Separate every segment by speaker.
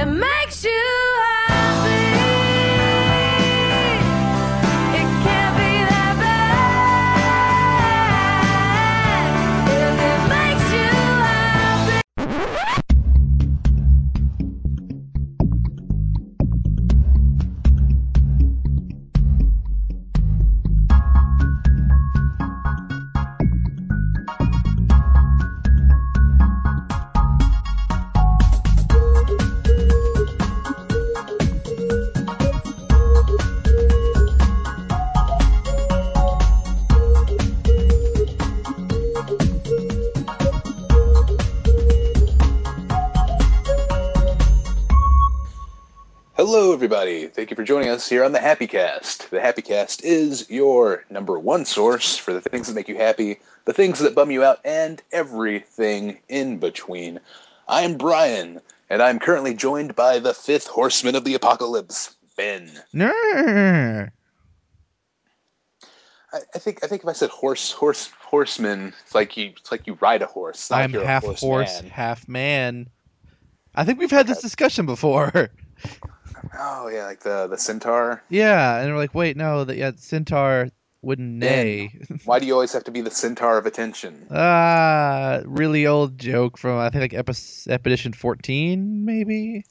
Speaker 1: it makes you
Speaker 2: everybody. Thank you for joining us here on the Happy Cast. The Happy Cast is your number one source for the things that make you happy, the things that bum you out, and everything in between. I'm Brian, and I'm currently joined by the fifth horseman of the apocalypse, Ben. I, I think I think if I said horse horse horseman, it's like you it's like you ride a horse. Not
Speaker 3: I'm half horse,
Speaker 2: horseman.
Speaker 3: half man. I think we've had this discussion before.
Speaker 2: Oh yeah, like the the centaur.
Speaker 3: yeah, and we're like, wait, no, that yeah, centaur wouldn't neigh.
Speaker 2: Why do you always have to be the centaur of attention?
Speaker 3: ah, really old joke from I think like epi- Expedition 14, maybe.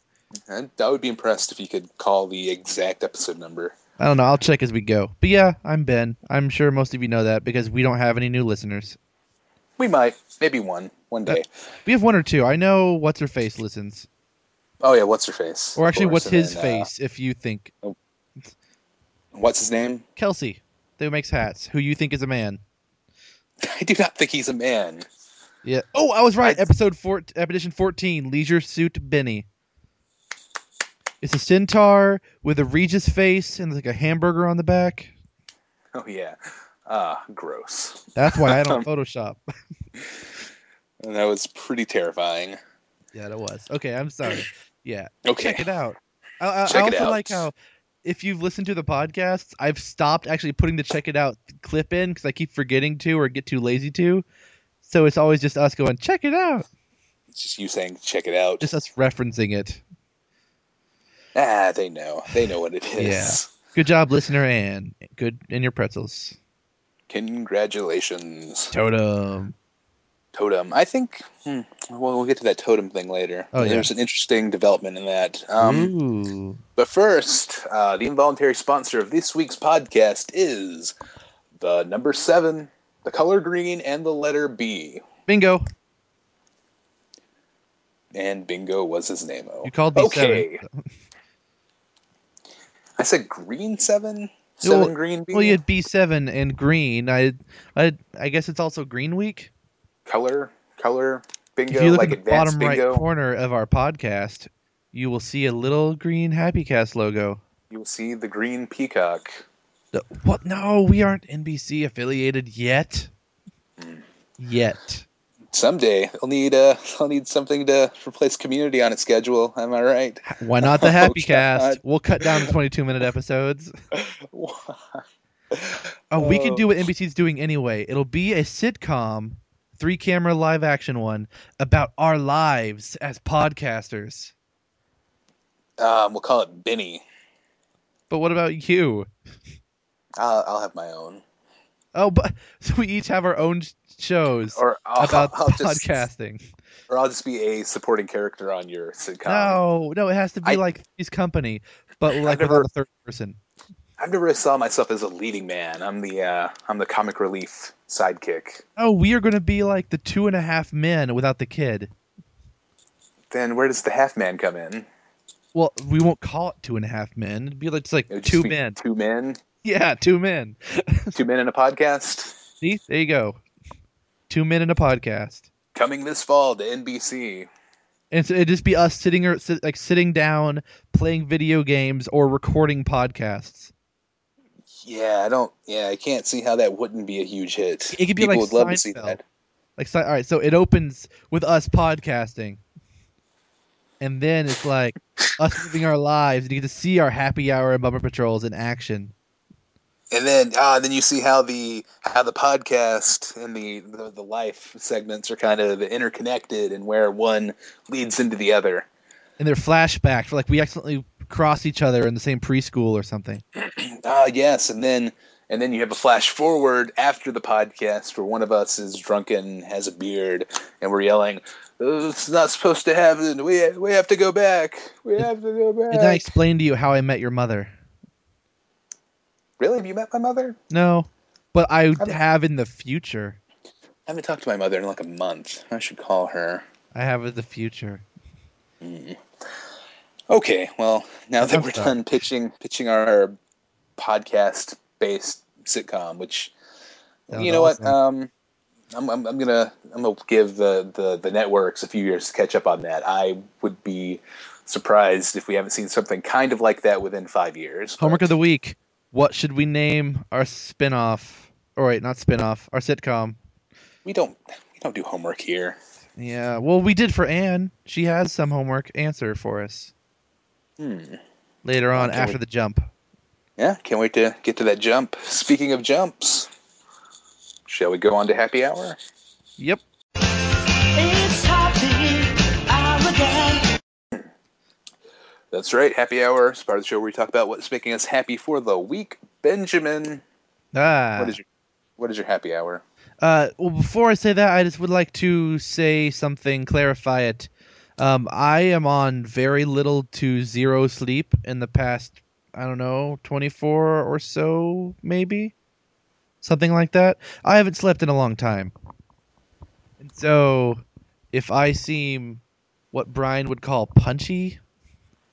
Speaker 2: And I would be impressed if you could call the exact episode number.
Speaker 3: I don't know. I'll check as we go. But yeah, I'm Ben. I'm sure most of you know that because we don't have any new listeners.
Speaker 2: We might, maybe one, one day.
Speaker 3: We have one or two. I know what's her face listens,
Speaker 2: Oh yeah, what's her face?
Speaker 3: or actually,
Speaker 2: course,
Speaker 3: what's his
Speaker 2: then, uh,
Speaker 3: face? If you think
Speaker 2: what's his name?
Speaker 3: Kelsey, who makes hats, who you think is a man.
Speaker 2: I do not think he's a man.
Speaker 3: Yeah. Oh, I was right.
Speaker 2: I-
Speaker 3: Episode four, Expedition fourteen, Leisure Suit Benny. It's a centaur with a Regis face and like a hamburger on the back.
Speaker 2: Oh yeah, ah, gross.
Speaker 3: That's why I don't Photoshop.
Speaker 2: And that was pretty terrifying.
Speaker 3: yeah, it was. Okay, I'm sorry. Yeah,
Speaker 2: Okay,
Speaker 3: check it out. I, I, I also like how if you've listened to the podcasts, I've stopped actually putting the check it out clip in because I keep forgetting to or get too lazy to. So it's always just us going check it out,
Speaker 2: it's just you saying check it out.
Speaker 3: just us referencing it.
Speaker 2: ah, they know. They know what it is.
Speaker 3: Yeah. Good job, listener, and good in your pretzels.
Speaker 2: Congratulations,
Speaker 3: Totem.
Speaker 2: Totem. I think. Hmm, well, we'll get to that totem thing later.
Speaker 3: Oh, yeah.
Speaker 2: There's an interesting development in that. Um, But first, uh, the involuntary sponsor of this week's podcast is the number seven, the color green, and the letter B.
Speaker 3: Bingo.
Speaker 2: And bingo was his name. Oh,
Speaker 3: You called me
Speaker 2: okay.
Speaker 3: seven.
Speaker 2: I said green seven, seven
Speaker 3: Well-
Speaker 2: green B.
Speaker 3: Well, you had B seven and green. I, I, I guess it's also Green Week.
Speaker 2: Color, color, bingo,
Speaker 3: if you look
Speaker 2: like
Speaker 3: at the bottom
Speaker 2: bingo.
Speaker 3: right corner of our podcast, you will see a little green Happy Cast logo.
Speaker 2: You will see the green peacock.
Speaker 3: The- what? No, we aren't NBC affiliated yet.
Speaker 2: Hmm.
Speaker 3: Yet.
Speaker 2: Someday they'll need uh, they'll need something to replace Community on its schedule. Am I right?
Speaker 3: Why not the
Speaker 2: Oh,
Speaker 3: Happy
Speaker 2: God.
Speaker 3: Cast? We'll cut down to twenty-two minute episodes. Oh, we can
Speaker 2: Oh.
Speaker 3: do what NBC's doing anyway. It'll be a sitcom, three camera live action one about our lives as podcasters.
Speaker 2: Um, we'll call it Benny.
Speaker 3: But what about you?
Speaker 2: I'll, I'll have my own.
Speaker 3: Oh, but so we each have our own shows
Speaker 2: Or I'll,
Speaker 3: about
Speaker 2: I'll just,
Speaker 3: podcasting.
Speaker 2: or I'll just be a supporting character on your sitcom.
Speaker 3: no, no, it has to be
Speaker 2: I-
Speaker 3: like his company, but like
Speaker 2: never-
Speaker 3: without a third person.
Speaker 2: I've never saw myself as a leading man. I'm the uh, I'm the comic relief sidekick.
Speaker 3: Oh, we are going to be like the two and a half men without the kid.
Speaker 2: Then where does the half man come in?
Speaker 3: Well, we won't call it two and a half men. It'd be like it's like two men.
Speaker 2: Two men.
Speaker 3: Yeah, two men.
Speaker 2: Two men in a podcast.
Speaker 3: See, there you go. Two men in a podcast.
Speaker 2: Coming this fall to NBC.
Speaker 3: And so it'd just be us sitting or like sitting down, playing video games or recording podcasts.
Speaker 2: Yeah, I don't. Yeah, I can't see how that wouldn't be a huge hit.
Speaker 3: It could be
Speaker 2: People
Speaker 3: like
Speaker 2: would love to see that.
Speaker 3: Like, all right, so it opens with us podcasting, and then it's like us living our lives, and you get to see our happy hour and bumper patrols in action.
Speaker 2: And then, ah, then you see how the how the podcast and the, the the life segments are kind of interconnected, and where one leads into the other.
Speaker 3: and they're flashbacks for like we accidentally cross each other in the same preschool or something.
Speaker 2: Ah, yes, and then and then you have a flash forward after the podcast where one of us is drunken, has a beard, and we're yelling, "Oh, "It's not supposed to happen. We we have to go back. We have to go back."
Speaker 3: And then I explain to you how I met your mother.
Speaker 2: really? Have you met my mother?
Speaker 3: No, but I have in the future.
Speaker 2: I haven't talked to my mother in like a month. I should call her.
Speaker 3: I have in the future.
Speaker 2: Okay, well, now that
Speaker 3: I'm
Speaker 2: we're
Speaker 3: sorry.
Speaker 2: done pitching pitching our podcast based sitcom, which you know what, um, I'm, I'm I'm gonna I'm gonna give the, the the networks a few years to catch up on that. I would be surprised if we haven't seen something kind of like that within five years.
Speaker 3: Homework
Speaker 2: but-
Speaker 3: of the week. What should we name our spin-off? Or wait, not spin-off. Our sitcom.
Speaker 2: we don't we don't do homework here.
Speaker 3: Yeah. Well, we did for Anne. She has some homework answer for us
Speaker 2: Hmm.
Speaker 3: later on after
Speaker 2: we-
Speaker 3: the jump.
Speaker 2: Yeah, can't wait to get to that jump. Speaking of jumps, shall we go on to happy hour?
Speaker 3: Yep.
Speaker 4: It's happy hour again.
Speaker 2: That's right, happy hour is part of the show where we talk about what's making us happy for the week. Benjamin,
Speaker 3: Ah.
Speaker 2: what is your what is your happy hour?
Speaker 3: Uh, well, before I say that, I just would like to say something, clarify it. Um, I am on very little to zero sleep in the past, I don't know, 24 or so, maybe? Something like that. I haven't slept in a long time. And so, if I seem what Brian would call punchy,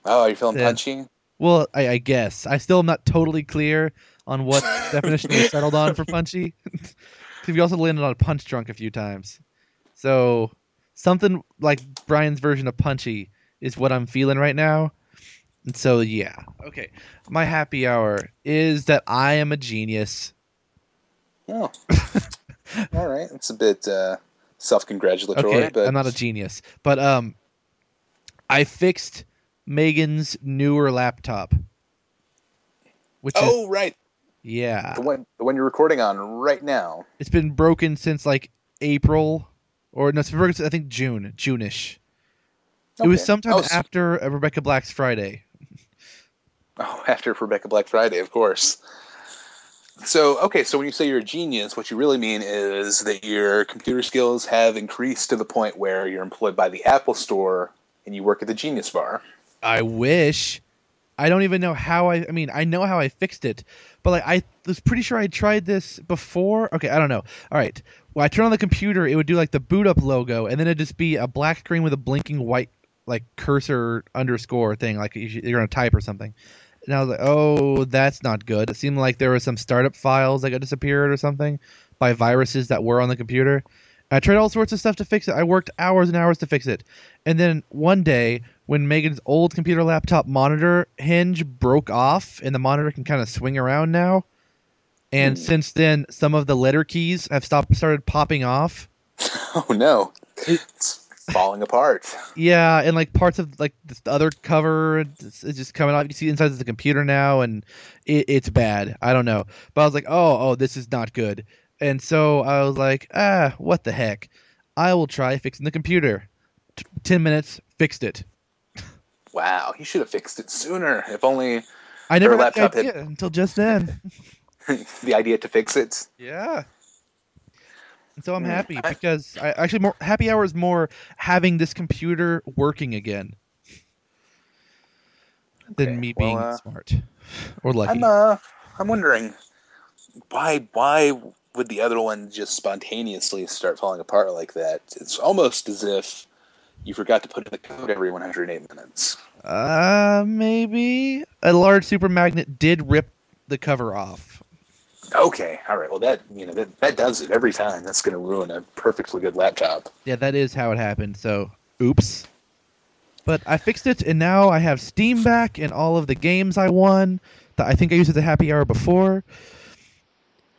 Speaker 2: Oh, are you feeling
Speaker 3: Yeah.
Speaker 2: punchy?
Speaker 3: well, I, I guess. I still am not totally clear on what definition we settled on for punchy. Because we also landed on punch drunk a few times. So something like Brian's version of punchy is what I'm feeling right now. And so yeah. Okay. My happy hour is that I am a genius.
Speaker 2: Oh. All right. It's a bit uh, self-congratulatory,
Speaker 3: Okay,
Speaker 2: but
Speaker 3: I'm not a genius. But um I fixed Megan's newer laptop. Which is
Speaker 2: Oh, right.
Speaker 3: yeah.
Speaker 2: The one the one you're recording on right now.
Speaker 3: It's been broken since like April, or no, it's been broken since I think June, June-ish. It was sometime
Speaker 2: Oh,
Speaker 3: after Rebecca Black's Friday.
Speaker 2: Oh, after Rebecca Black Friday, of course. So, okay, so when you say you're a genius, what you really mean is that your computer skills have increased to the point where you're employed by the Apple Store and you work at the Genius Bar.
Speaker 3: I wish. I don't even know how I. I mean, I know how I fixed it, but like I was pretty sure I tried this before. Okay, I don't know. All right, when I turn on the computer, it would do like the boot up logo, and then it'd just be a black screen with a blinking white like cursor underscore thing, like you're gonna type or something. And I was like, oh, that's not good. It seemed like there were some startup files that got disappeared or something by viruses that were on the computer. I tried all sorts of stuff to fix it. I worked hours and hours to fix it. And then one day, when Megan's old computer laptop monitor hinge broke off, and the monitor can kind of swing around now, and
Speaker 2: Hmm.
Speaker 3: since then, some of the letter keys have stopped started popping off.
Speaker 2: Oh no, it's falling apart.
Speaker 3: Yeah, and like parts of like this other cover is just coming off. You see inside of the computer now, and it, it's bad. I don't know, but I was like, oh, oh, this is not good. And so I was like, ah, what the heck? I will try fixing the computer. T- Ten minutes, fixed it.
Speaker 2: Wow, you should have fixed it sooner. If only
Speaker 3: I never the
Speaker 2: laptop had-
Speaker 3: until just then.
Speaker 2: the idea to fix it.
Speaker 3: Yeah. And so I'm
Speaker 2: Hmm,
Speaker 3: happy because I actually more happy hour is more having this computer working again than
Speaker 2: Okay,
Speaker 3: me
Speaker 2: well,
Speaker 3: being
Speaker 2: uh,
Speaker 3: smart or lucky.
Speaker 2: I'm uh, I'm wondering why why would the other one just spontaneously start falling apart like that? It's almost as if you forgot to put in the code every 108 minutes.
Speaker 3: Uh, maybe a large super magnet did rip the cover off.
Speaker 2: Okay, all right. Well, that you know that, that does it every time. That's going to ruin a perfectly good laptop.
Speaker 3: Yeah, that is how it happened. So, oops. But I fixed it, and now I have Steam back and all of the games I won that I think I used at the happy hour before.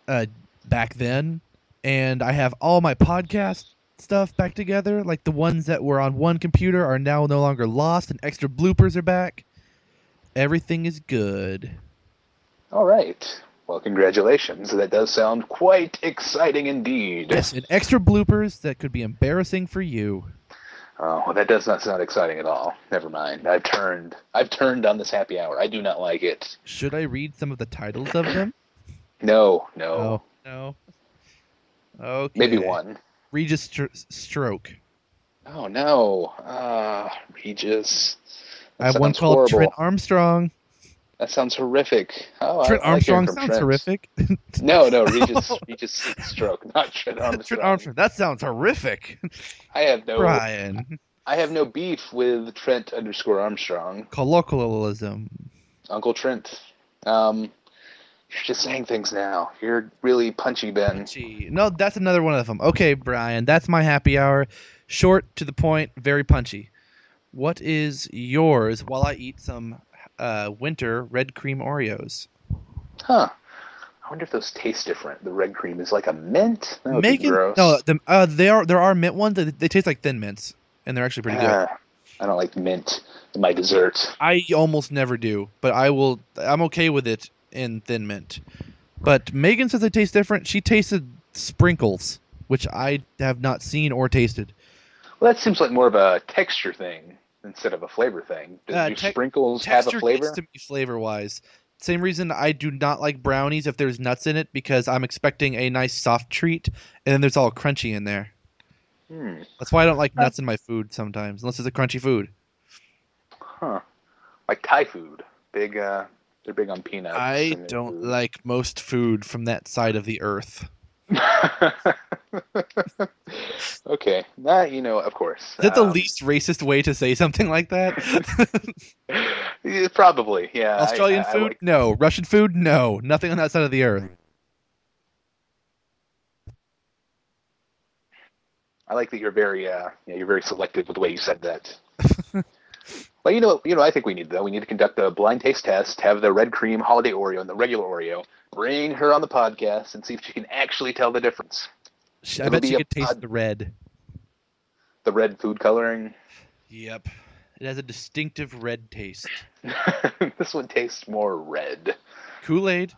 Speaker 3: Uh, back then, and I have all my podcast stuff back together. Like the ones that were on one computer are now no longer lost, and extra bloopers are back. Everything is good.
Speaker 2: All right. Well, congratulations. That does sound quite exciting indeed.
Speaker 3: Yes, and extra bloopers that could be embarrassing for you.
Speaker 2: Oh, well, that does not sound exciting at all. Never mind. I've turned. I've turned on this happy hour. I do not like it.
Speaker 3: Should I read some of the titles of them?
Speaker 2: No, no.
Speaker 3: Oh no. Okay.
Speaker 2: Maybe one.
Speaker 3: Regis Str- Stroke.
Speaker 2: Oh no. Uh, Regis. That
Speaker 3: I have one called
Speaker 2: horrible.
Speaker 3: Trent Armstrong.
Speaker 2: That sounds horrific. Oh,
Speaker 3: Trent
Speaker 2: like
Speaker 3: Armstrong sounds
Speaker 2: Trent.
Speaker 3: horrific.
Speaker 2: No, no, Regis, Regis Stroke, not Trent Armstrong.
Speaker 3: Trent Armstrong. That sounds horrific.
Speaker 2: I have no,
Speaker 3: Brian.
Speaker 2: I have no beef with Trent underscore Armstrong,
Speaker 3: Colloquialism.
Speaker 2: Uncle Trent. Um, you're just saying things now. You're really punchy, Ben.
Speaker 3: Gee, no, that's another one of them. Okay, Brian, that's my happy hour. Short to the point, very punchy. What is yours while I eat some uh, winter red cream Oreos?
Speaker 2: Huh. I wonder if those taste different. The red cream is like a mint. That would be
Speaker 3: Megan,
Speaker 2: gross.
Speaker 3: no, the, uh, they are there are mint ones. That, they taste like thin mints, and they're actually pretty good.
Speaker 2: Ah, I don't like mint in my dessert.
Speaker 3: I almost never do, but I will. I'm okay with it in thin mint. But Megan says they taste different. She tasted sprinkles, which I have not seen or tasted.
Speaker 2: Well, that seems like more of a texture thing instead of a flavor thing. Do,
Speaker 3: Uh,
Speaker 2: do
Speaker 3: te-
Speaker 2: sprinkles have a
Speaker 3: Texture
Speaker 2: flavor?
Speaker 3: to me flavor wise. Same reason I do not like brownies if there's nuts in it because I'm expecting a nice soft treat and then there's all crunchy in there.
Speaker 2: Hmm.
Speaker 3: That's why I don't like nuts in my food sometimes, unless it's a crunchy food.
Speaker 2: Huh. Like Thai food. Big. Uh, they're big on peanuts.
Speaker 3: I don't
Speaker 2: food.
Speaker 3: like most food from that side of the earth.
Speaker 2: okay. That you know, of course.
Speaker 3: Is that the
Speaker 2: Um,
Speaker 3: least racist way to say something like that?
Speaker 2: yeah, Probably. Yeah.
Speaker 3: Australian
Speaker 2: I, I
Speaker 3: food?
Speaker 2: like-
Speaker 3: No. Russian food? No. Nothing on that side of the earth.
Speaker 2: I like that you're very. Uh, yeah, you're very selective with the way you said that. well, you know, you know, I think we need though. We need to conduct a blind taste test. Have the red cream holiday Oreo and the regular Oreo. Bring her on the podcast and see if she can actually tell the difference.
Speaker 3: I
Speaker 2: It'll
Speaker 3: bet
Speaker 2: a
Speaker 3: could taste
Speaker 2: pod-
Speaker 3: the red.
Speaker 2: The red food coloring.
Speaker 3: Yep. It has a distinctive red taste.
Speaker 2: this one tastes more red.
Speaker 3: Kool Aid.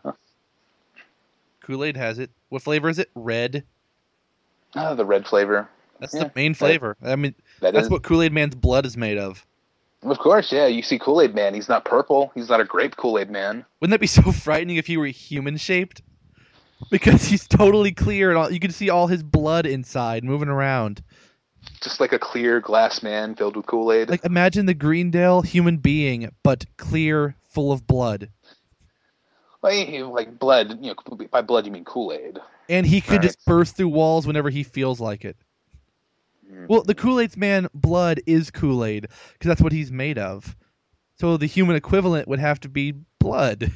Speaker 3: Kool Aid has it. What flavor is it? Red.
Speaker 2: Ah, the red flavor.
Speaker 3: That's
Speaker 2: Yeah,
Speaker 3: the main
Speaker 2: that-
Speaker 3: flavor. I mean,
Speaker 2: That
Speaker 3: that's
Speaker 2: is-
Speaker 3: what Kool Aid Man's blood is made of.
Speaker 2: Of course, yeah. You see Kool Aid Man. He's not purple. He's not a grape Kool Aid Man.
Speaker 3: Wouldn't that be so frightening if he were human shaped? Because he's totally clear and all, you can see all his blood inside moving around.
Speaker 2: Just like a clear glass man filled with Kool Aid.
Speaker 3: Like imagine the Greendale human being, but clear, full of blood.
Speaker 2: like blood. You know, by blood you mean Kool Aid.
Speaker 3: And he could just burst through walls whenever he feels like it.
Speaker 2: Mm.
Speaker 3: Well, the Kool Aid's man blood is Kool Aid because that's what he's made of. So the human equivalent would have to be blood.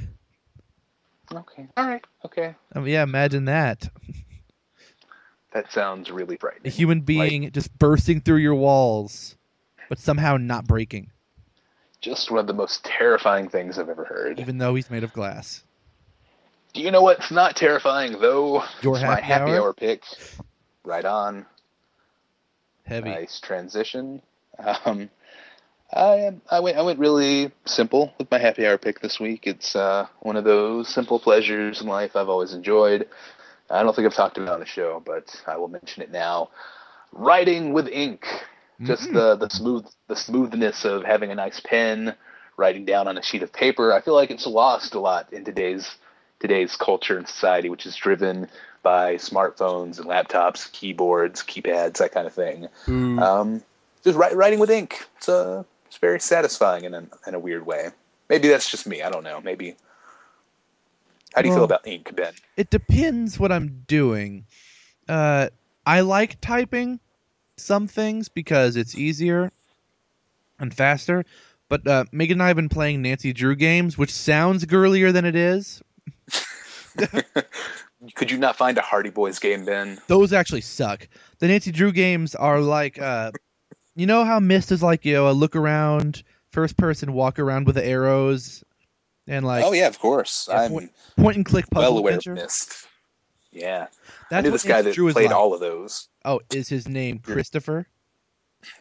Speaker 2: Okay. All right. Okay.
Speaker 3: I mean, yeah, imagine that.
Speaker 2: That sounds really frightening.
Speaker 3: A human being just bursting through your walls, but somehow not breaking,
Speaker 2: Just one of the most terrifying things I've ever heard.
Speaker 3: even though he's made of glass.
Speaker 2: Do you know what's not terrifying though?
Speaker 3: Your
Speaker 2: It's my
Speaker 3: happy
Speaker 2: happy
Speaker 3: hour?
Speaker 2: hour pick. Right on.
Speaker 3: Heavy.
Speaker 2: Nice transition. Um, I I went I went really simple with my happy hour pick this week. It's uh, one of those simple pleasures in life I've always enjoyed. I don't think I've talked about it on the show, but I will mention it now. Writing with ink, just
Speaker 3: Mm.
Speaker 2: the the smooth the smoothness of having a nice pen, writing down on a sheet of paper. I feel like it's lost a lot in today's today's culture and society, which is driven by smartphones and laptops, keyboards, keypads, that kind of thing.
Speaker 3: Boo.
Speaker 2: Um, just writing with ink. It's uh, it's very satisfying in a, in a weird way. Maybe that's just me. I don't know. Maybe. How do you feel about ink, Ben?
Speaker 3: it depends what I'm doing. Uh, I like typing some things because it's easier and faster. But uh, Megan and I have been playing Nancy Drew games, which sounds girlier than it is.
Speaker 2: Could you not find a Hardy Boys game, Ben?
Speaker 3: Those actually suck. The Nancy Drew games are like, uh, you know how Myst is like, you know, a look around, first person walk around with the arrows, and like
Speaker 2: oh yeah, of course.
Speaker 3: Yeah,
Speaker 2: I'm
Speaker 3: point- point and click puzzle
Speaker 2: well aware
Speaker 3: adventure.
Speaker 2: of Myst. Yeah,
Speaker 3: That's
Speaker 2: I knew this guy
Speaker 3: Nancy
Speaker 2: that
Speaker 3: Drew
Speaker 2: played
Speaker 3: like.
Speaker 2: all of those.
Speaker 3: Oh, is his name Christopher?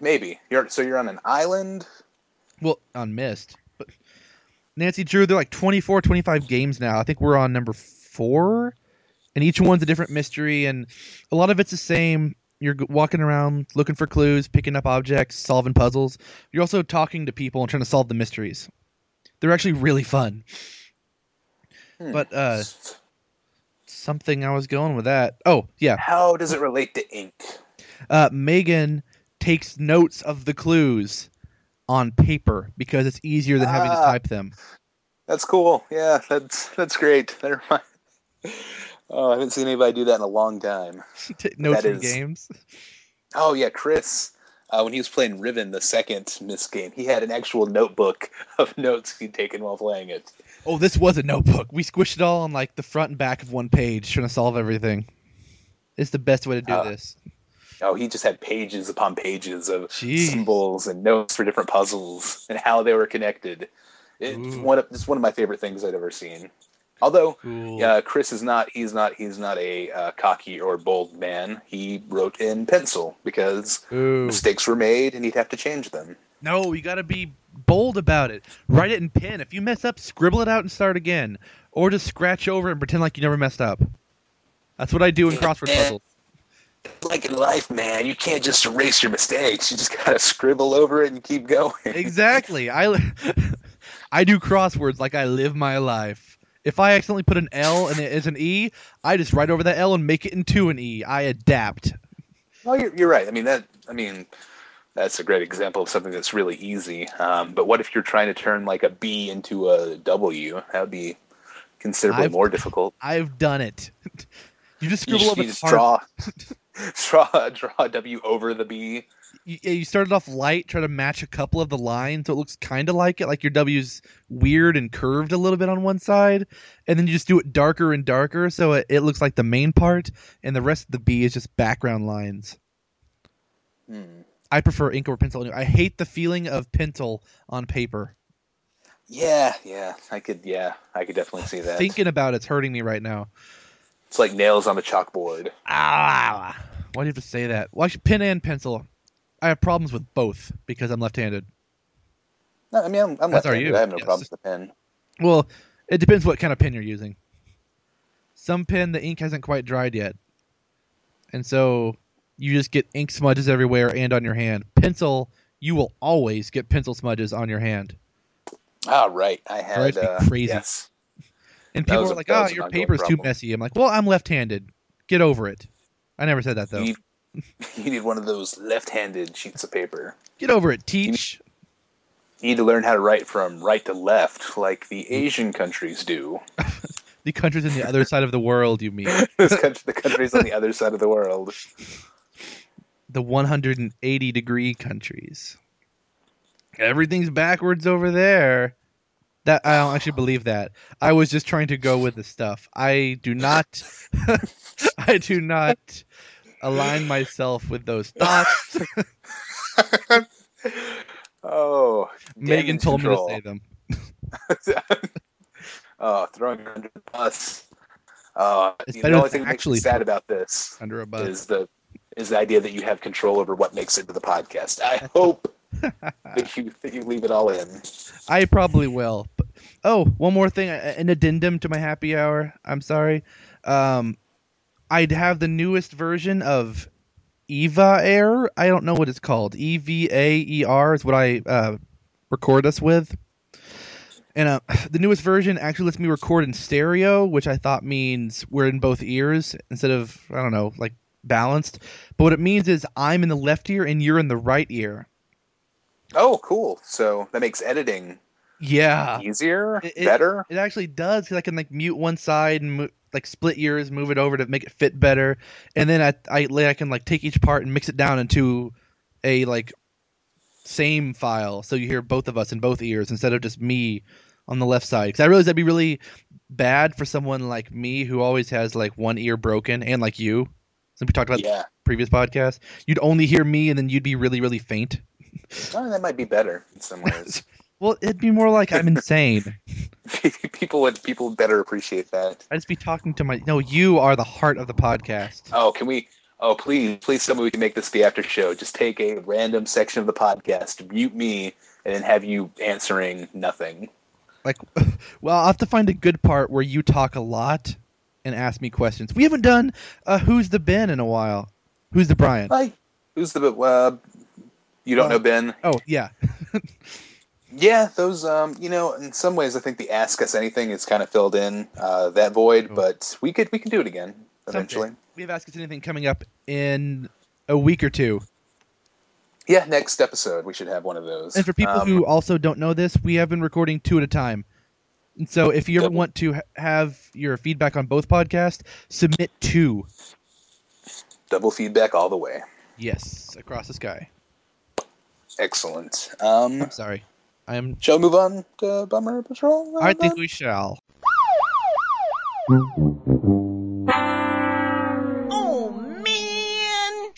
Speaker 2: Maybe you're so you're on an island.
Speaker 3: Well, on Myst. But Nancy Drew, they're like 24, 25 games now. I think we're on number four, and each one's a different mystery, and a lot of it's the same. you're walking around looking for clues, picking up objects, solving puzzles. You're also talking to people and trying to solve the mysteries. They're actually really fun.
Speaker 2: Hmm.
Speaker 3: But uh something I was going with that. Oh, yeah.
Speaker 2: how does it relate to ink?
Speaker 3: Uh Megan takes notes of the clues on paper because it's easier than having to
Speaker 2: Ah.
Speaker 3: type them.
Speaker 2: That's cool. Yeah, that's that's great. That remind- Oh, I haven't seen anybody do that in a long time.
Speaker 3: Notes
Speaker 2: That is-
Speaker 3: games.
Speaker 2: Oh yeah, Chris. Uh, when he was playing Riven, the second Myst game, he had an actual notebook of notes he'd taken while playing it.
Speaker 3: Oh, this was a notebook. We squished it all on like the front and back of one page, trying to solve everything. It's the best way to do
Speaker 2: Uh,
Speaker 3: this.
Speaker 2: Oh, he just had pages upon pages of
Speaker 3: Jeez.
Speaker 2: symbols and notes for different puzzles and how they were connected. It's
Speaker 3: Ooh.
Speaker 2: one of it's one of my favorite things I've ever seen. Although
Speaker 3: Cool.
Speaker 2: uh, Chris is not he's not he's not a uh, cocky or bold man. He wrote in pencil because
Speaker 3: Ooh.
Speaker 2: mistakes were made and he'd have to change them.
Speaker 3: No, you got to be bold about it. Write it in pen. If you mess up, scribble it out and start again, or just scratch over and pretend like you never messed up. That's what I do in
Speaker 2: Yeah,
Speaker 3: crossword puzzles.
Speaker 2: Like in life, man, you can't just erase your mistakes. You just gotta scribble over it and keep going.
Speaker 3: Exactly. I I do crosswords like I live my life. If I accidentally put an L and it is an E, I just write over that L and make it into an E. I adapt.
Speaker 2: Well, you're, you're right. I mean that. I mean, that's a great example of something that's really easy. Um, but what if you're trying to turn like a B into a W? That would be considerably
Speaker 3: I've-
Speaker 2: more difficult.
Speaker 3: I've done it. you just
Speaker 2: You
Speaker 3: scribble
Speaker 2: you
Speaker 3: the
Speaker 2: just
Speaker 3: part-
Speaker 2: draw, draw, draw a W over the B.
Speaker 3: you, you started off light, try to match a couple of the lines so it looks kind of like it, like your W's weird and curved a little bit on one side, and then you just do it darker and darker so it, it looks like the main part, and the rest of the B is just background lines.
Speaker 2: Hmm.
Speaker 3: I prefer ink or pencil. I hate the feeling of pencil on paper.
Speaker 2: Yeah, yeah, I could. Yeah, I could definitely see that.
Speaker 3: Thinking about it's hurting me right now.
Speaker 2: It's like nails on a chalkboard.
Speaker 3: Ah, why do you have to say that? Well, actually, pen and pencil. I have problems with both because I'm left-handed.
Speaker 2: No, I mean, I'm, I'm left-handed. I have no
Speaker 3: yes.
Speaker 2: problem with the pen.
Speaker 3: Well, it depends what kind of pen you're using. Some pen, the ink hasn't quite dried yet. And so you just get ink smudges everywhere and on your hand. Pencil, you will always get pencil smudges on your hand.
Speaker 2: Ah, right. I had. Uh,
Speaker 3: crazy.
Speaker 2: Yes.
Speaker 3: And people are
Speaker 2: a-
Speaker 3: like, oh, your paper's too messy. I'm like, well, I'm left handed. Get over it. I never said that, though.
Speaker 2: You, you need one of those left-handed sheets of paper.
Speaker 3: Get over it, teach.
Speaker 2: You need to learn how to write from right to left, like the Asian countries do.
Speaker 3: The countries on the other side of the world, you mean.
Speaker 2: Country, the countries on the other side of the world.
Speaker 3: The 180 degree countries. Everything's backwards over there. That I don't actually believe that. I was just trying to go with the stuff. I do not I do not align myself with those thoughts.
Speaker 2: Oh,
Speaker 3: Megan told
Speaker 2: control.
Speaker 3: me to say them.
Speaker 2: oh, throwing her under the bus. Uh,
Speaker 3: It's
Speaker 2: the
Speaker 3: better
Speaker 2: only thing
Speaker 3: actually
Speaker 2: sad about this
Speaker 3: Under a bus.
Speaker 2: is the is the idea that you have control over what makes it to the podcast. I hope that you that you leave it all in.
Speaker 3: I probably will. But, oh, one more thing, an addendum to my happy hour. I'm sorry. Um, I'd have the newest version of Evaer. I don't know what it's called. E V A E R is what I uh, record us with. And uh, the newest version actually lets me record in stereo, which I thought means we're in both ears instead of I don't know, like balanced. But what it means is I'm in the left ear and you're in the right ear.
Speaker 2: Oh, cool. So that makes editing
Speaker 3: Yeah.
Speaker 2: easier,
Speaker 3: It- it-
Speaker 2: better.
Speaker 3: It actually does because I can like mute one side and like split ears, move it over to make it fit better, and then I I, I can like take each part and mix it down into a like same file, so you hear both of us in both ears instead of just me on the left side. Because I realize that'd be really bad for someone like me who always has like one ear broken, and like you, since we talked about
Speaker 2: yeah,
Speaker 3: the previous podcast, you'd only hear me, and then you'd be really really faint.
Speaker 2: oh, that might be better in some ways.
Speaker 3: Well, it'd be more like I'm insane.
Speaker 2: people would people would better appreciate that.
Speaker 3: I'd just be talking to my. No, you are the heart of the podcast.
Speaker 2: Oh, can we? Oh, please, please tell me we can make this the after show. Just take a random section of the podcast, mute me, and then have you answering nothing.
Speaker 3: Like, well, I'll have to find a good part where you talk a lot and ask me questions. We haven't done uh, Who's the Ben in a while. Who's the Brian?
Speaker 2: Hi. Who's the uh, you don't
Speaker 3: Uh,
Speaker 2: know Ben?
Speaker 3: Oh yeah.
Speaker 2: Yeah, those um, you know, in some ways I think the ask us anything is kind of filled in uh, that void,
Speaker 3: Oh.
Speaker 2: but we could we can do it again eventually.
Speaker 3: Someday. We have Ask Us Anything coming up in a week or two.
Speaker 2: Yeah, next episode we should have one of those.
Speaker 3: And for people
Speaker 2: Um,
Speaker 3: who also don't know this, we have been recording two at a time. And so if you ever
Speaker 2: Double.
Speaker 3: want to have your feedback on both podcasts, submit two.
Speaker 2: double feedback all the way.
Speaker 3: Yes, across the sky.
Speaker 2: Excellent. Um,
Speaker 3: Sorry. I am
Speaker 2: shall we move on to Bummer Patrol?
Speaker 3: I think we shall.
Speaker 4: Oh man!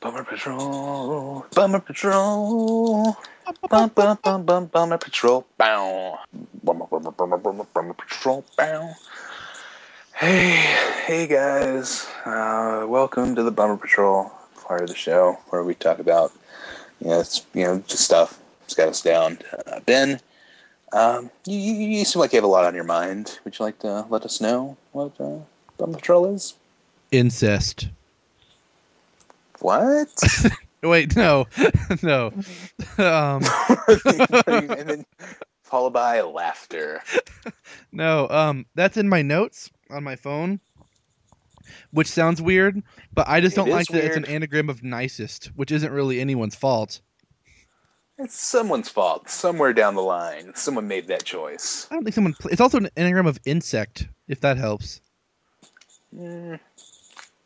Speaker 2: Bummer Patrol, Bummer Patrol, bum bum bum bum Bummer Patrol, bow, Bummer Bummer Bummer Bummer Bummer Patrol, bow. Hey, hey guys, uh, welcome to the Bummer Patrol part of the show where we talk about, you know, it's, you know, just stuff It's got us down. Uh, ben, um, you, you, seem like you have a lot on your mind. Would you like to let us know what uh, Bummer Patrol is?
Speaker 3: Incest.
Speaker 2: What?
Speaker 3: Wait, no. no. um
Speaker 2: and then followed by laughter.
Speaker 3: no, um that's in my notes on my phone. Which sounds weird, but I just don't like that it's an anagram of nicest, which isn't really anyone's fault.
Speaker 2: It's someone's fault. Somewhere down the line, someone made that choice.
Speaker 3: I don't think someone. Pl- it's also an anagram of insect, if that helps.
Speaker 2: Mm,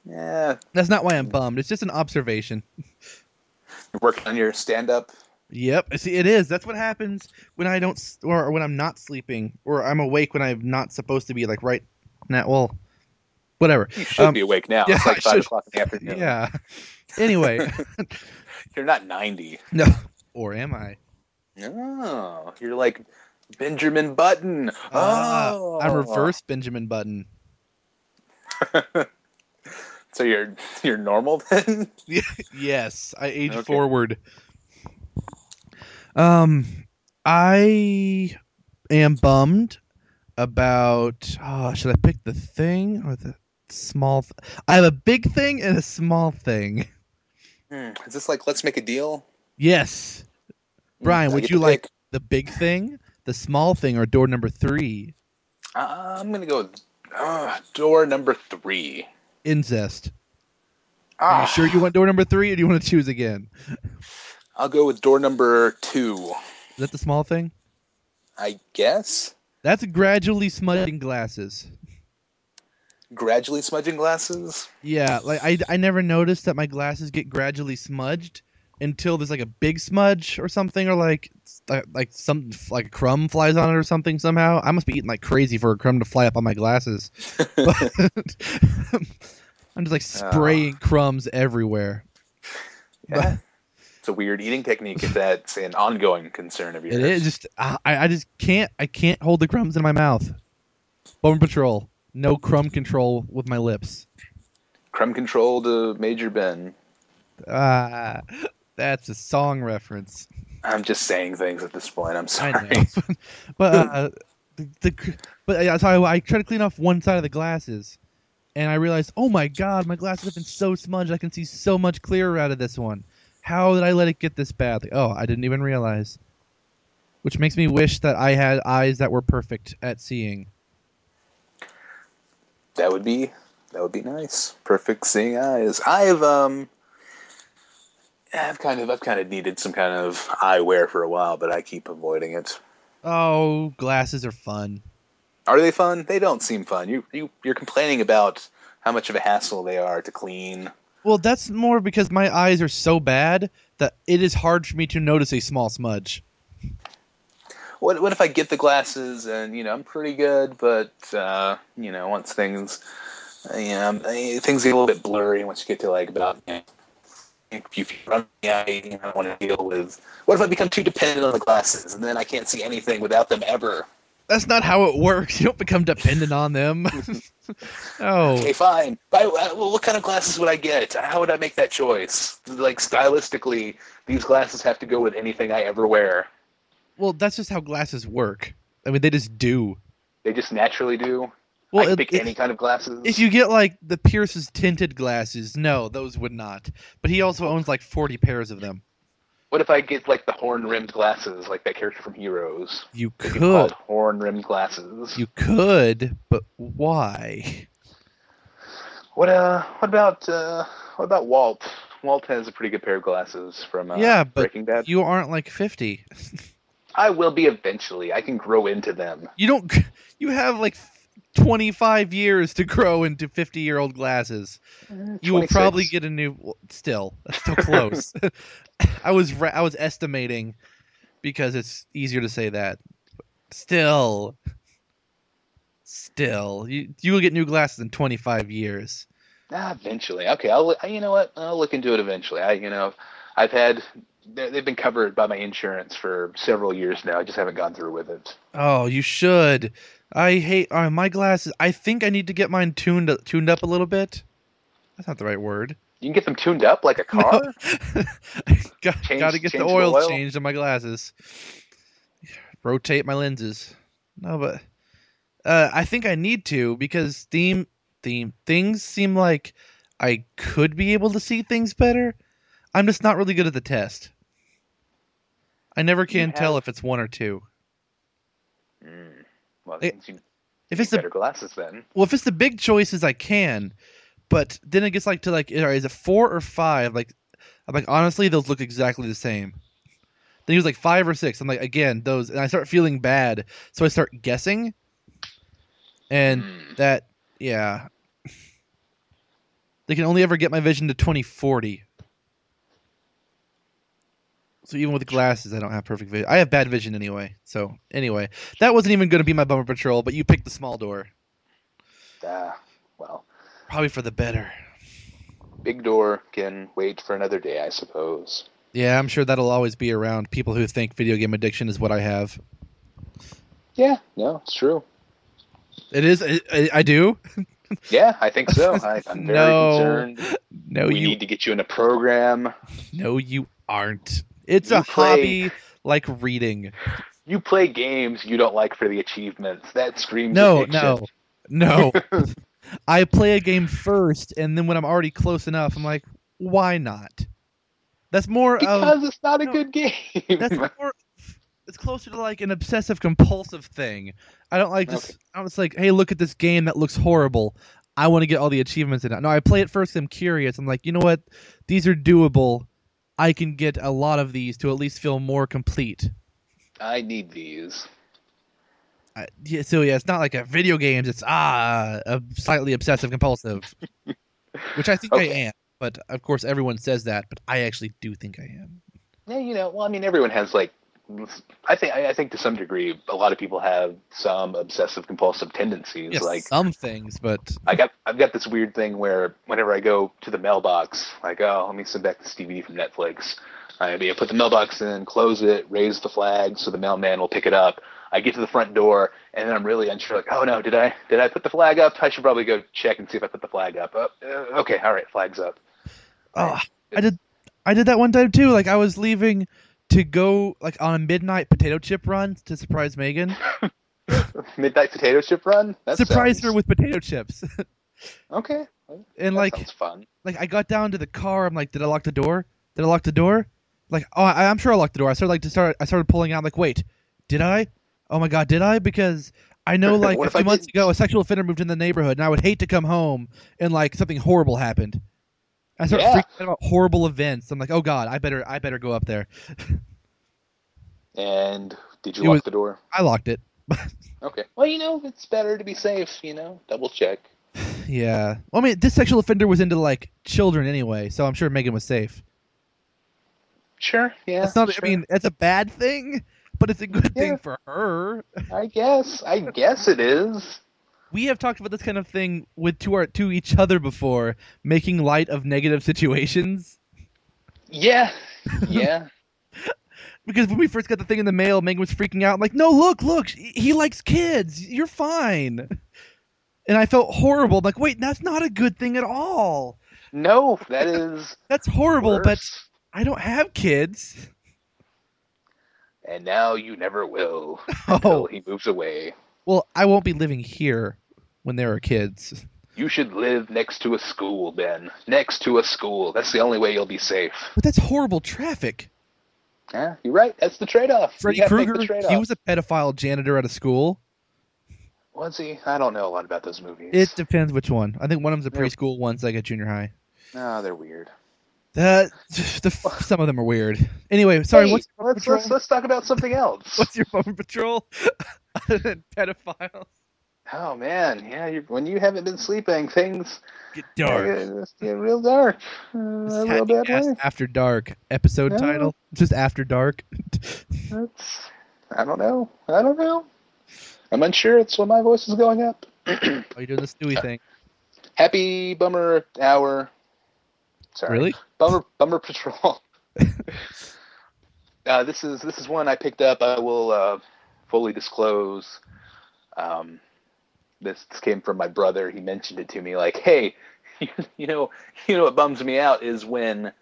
Speaker 2: yeah,
Speaker 3: That's not why I'm bummed. It's just an observation.
Speaker 2: you're working on your stand-up.
Speaker 3: Yep. See, it is. That's what happens when I don't, or when I'm not sleeping, or I'm awake when I'm not supposed to be. Like right now. Well, whatever.
Speaker 2: You should
Speaker 3: Um,
Speaker 2: be awake now.
Speaker 3: yeah,
Speaker 2: it's like
Speaker 3: I
Speaker 2: five o'clock in the afternoon.
Speaker 3: Yeah. Anyway,
Speaker 2: You're not ninety.
Speaker 3: no. Or am I?
Speaker 2: No, you're like Benjamin Button.
Speaker 3: Ah,
Speaker 2: oh,
Speaker 3: I'm reverse Benjamin Button.
Speaker 2: So you're you're normal then.
Speaker 3: yes, I age
Speaker 2: Okay.
Speaker 3: forward. Um, I am bummed about. Oh, should I pick the thing or the small? Th- I have a big thing and a small thing.
Speaker 2: Hmm, Is this like let's make a deal?
Speaker 3: Yes,
Speaker 2: Hmm,
Speaker 3: Brian,
Speaker 2: I
Speaker 3: would you like
Speaker 2: pick.
Speaker 3: the big thing, the small thing, or door number three?
Speaker 2: Uh, I'm gonna go uh, door number three.
Speaker 3: Incest. Are
Speaker 2: Ah,
Speaker 3: you sure you want door number three, or do you want to choose again?
Speaker 2: I'll go with door number two.
Speaker 3: Is that the small thing?
Speaker 2: I guess.
Speaker 3: That's gradually smudging glasses.
Speaker 2: Gradually smudging glasses.
Speaker 3: Yeah, like I, I never noticed that my glasses get gradually smudged until there's like a big smudge or something, or like like, uh, like some like a crumb flies on it or something somehow. I must be eating like crazy for a crumb to fly up on my glasses. But I'm just like spraying ah. crumbs everywhere.
Speaker 2: Yeah. It's a weird eating technique if that's an ongoing concern of yours.
Speaker 3: It is just I, I just can't I can't hold the crumbs in my mouth. Bone Patrol, no crumb control with my lips.
Speaker 2: Crumb control to Major Ben.
Speaker 3: Ah, that's a song reference.
Speaker 2: I'm just saying things at this point. I'm sorry.
Speaker 3: but uh, the, the but I I tried to clean off one side of the glasses, and I realized, oh my god, my glasses have been so smudged. I can see so much clearer out of this one. How did I let it get this bad? Like, oh, I didn't even realize. Which makes me wish that I had eyes that were perfect at seeing.
Speaker 2: That would be that would be nice. Perfect seeing eyes. I've um I've kind of I've kind of needed some kind of eyewear for a while, but I keep avoiding it.
Speaker 3: Oh, glasses are fun.
Speaker 2: Are they fun? They don't seem fun. You you you're complaining about how much of a hassle they are to clean.
Speaker 3: Well, that's more because my eyes are so bad that it is hard for me to notice a small smudge.
Speaker 2: What what if I get the glasses and you know I'm pretty good, but uh, you know once things you know things get a little bit blurry once you get to like about you know, if you run the eye, you know, I don't want to deal with. What if I become too dependent on the glasses and then I can't see anything without them ever?
Speaker 3: That's not how it works. You don't become dependent on them. oh,
Speaker 2: Okay, fine. But, well, what kind of glasses would I get? How would I make that choice? Like stylistically, these glasses have to go with anything I ever wear.
Speaker 3: Well, that's just how glasses work. I mean, they just do.
Speaker 2: They just naturally do.
Speaker 3: Well,
Speaker 2: I
Speaker 3: it-
Speaker 2: pick
Speaker 3: it-
Speaker 2: any kind of glasses.
Speaker 3: if you get like the Pierce's tinted glasses, no, those would not. But he also owns like 40 pairs of them.
Speaker 2: What if I get like the horn rimmed glasses, like that character from Heroes?
Speaker 3: You
Speaker 2: They
Speaker 3: could,
Speaker 2: horn rimmed glasses.
Speaker 3: you could, but why?
Speaker 2: What uh? What about uh? What about Walt? Walt has a pretty good pair of glasses from uh,
Speaker 3: Yeah, but
Speaker 2: Breaking Bad.
Speaker 3: You aren't like 50.
Speaker 2: I will be eventually. I can grow into them.
Speaker 3: You don't. You have like 25 years to grow into 50 year old glasses. You will
Speaker 2: 26.
Speaker 3: probably get a new. well, Still, that's still close. I was ra- I was estimating because it's easier to say that. Still, still, you you will get new glasses in 25 years.
Speaker 2: Ah, eventually. Okay, I'll. You know what? I'll look into it eventually. I, you know, I've had. They- They've been covered by my insurance for several years now. I just haven't gone through with it.
Speaker 3: Oh, you should. I hate uh, my glasses. I think I need to get mine tuned tuned up a little bit. That's not the right word.
Speaker 2: You can get them tuned up like a car.
Speaker 3: got,
Speaker 2: Change-
Speaker 3: got to get the
Speaker 2: change the
Speaker 3: oil,
Speaker 2: oil?
Speaker 3: changed on my glasses. Rotate my lenses. No, but uh, I think I need to because theme theme things seem like I could be able to see things better. I'm just not really good at the test. I never can tell if it's one or two.
Speaker 2: Mm. Well,
Speaker 3: It-
Speaker 2: you
Speaker 3: If it's the
Speaker 2: glasses then.
Speaker 3: well, if it's the big choices, I can. But then it gets like to like, is it four or five? Like, I'm like, honestly, those look exactly the same. Then he was like five or six. I'm like, again, those, and I start feeling bad, so I start guessing, and
Speaker 2: Mm.
Speaker 3: that, yeah, they can only ever get my vision to 2040. So even with glasses, I don't have perfect vision. I have bad vision anyway. So anyway, that wasn't even going to be my bumper patrol, but you picked the small door,
Speaker 2: Ah, well,
Speaker 3: probably for the better.
Speaker 2: big door can wait for another day, I suppose.
Speaker 3: Yeah, I'm sure that'll always be around. People who think video game addiction is what I have.
Speaker 2: Yeah, no, it's true.
Speaker 3: It is. I, I, I do.
Speaker 2: Yeah, I think so. I, I'm very
Speaker 3: No.
Speaker 2: concerned.
Speaker 3: No,
Speaker 2: we
Speaker 3: you.
Speaker 2: need to get you in a program.
Speaker 3: No, you aren't. It's
Speaker 2: You
Speaker 3: a
Speaker 2: play-
Speaker 3: hobby like reading.
Speaker 2: You play games you don't like for the achievements. That screams
Speaker 3: No,
Speaker 2: addiction.
Speaker 3: no, no. I play a game first, and then when I'm already close enough, I'm like, why not? That's more of.
Speaker 2: Because it's not a
Speaker 3: no,
Speaker 2: good game.
Speaker 3: That's more. It's closer to like an obsessive compulsive thing. I don't like just.
Speaker 2: Okay.
Speaker 3: I don't just like, hey, look at this game that looks horrible. I want to get all the achievements in it. No, I play it first. I'm curious. I'm like, you know what? These are doable. I can get a lot of these to at least feel more complete.
Speaker 2: I need these.
Speaker 3: I, yeah, so yeah, it's not like a video games. It's ah, a slightly obsessive compulsive, which I think I am. But of course, everyone says that. But I actually do think I am.
Speaker 2: Yeah, you know, well, I mean, everyone has like, I think, I think to some degree, a lot of people have some obsessive compulsive tendencies.
Speaker 3: Yes,
Speaker 2: like,
Speaker 3: some things, but
Speaker 2: I got, I've got this weird thing where whenever I go to the mailbox, like, oh, let me send back this DVD from Netflix. I mean, I put the mailbox in, close it, raise the flag so the mailman will pick it up. I get to the front door, and then I'm really unsure. Like, oh no, did I did I put the flag up? I should probably go check and see if I put the flag up. Oh, uh, okay, all right, flag's up.
Speaker 3: oh, I did I did that one time too. Like I was leaving to go like on a midnight potato chip run to surprise Megan.
Speaker 2: Midnight potato chip run. That
Speaker 3: surprise
Speaker 2: sounds-
Speaker 3: her with potato chips.
Speaker 2: Okay.
Speaker 3: and
Speaker 2: that
Speaker 3: like
Speaker 2: fun.
Speaker 3: like I got down to the car. I'm like, did I lock the door? Did I lock the door? Like, oh, I, I'm sure I locked the door. I started like to start. I started pulling out. Like, wait, did I? Oh my god, did I? Because I know like a few months ago, a sexual offender moved in the neighborhood, and I would hate to come home and like something horrible happened. I start
Speaker 2: Yeah.
Speaker 3: freaking out about horrible events. I'm like, oh god, I better, I better go up there.
Speaker 2: And did you
Speaker 3: It
Speaker 2: lock
Speaker 3: was-
Speaker 2: the door?
Speaker 3: I locked it.
Speaker 2: Okay. Well, you know, it's better to be safe. You know, double check.
Speaker 3: yeah. Well, I mean, this sexual offender was into like children anyway, so I'm sure Megan was safe.
Speaker 2: Sure. Yeah.
Speaker 3: That's not.
Speaker 2: sure.
Speaker 3: I mean, it's a bad thing, but it's a good
Speaker 2: Yeah.
Speaker 3: thing for her.
Speaker 2: I guess. I guess it is.
Speaker 3: We have talked about this kind of thing with to our to each other before, making light of negative situations.
Speaker 2: Yeah. Yeah.
Speaker 3: Because when we first got the thing in the mail, Megan was freaking out. I'm like, no, look, look, he likes kids. You're fine. And I felt horrible. I'm like, wait, that's not a good thing at all.
Speaker 2: no, that is.
Speaker 3: That's horrible, but. I don't have kids.
Speaker 2: And now you never will oh. until
Speaker 3: Oh,
Speaker 2: he moves away.
Speaker 3: well, I won't be living here. When they were kids.
Speaker 2: You should live next to a school, Ben. Next to a school. That's the only way you'll be safe.
Speaker 3: But that's horrible traffic.
Speaker 2: Yeah, you're right. That's the trade-off.
Speaker 3: Freddy
Speaker 2: you gotta make
Speaker 3: Krueger,
Speaker 2: trade-off.
Speaker 3: he was a pedophile janitor at a school.
Speaker 2: Was he? I don't know a lot about those movies.
Speaker 3: It depends which one. I think one of them's a preschool, one's like a junior high.
Speaker 2: No, they're weird.
Speaker 3: That the some of them are weird. Anyway, sorry.
Speaker 2: Hey,
Speaker 3: what's your
Speaker 2: let's, let's let's talk about something else.
Speaker 3: What's your Bummer Patrol other than pedophiles?
Speaker 2: Oh man, yeah. You, when you haven't been sleeping, things
Speaker 3: Get dark.
Speaker 2: just get real dark. Uh, a real
Speaker 3: Happy
Speaker 2: bad way.
Speaker 3: After Dark episode
Speaker 2: No.
Speaker 3: title. Just After Dark.
Speaker 2: That's, I don't know. I don't know. I'm unsure. It's when my voice is going up.
Speaker 3: Are you doing the Stewie thing?
Speaker 2: Happy bummer hour. Sorry.
Speaker 3: Really?
Speaker 2: Bummer Bummer Patrol. uh, this is this is one I picked up. I will uh, fully disclose. Um, this, came from my brother. He mentioned it to me, like, "Hey, you, you know, you know what bums me out is when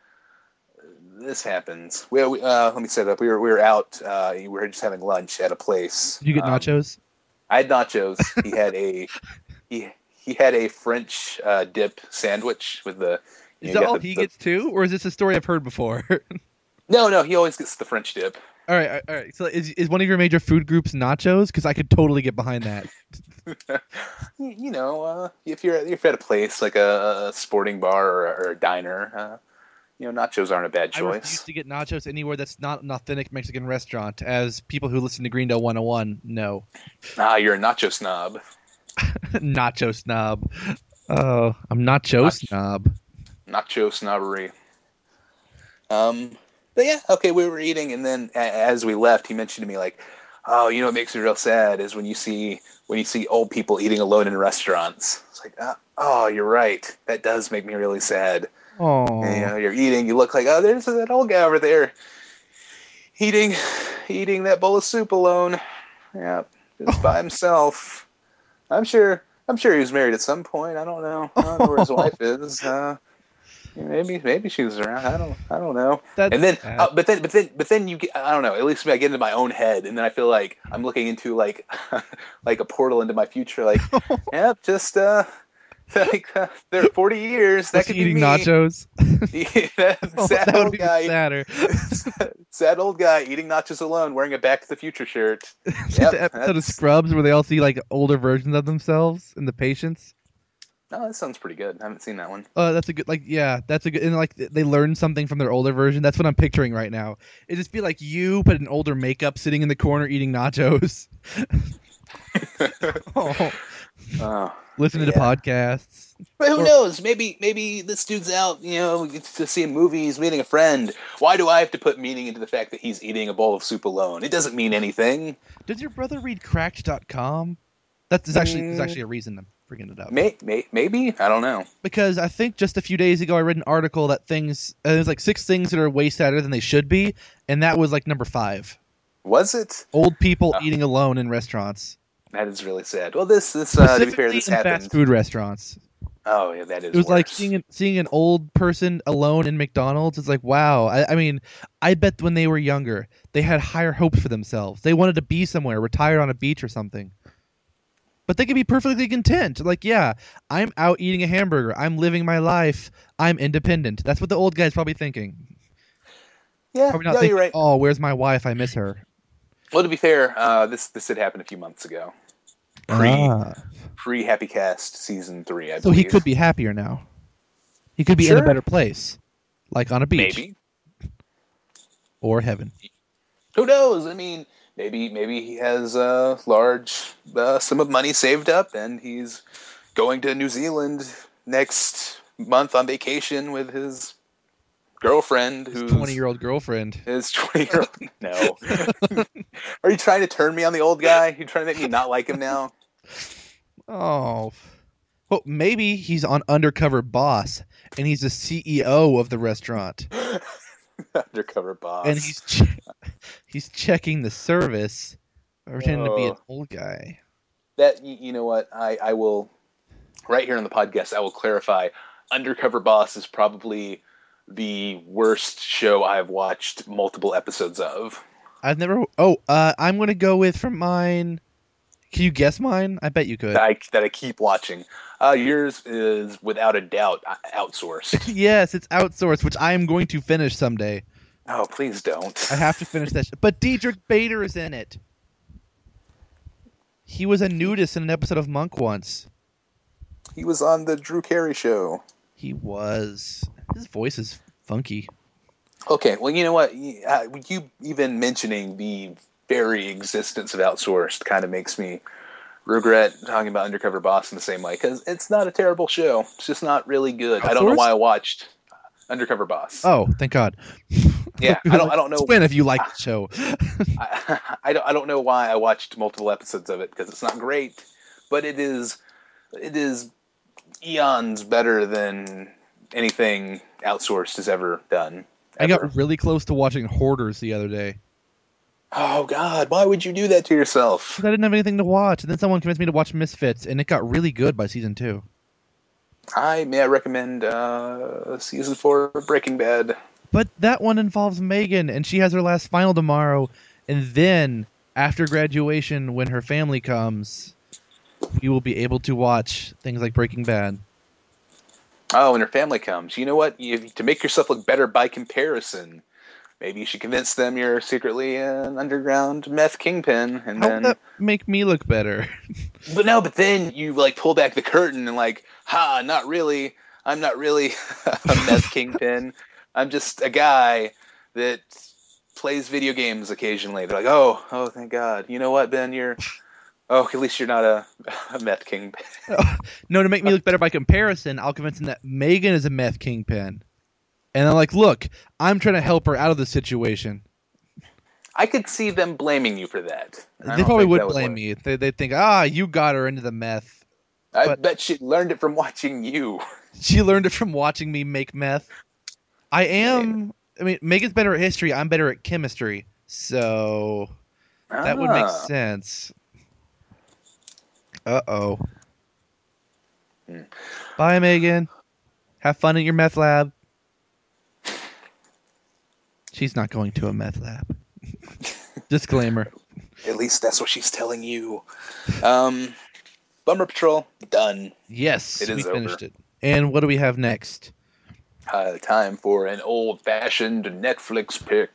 Speaker 2: this happens." We, we uh, let me set it up. We were we were out. Uh, we were just having lunch at a place.
Speaker 3: Did you get
Speaker 2: Um,
Speaker 3: nachos?
Speaker 2: I had nachos. He had a he he had a French uh, dip sandwich with the.
Speaker 3: Is
Speaker 2: know,
Speaker 3: that all
Speaker 2: the-
Speaker 3: he
Speaker 2: the-
Speaker 3: gets too, or is this a story I've heard before?
Speaker 2: No, no, he always gets the French dip.
Speaker 3: all right, all right. So is is one of your major food groups nachos? Because I could totally get behind that.
Speaker 2: you, know, uh, if you're if you're at a place like a, a sporting bar or, or a diner, uh, you know, nachos aren't a bad choice.
Speaker 3: I refuse to get nachos anywhere that's not an authentic Mexican restaurant, as people who listen to Greendale 101 know.
Speaker 2: Ah, you're a nacho snob.
Speaker 3: nacho snob. Oh, I'm nacho
Speaker 2: Nach-
Speaker 3: snob.
Speaker 2: Nacho snobbery. Um, but yeah, okay, we were eating, and then as we left, he mentioned to me like, "Oh, you know what makes me real sad is when you see when you see old people eating alone in restaurants." It's like, uh, "Oh, you're right. That does make me really sad."
Speaker 3: Oh,
Speaker 2: you know, you're eating, you look like, oh, there's that old guy over there eating, eating that bowl of soup alone. Yeah, just by himself. I'm sure, I'm sure he was married at some point. I don't know. I don't know where his wife is. Uh, maybe, maybe she was around. I don't, I don't know.
Speaker 3: that's
Speaker 2: And then, uh, but then, but then, but then you get, I don't know. At least I get into my own head, and then I feel like I'm looking into like, like a portal into my future. Like, yep, just uh, like uh, they're 40 years. That
Speaker 3: Was
Speaker 2: could
Speaker 3: he
Speaker 2: be
Speaker 3: eating
Speaker 2: me.
Speaker 3: nachos.
Speaker 2: Yeah, that
Speaker 3: Oh,
Speaker 2: sad old guy.
Speaker 3: sadder.
Speaker 2: sad old guy eating nachos alone, wearing a Back to the Future shirt. Yep,
Speaker 3: the episode of Scrubs where they all see like older versions of themselves in the patients.
Speaker 2: Oh, that sounds pretty good. I haven't seen that one.
Speaker 3: Oh, that's a good like yeah, that's a good and like they learn something from their older version. That's what I'm picturing right now. It just be like you, but an older makeup, sitting in the corner eating nachos. oh,
Speaker 2: Oh.
Speaker 3: listening to
Speaker 2: Yeah.
Speaker 3: podcasts.
Speaker 2: But who
Speaker 3: Or-
Speaker 2: knows? Maybe maybe this dude's out, you know, to see a movie, he's meeting a friend. Why do I have to put meaning into the fact that he's eating a bowl of soup alone? It doesn't mean anything.
Speaker 3: Does your brother read Cracked.com? That's there's actually there's
Speaker 2: Mm.
Speaker 3: actually a reason I'm bringing it up.
Speaker 2: May, may, maybe I don't know.
Speaker 3: because I think just a few days ago I read an article that things uh, there's like six things that are way sadder than they should be, and that was like number five.
Speaker 2: Was it?
Speaker 3: Old people
Speaker 2: Oh.
Speaker 3: eating alone in restaurants,
Speaker 2: That is really sad. Well, this this uh, to be fair, this
Speaker 3: in
Speaker 2: happened.
Speaker 3: fast food restaurants.
Speaker 2: Oh yeah, that is.
Speaker 3: It was like seeing an, seeing an old person alone in McDonald's. It's like wow. I, I mean, I bet when they were younger, they had higher hopes for themselves. They wanted to be somewhere, retired on a beach or something. But they could be perfectly content. Like, yeah, I'm out eating a hamburger. I'm living my life. I'm independent. That's what the old guy's probably thinking.
Speaker 2: Yeah,
Speaker 3: Probably not
Speaker 2: no,
Speaker 3: thinking,
Speaker 2: you're right.
Speaker 3: oh, where's my wife? I miss her.
Speaker 2: Well, to be fair, uh, this this did happen a few months ago, pre
Speaker 3: Ah.
Speaker 2: pre Happy Cast season three. I
Speaker 3: So he could be happier now. He could be in a better place, like on a beach
Speaker 2: maybe.
Speaker 3: or heaven.
Speaker 2: Who knows? I mean, maybe maybe he has a large uh, sum of money saved up, and he's going to New Zealand next month on vacation with his girlfriend,
Speaker 3: His
Speaker 2: who's
Speaker 3: twenty-year-old girlfriend.
Speaker 2: His twenty year old. No. Are you trying to turn me on the old guy? You trying to make me not like him now?
Speaker 3: Oh. Well, maybe he's on undercover boss, and he's the CEO of the restaurant,
Speaker 2: Undercover boss.
Speaker 3: and he's he's checking the service, pretending to be an
Speaker 2: Oh.
Speaker 3: old guy.
Speaker 2: that. You know what? I I will. Right here on the podcast, I will clarify. Undercover Boss is probably the worst show I've watched multiple episodes of.
Speaker 3: I've never. Oh, uh, I'm gonna go with from mine. Can you guess mine? I bet you could.
Speaker 2: that I that I keep watching. Uh, yours is without a doubt outsourced.
Speaker 3: yes, it's outsourced, which I am going to finish someday.
Speaker 2: Oh, please don't.
Speaker 3: I have to finish that. Sh- but Diedrich Bader is in it. He was a nudist in an episode of Monk once.
Speaker 2: He was on the Drew Carey show.
Speaker 3: He was. His voice is funky.
Speaker 2: Okay, well, you know what? You uh, even mentioning the very existence of outsourced kind of makes me regret talking about Undercover Boss in the same way because it's not a terrible show. It's just not really good. I don't know why I watched Undercover Boss.
Speaker 3: Oh, thank God.
Speaker 2: yeah, I don't. I don't know.
Speaker 3: It's win if you like the show.
Speaker 2: I, I don't. I don't know why I watched multiple episodes of it because it's not great, but it is. It is eons better than anything outsourced has ever done.
Speaker 3: I got really close to watching Hoarders the other day.
Speaker 2: Oh God! Why would you do that to yourself?
Speaker 3: I didn't have anything to watch, and then someone convinced me to watch Misfits, and it got really good by season two.
Speaker 2: I may I recommend uh, season four of Breaking Bad.
Speaker 3: But that one involves Megan, and she has her last final tomorrow. And then, after graduation, when her family comes, we will be able to watch things like Breaking Bad.
Speaker 2: Oh, when her family comes, you know what? You, to make yourself look better by comparison, maybe you should convince them you're secretly an underground meth kingpin, and
Speaker 3: How
Speaker 2: then.
Speaker 3: would that make me look better?
Speaker 2: But no, but then you like pull back the curtain and like, ha, not really. I'm not really a meth kingpin. I'm just a guy that plays video games occasionally. They're like, oh, oh, thank God. You know what, Ben? You're. Oh, at least you're not a, a meth kingpin.
Speaker 3: no, to make me look better by comparison, I'll convince them that Megan is a meth kingpin. And I'm like, look, I'm trying to help her out of the situation.
Speaker 2: I could see them blaming you for that. I
Speaker 3: They probably would blame
Speaker 2: work.
Speaker 3: me. They, they'd think, ah, you got her into the meth.
Speaker 2: I
Speaker 3: but-
Speaker 2: bet she learned it from watching you.
Speaker 3: She learned it from watching me make meth. I am. I mean, Megan's better at history. I'm better at chemistry. So that would make
Speaker 2: Ah.
Speaker 3: sense. Uh oh.
Speaker 2: Hmm.
Speaker 3: Bye, Megan. Have fun at your meth lab. She's not going to a meth lab. Disclaimer.
Speaker 2: At least that's what she's telling you. Um, Bummer Patrol done.
Speaker 3: Yes,
Speaker 2: It
Speaker 3: we
Speaker 2: is over.
Speaker 3: finished it. And what do we have next?
Speaker 2: Uh, time for an old-fashioned Netflix pick.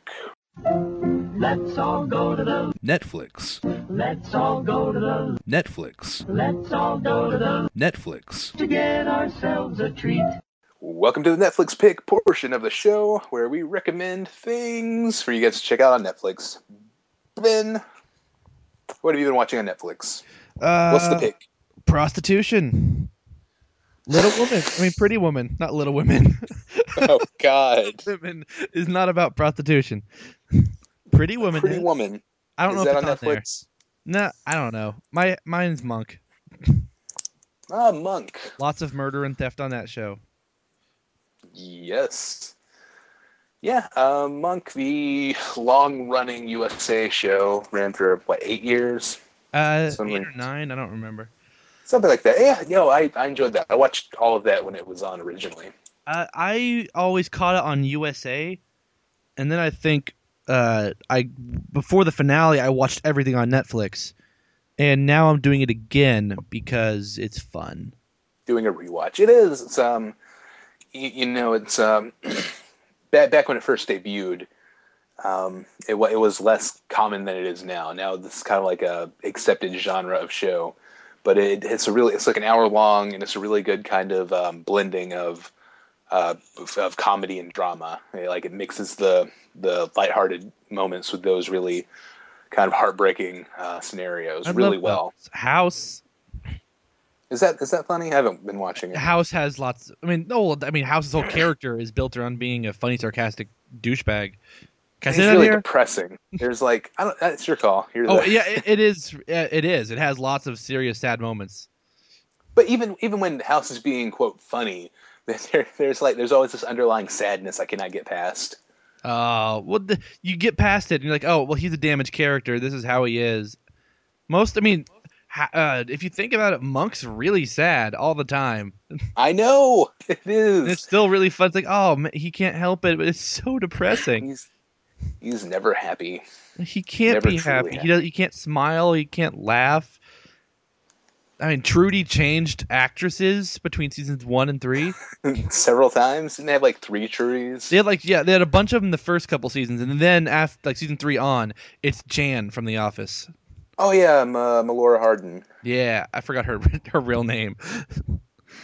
Speaker 5: Let's all go to the,
Speaker 6: Netflix,
Speaker 5: let's all go to the,
Speaker 6: Netflix,
Speaker 5: let's all go to the,
Speaker 6: Netflix.
Speaker 5: to get ourselves a treat.
Speaker 2: Welcome to the Netflix pick portion of the show where we recommend things for you guys to check out on Netflix. Ben, what have you been watching on Netflix?
Speaker 3: Uh,
Speaker 2: What's the pick?
Speaker 3: Prostitution. Little Woman. I mean, Pretty Woman, not Little Women.
Speaker 2: oh God,
Speaker 3: Women is not about prostitution. Pretty Woman.
Speaker 2: Pretty
Speaker 3: is.
Speaker 2: Woman.
Speaker 3: I don't
Speaker 2: Is
Speaker 3: know
Speaker 2: that
Speaker 3: if it's on.
Speaker 2: Netflix?
Speaker 3: Nah, I don't know. My mine's Monk.
Speaker 2: Ah, Monk.
Speaker 3: Lots of murder and theft on that show.
Speaker 2: Yes. Yeah, uh, Monk, the long-running USA show, ran for what eight years,
Speaker 3: Uh,
Speaker 2: Something-
Speaker 3: eight or nine. I don't remember.
Speaker 2: something like that. Yeah, yo, I, I enjoyed that. I watched all of that when it was on originally.
Speaker 3: Uh, I always caught it on USA, and then I think uh, I before the finale I watched everything on Netflix, and now I'm doing it again because it's fun.
Speaker 2: doing a rewatch. It is. It's um, you, you know, it's um, back back when it first debuted. Um, it it was less common than it is now. Now this is kind of like a accepted genre of show, but it, it's a really it's like an hour long and it's a really good kind of um, blending of uh, of- comedy and drama. Like it mixes the the lighthearted moments with those really kind of heartbreaking uh, scenarios
Speaker 3: I
Speaker 2: really well.
Speaker 3: House
Speaker 2: Is that is that funny? I haven't been watching it.
Speaker 3: House has lots. I mean, no, I mean House's whole character is built around being a funny, sarcastic douchebag. Can
Speaker 2: It's really
Speaker 3: here?
Speaker 2: depressing. There's like I don't. That's your call. You're
Speaker 3: Oh
Speaker 2: the-
Speaker 3: yeah, it, it is. It is. It has lots of serious, sad moments.
Speaker 2: But even even when House is being quote funny, there, there's like there's always this underlying sadness I cannot get past.
Speaker 3: Uh, well, the, you get past it, and you're like, oh, well, he's a damaged character. This is how he is. Most, I mean, uh, if you think about it, Monk's really sad all the time.
Speaker 2: I know it
Speaker 3: And it's still really fun. It's like, oh, ma- he can't help it, but it's so depressing.
Speaker 2: He's he's never happy.
Speaker 3: He can't
Speaker 2: Never
Speaker 3: be
Speaker 2: truly
Speaker 3: happy. He
Speaker 2: happy.
Speaker 3: does. He can't smile. He can't laugh. I mean, Trudy changed actresses between seasons one and three.
Speaker 2: Several times. Didn't they have like three Trudies?
Speaker 3: They had like yeah, they had a bunch of them the first couple seasons, and then after like season three on, it's Jan from The Office.
Speaker 2: Oh yeah, um, uh, Melora Hardin.
Speaker 3: Yeah, I forgot her her real name.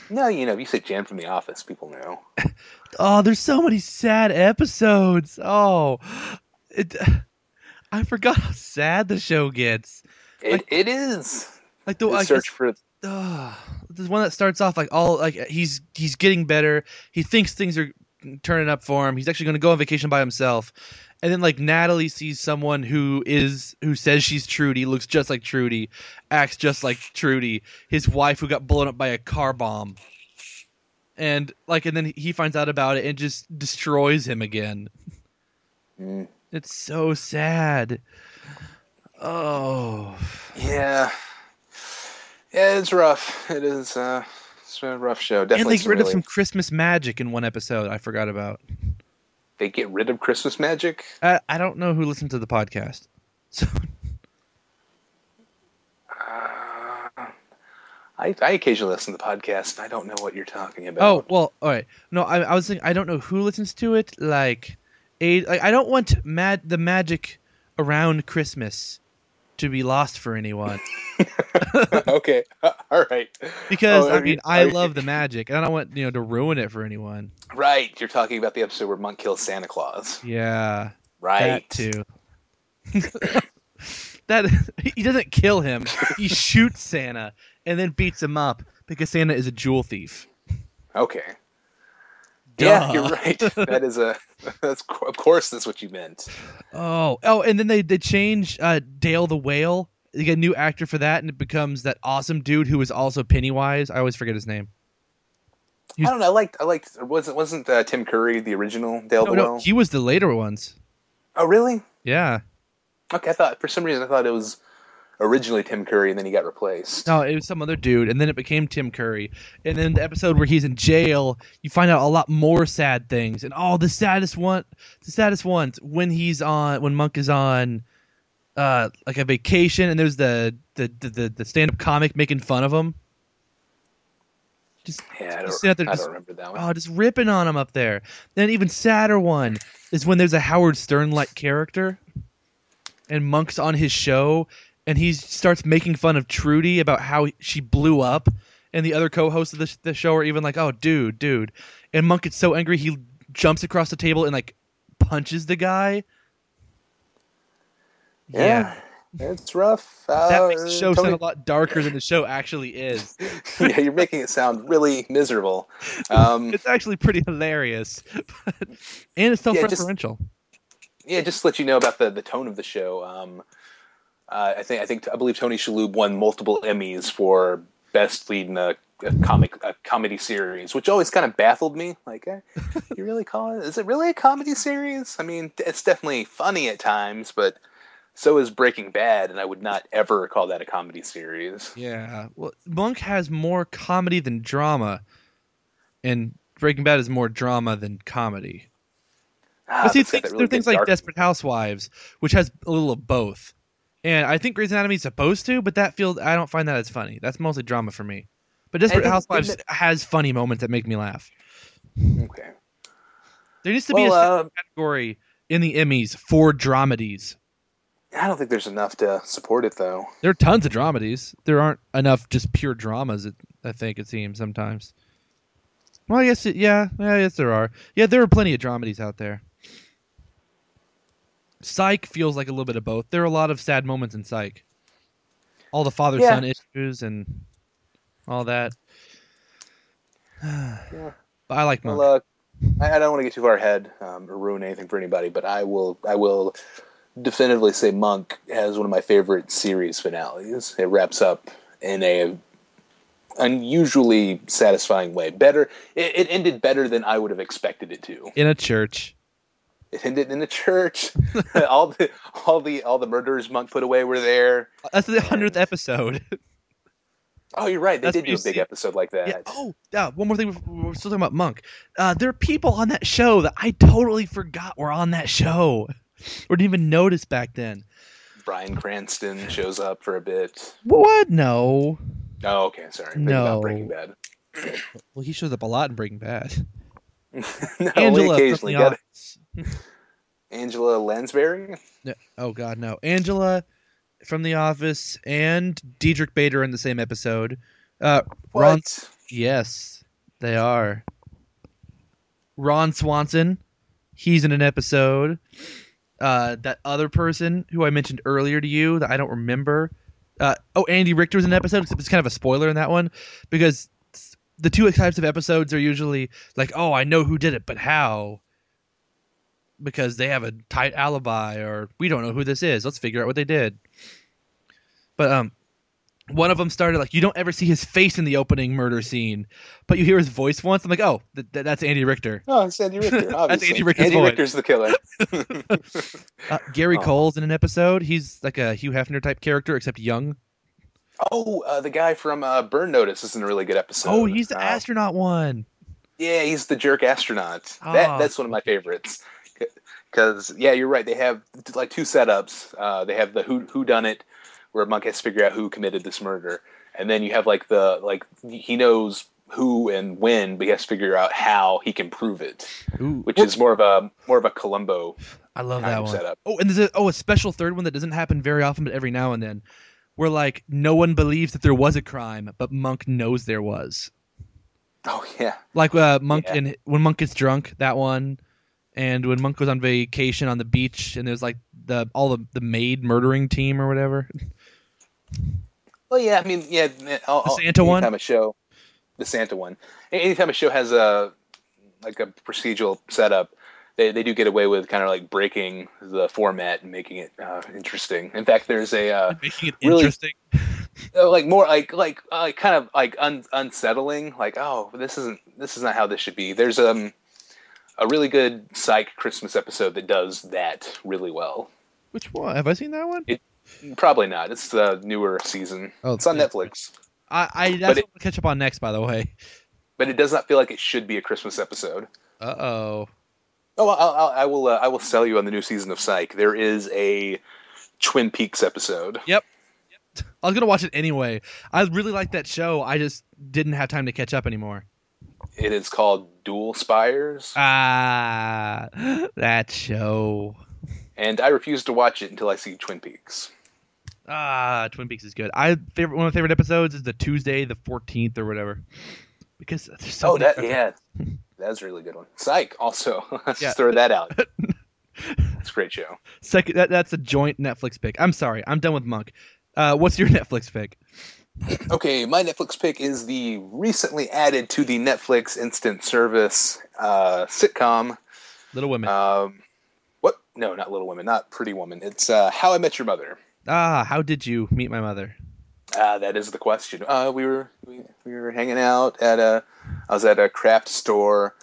Speaker 2: No, you know, if you say Jan from The Office, people know.
Speaker 3: Oh, there's so many sad episodes. Oh, it. I forgot how sad the show gets.
Speaker 2: It,
Speaker 3: Like-
Speaker 2: it is.
Speaker 3: Like the
Speaker 2: The search for
Speaker 3: uh, there's one that starts off like all like he's he's getting better. He thinks things are turning up for him. He's actually going to go on vacation by himself. And then like Natalie sees someone who is who says she's Trudy, looks just like Trudy, acts just like Trudy, his wife who got blown up by a car bomb. And like and then he finds out about it and just destroys him again.
Speaker 2: Mm,
Speaker 3: It's so sad. Oh.
Speaker 2: yeah, yeah, it's rough. It is. Uh, it's a rough show. Definitely And
Speaker 3: they get rid of some Christmas magic in one episode I forgot about.
Speaker 2: They get rid of Christmas magic.
Speaker 3: I, I don't know who listened to the podcast. So
Speaker 2: Uh, I, I occasionally listen to the podcast. I don't know what you're talking about.
Speaker 3: Oh well, all right. No, I, I was thinking I don't know who listens to it. Like, a like I don't want mad the magic around Christmas to be lost for anyone
Speaker 2: okay. All right.
Speaker 3: because
Speaker 2: Oh,
Speaker 3: I mean
Speaker 2: you-
Speaker 3: I
Speaker 2: are you-
Speaker 3: love the magic and I don't want you know to ruin it for anyone.
Speaker 2: Right. You're talking about the episode where Monk kills Santa Claus.
Speaker 3: Yeah,
Speaker 2: Right.
Speaker 3: that too. that he doesn't kill him. He shoots Santa and then beats him up because Santa is a jewel thief.
Speaker 2: Okay.
Speaker 3: Duh.
Speaker 2: Yeah, you're right. That is a. That's of course that's what you meant.
Speaker 3: Oh, oh, and then they they change uh, Dale the whale. They get a new actor for that, and it becomes that awesome dude who is also Pennywise. I always forget his name.
Speaker 2: I don't know. I liked. I liked. Wasn't wasn't uh, Tim Curry the original Dale
Speaker 3: No,
Speaker 2: the
Speaker 3: no,
Speaker 2: Whale?
Speaker 3: he was the later ones.
Speaker 2: Oh, really?
Speaker 3: Yeah.
Speaker 2: Okay. I thought for some reason I thought it was originally Tim Curry and then he got replaced.
Speaker 3: No, it was some other dude, and then it became Tim Curry. And then the episode where he's in jail, you find out a lot more sad things. And oh, the saddest one, the saddest ones when he's on, when Monk is on, uh, like a vacation, and there's the the the, the, the stand up comic making fun of him. Just
Speaker 2: Yeah, I don't,
Speaker 3: out
Speaker 2: I
Speaker 3: just-
Speaker 2: don't remember that one.
Speaker 3: Oh, just ripping on him up there. Then even sadder one is when there's a Howard Stern like character, and Monk's on his show, and he starts making fun of Trudy about how she blew up, and the other co-hosts of the, the show are even like, "Oh, dude, dude," and Monk gets so angry he jumps across the table and like punches the guy.
Speaker 2: yeah, it's rough.
Speaker 3: That
Speaker 2: Uh,
Speaker 3: makes the show
Speaker 2: Tony-
Speaker 3: sound a lot darker than the show actually is.
Speaker 2: yeah, you're making it sound really miserable. Um,
Speaker 3: It's actually pretty hilarious, but, and it's
Speaker 2: Yeah, just-
Speaker 3: self-referential.
Speaker 2: yeah, just to let you know about the, the tone of the show. Um, uh, I think I think I believe Tony Shalhoub won multiple Emmys for best lead in a, a comic a comedy series, which always kind of baffled me. Like, eh, you really call it? Is it really a comedy series? I mean, it's definitely funny at times, but so is Breaking Bad, and I would not ever call that a comedy series.
Speaker 3: Yeah. Well, Monk has more comedy than drama, and Breaking Bad is more drama than comedy.
Speaker 2: Ah,
Speaker 3: But see, things,
Speaker 2: really
Speaker 3: there are things like. Desperate Housewives, which has a little of both. And I think Grey's Anatomy is supposed to, but that feels I don't find that as funny. That's mostly drama for me. But Desperate Housewives has funny moments that make me laugh.
Speaker 2: Okay.
Speaker 3: There needs to be a
Speaker 2: uh,
Speaker 3: category in the Emmys for dramedies.
Speaker 2: I don't think there's enough to support it, though.
Speaker 3: There are tons of dramedies. There aren't enough just pure dramas. I think it seems sometimes. Well, I guess it, yeah, yeah, yes there are. Yeah, there are plenty of dramedies out there. Psych feels like a little bit of both. There are a lot of sad moments in Psych. All the father son issues and all that. But I like Monk.
Speaker 2: Well, uh, I, I don't want to get too far ahead um, or ruin anything for anybody, but I will. I will definitively say Monk has one of my favorite series finales. It wraps up in a unusually satisfying way. Better. It, it ended better than I would have expected it to.
Speaker 3: in a church.
Speaker 2: It ended in the church. all the all the all the murderers Monk put away were there.
Speaker 3: That's the hundredth episode.
Speaker 2: Oh, you're right. They
Speaker 3: That's
Speaker 2: did do a big
Speaker 3: see.
Speaker 2: episode like that.
Speaker 3: Yeah. Oh, yeah. One more thing. We're still talking about Monk. Uh, there are people on that show that I totally forgot were on that show, or didn't even notice back then.
Speaker 2: Bryan Cranston shows up for a bit.
Speaker 3: What? No.
Speaker 2: Oh, okay. Sorry.
Speaker 3: No.
Speaker 2: Breaking Bad.
Speaker 3: Well, he shows up a lot in Breaking Bad.
Speaker 2: no,
Speaker 3: Angela
Speaker 2: occasionally got. Angela Lansbury.
Speaker 3: No, oh God, no. Angela from The Office and Diedrich Bader in the same episode. Uh, Ron,
Speaker 2: What?
Speaker 3: yes, they are. Ron Swanson, he's in an episode. Uh, that other person who I mentioned earlier to you that I don't remember. Uh, oh, Andy Richter was in an episode, except it's kind of a spoiler in that one because the two types of episodes are usually like, oh, I know who did it, but how? Because they have a tight alibi, or we don't know who this is. Let's figure out what they did. But um, one of them started like you don't ever see his face in the opening murder scene, but you hear his voice once. I'm like, oh, th- th- that's Andy Richter.
Speaker 2: Oh, it's Andy Richter. Obviously.
Speaker 3: Andy Richter's
Speaker 2: Andy
Speaker 3: voice.
Speaker 2: Richter's the killer.
Speaker 3: Uh, Gary
Speaker 2: Oh.
Speaker 3: Cole's in an episode. He's like a Hugh Hefner type character, except young.
Speaker 2: oh, uh, the guy from uh, Burn Notice is in a really good episode.
Speaker 3: oh, he's the
Speaker 2: Uh,
Speaker 3: astronaut one.
Speaker 2: Yeah, he's the jerk astronaut. That
Speaker 3: Ah.
Speaker 2: that's one of my favorites. Because yeah, you're right. They have like two setups. Uh, they have the who who done it, where Monk has to figure out who committed this murder, and then you have like the like he knows who and when, but he has to figure out how he can prove it,
Speaker 3: Ooh,
Speaker 2: which is more of a more of a Columbo
Speaker 3: I love that one.
Speaker 2: setup.
Speaker 3: Oh, and there's a oh a special third one that doesn't happen very often, but every now and then, where like no one believes that there was a crime, but Monk knows there was.
Speaker 2: Oh yeah,
Speaker 3: Like uh, Monk
Speaker 2: Yeah.
Speaker 3: and when Monk gets drunk, that one, and when Monk was on vacation on the beach, and there's like the all the the maid murdering team or whatever.
Speaker 2: Well, yeah, I mean, yeah, I'll,
Speaker 3: The Santa one?
Speaker 2: Anytime a show, the Santa one. Anytime a show has a like a procedural setup, they they do get away with kind of like breaking the format and making it uh, interesting. In fact, there's a uh,
Speaker 3: Making it
Speaker 2: Really-
Speaker 3: interesting.
Speaker 2: uh, like more like like uh, like kind of like un- unsettling. Like, oh, this isn't this is not how this should be. There's um a really good Psych Christmas episode that does that really well.
Speaker 3: Which one? Have I seen that one?
Speaker 2: Probably not. It's the newer season.
Speaker 3: Oh,
Speaker 2: it's on
Speaker 3: yeah.
Speaker 2: Netflix.
Speaker 3: I, I that's what
Speaker 2: it-
Speaker 3: we'll catch up on next, by the way.
Speaker 2: But it does not feel like it should be a Christmas episode.
Speaker 3: Uh oh.
Speaker 2: Oh, I'll, I'll, I will. Uh, I will sell you on the new season of Psych. There is a Twin Peaks episode. Yep.
Speaker 3: I was gonna watch it anyway. I really like that show. I just didn't have time to catch up anymore.
Speaker 2: It is called Dual Spires,
Speaker 3: Ah, that show.
Speaker 2: and I refuse to watch it until I see Twin Peaks.
Speaker 3: Ah, Twin Peaks is good. I favorite one of my favorite episodes is the Tuesday, the fourteenth or whatever, because there's so
Speaker 2: Oh, that yeah, that's a really good one. Psych, also. Let's
Speaker 3: Yeah.
Speaker 2: throw that out. It's a great show.
Speaker 3: Second, that, that's a joint Netflix pick. I'm sorry, I'm done with Monk. Uh, what's your Netflix pick?
Speaker 2: Okay, my Netflix pick is the recently added to the Netflix instant service uh, sitcom.
Speaker 3: Little Women.
Speaker 2: Um, what? No, not Little Women, not Pretty Woman. It's uh, How I Met Your Mother.
Speaker 3: ah, how did you meet my mother?
Speaker 2: Uh, that is the question. Uh, we were we, we were hanging out at a I was at a craft store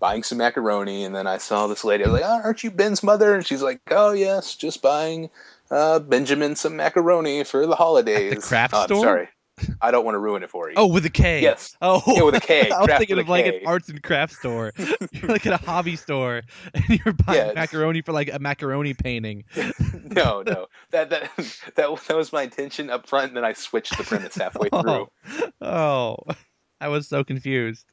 Speaker 2: buying some macaroni, and then I saw this lady. I was like, oh, "Aren't you Ben's mother?" And she's like, "Oh yes, just buying uh, Benjamin some macaroni for the holidays."
Speaker 3: The craft
Speaker 2: Oh, I'm
Speaker 3: store?
Speaker 2: sorry, I don't want to ruin it for you.
Speaker 3: Oh, with a K.
Speaker 2: yes,
Speaker 3: Oh,
Speaker 2: Yeah, with a K,
Speaker 3: I was thinking of like
Speaker 2: K.
Speaker 3: an arts and crafts store. you're like at a hobby store, and you're buying macaroni for like a macaroni painting.
Speaker 2: no, no, that that that that was my intention up front, and then I switched the premise halfway oh. through.
Speaker 3: Oh, I was so confused.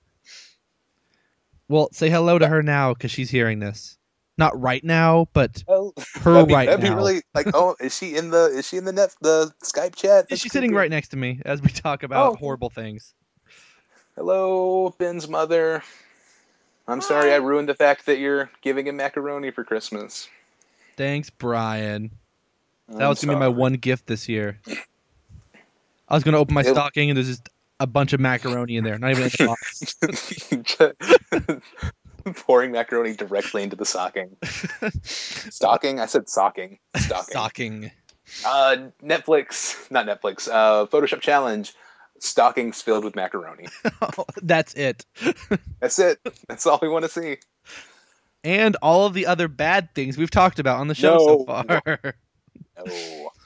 Speaker 3: Well, say hello to her now because she's hearing this. Not right now, but
Speaker 2: Oh,
Speaker 3: her
Speaker 2: that'd be,
Speaker 3: right
Speaker 2: that'd
Speaker 3: now.
Speaker 2: be really like. Oh, is she in the? Is she in the net? The Skype chat? That's
Speaker 3: she's sitting right next to me as we talk about
Speaker 2: Oh.
Speaker 3: horrible things.
Speaker 2: Hello, Ben's mother. I'm sorry I ruined the fact that you're giving him macaroni for Christmas.
Speaker 3: Thanks, Brian. That
Speaker 2: I'm
Speaker 3: was gonna be my one gift this year. I was gonna open my
Speaker 2: It-
Speaker 3: stocking and there's just a bunch of macaroni in there, not even in the box.
Speaker 2: Pouring macaroni directly into the stocking. Stocking? I said socking. Stocking.
Speaker 3: Stocking.
Speaker 2: Uh, Netflix, not Netflix. Uh, Photoshop challenge. Stockings filled with macaroni.
Speaker 3: That's it.
Speaker 2: That's it. That's all we want to see.
Speaker 3: And all of the other bad things we've talked about on the show so
Speaker 2: No.
Speaker 3: far.
Speaker 2: Oh.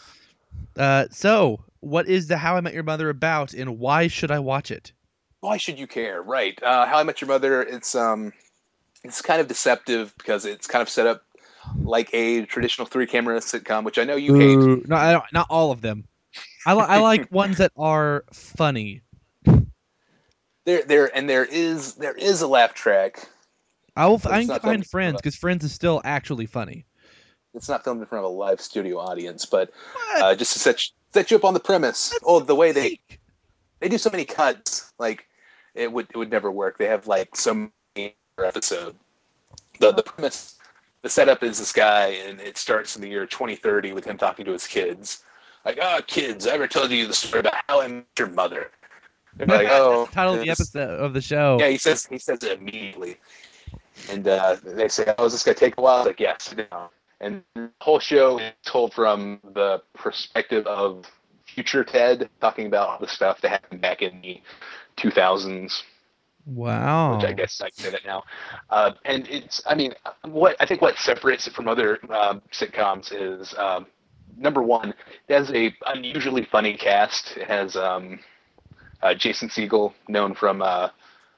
Speaker 3: Uh, so, what is the How I Met Your Mother about, and why should I watch it?
Speaker 2: why should you care? Right. Uh, How I Met Your Mother. It's um, it's kind of deceptive because it's kind of set up like a traditional three camera sitcom, which I know you hate.
Speaker 3: No, I don't, not all of them. I, li- I like ones that are funny.
Speaker 2: There, there, and there is there is a laugh track.
Speaker 3: I will. I can
Speaker 2: not
Speaker 3: get behind Friends because Friends is still actually funny.
Speaker 2: It's not filmed in front of a live studio audience, but uh, just to set set you up on the premise. Oh, the way they they do so many cuts, like it would it would never work. They have like so many per episode. The the premise, the setup is this guy, and it starts in the year 2030 with him talking to his kids. Like, ah, kids, I ever told you the story about how I met your mother? They're like, oh,
Speaker 3: title of the episode of the show.
Speaker 2: Yeah, he says he says it immediately, and uh, they say, "Oh, is this gonna take a while?" Like, yes. down." And the whole show is told from the perspective of future Ted, talking about all the stuff that happened back in the 2000s,
Speaker 3: Wow.
Speaker 2: which I guess I can say that now. Uh, and it's, I mean, what I think what separates it from other um, sitcoms is um, number one, it has a unusually funny cast. It has um, uh, Jason Segel, known from uh,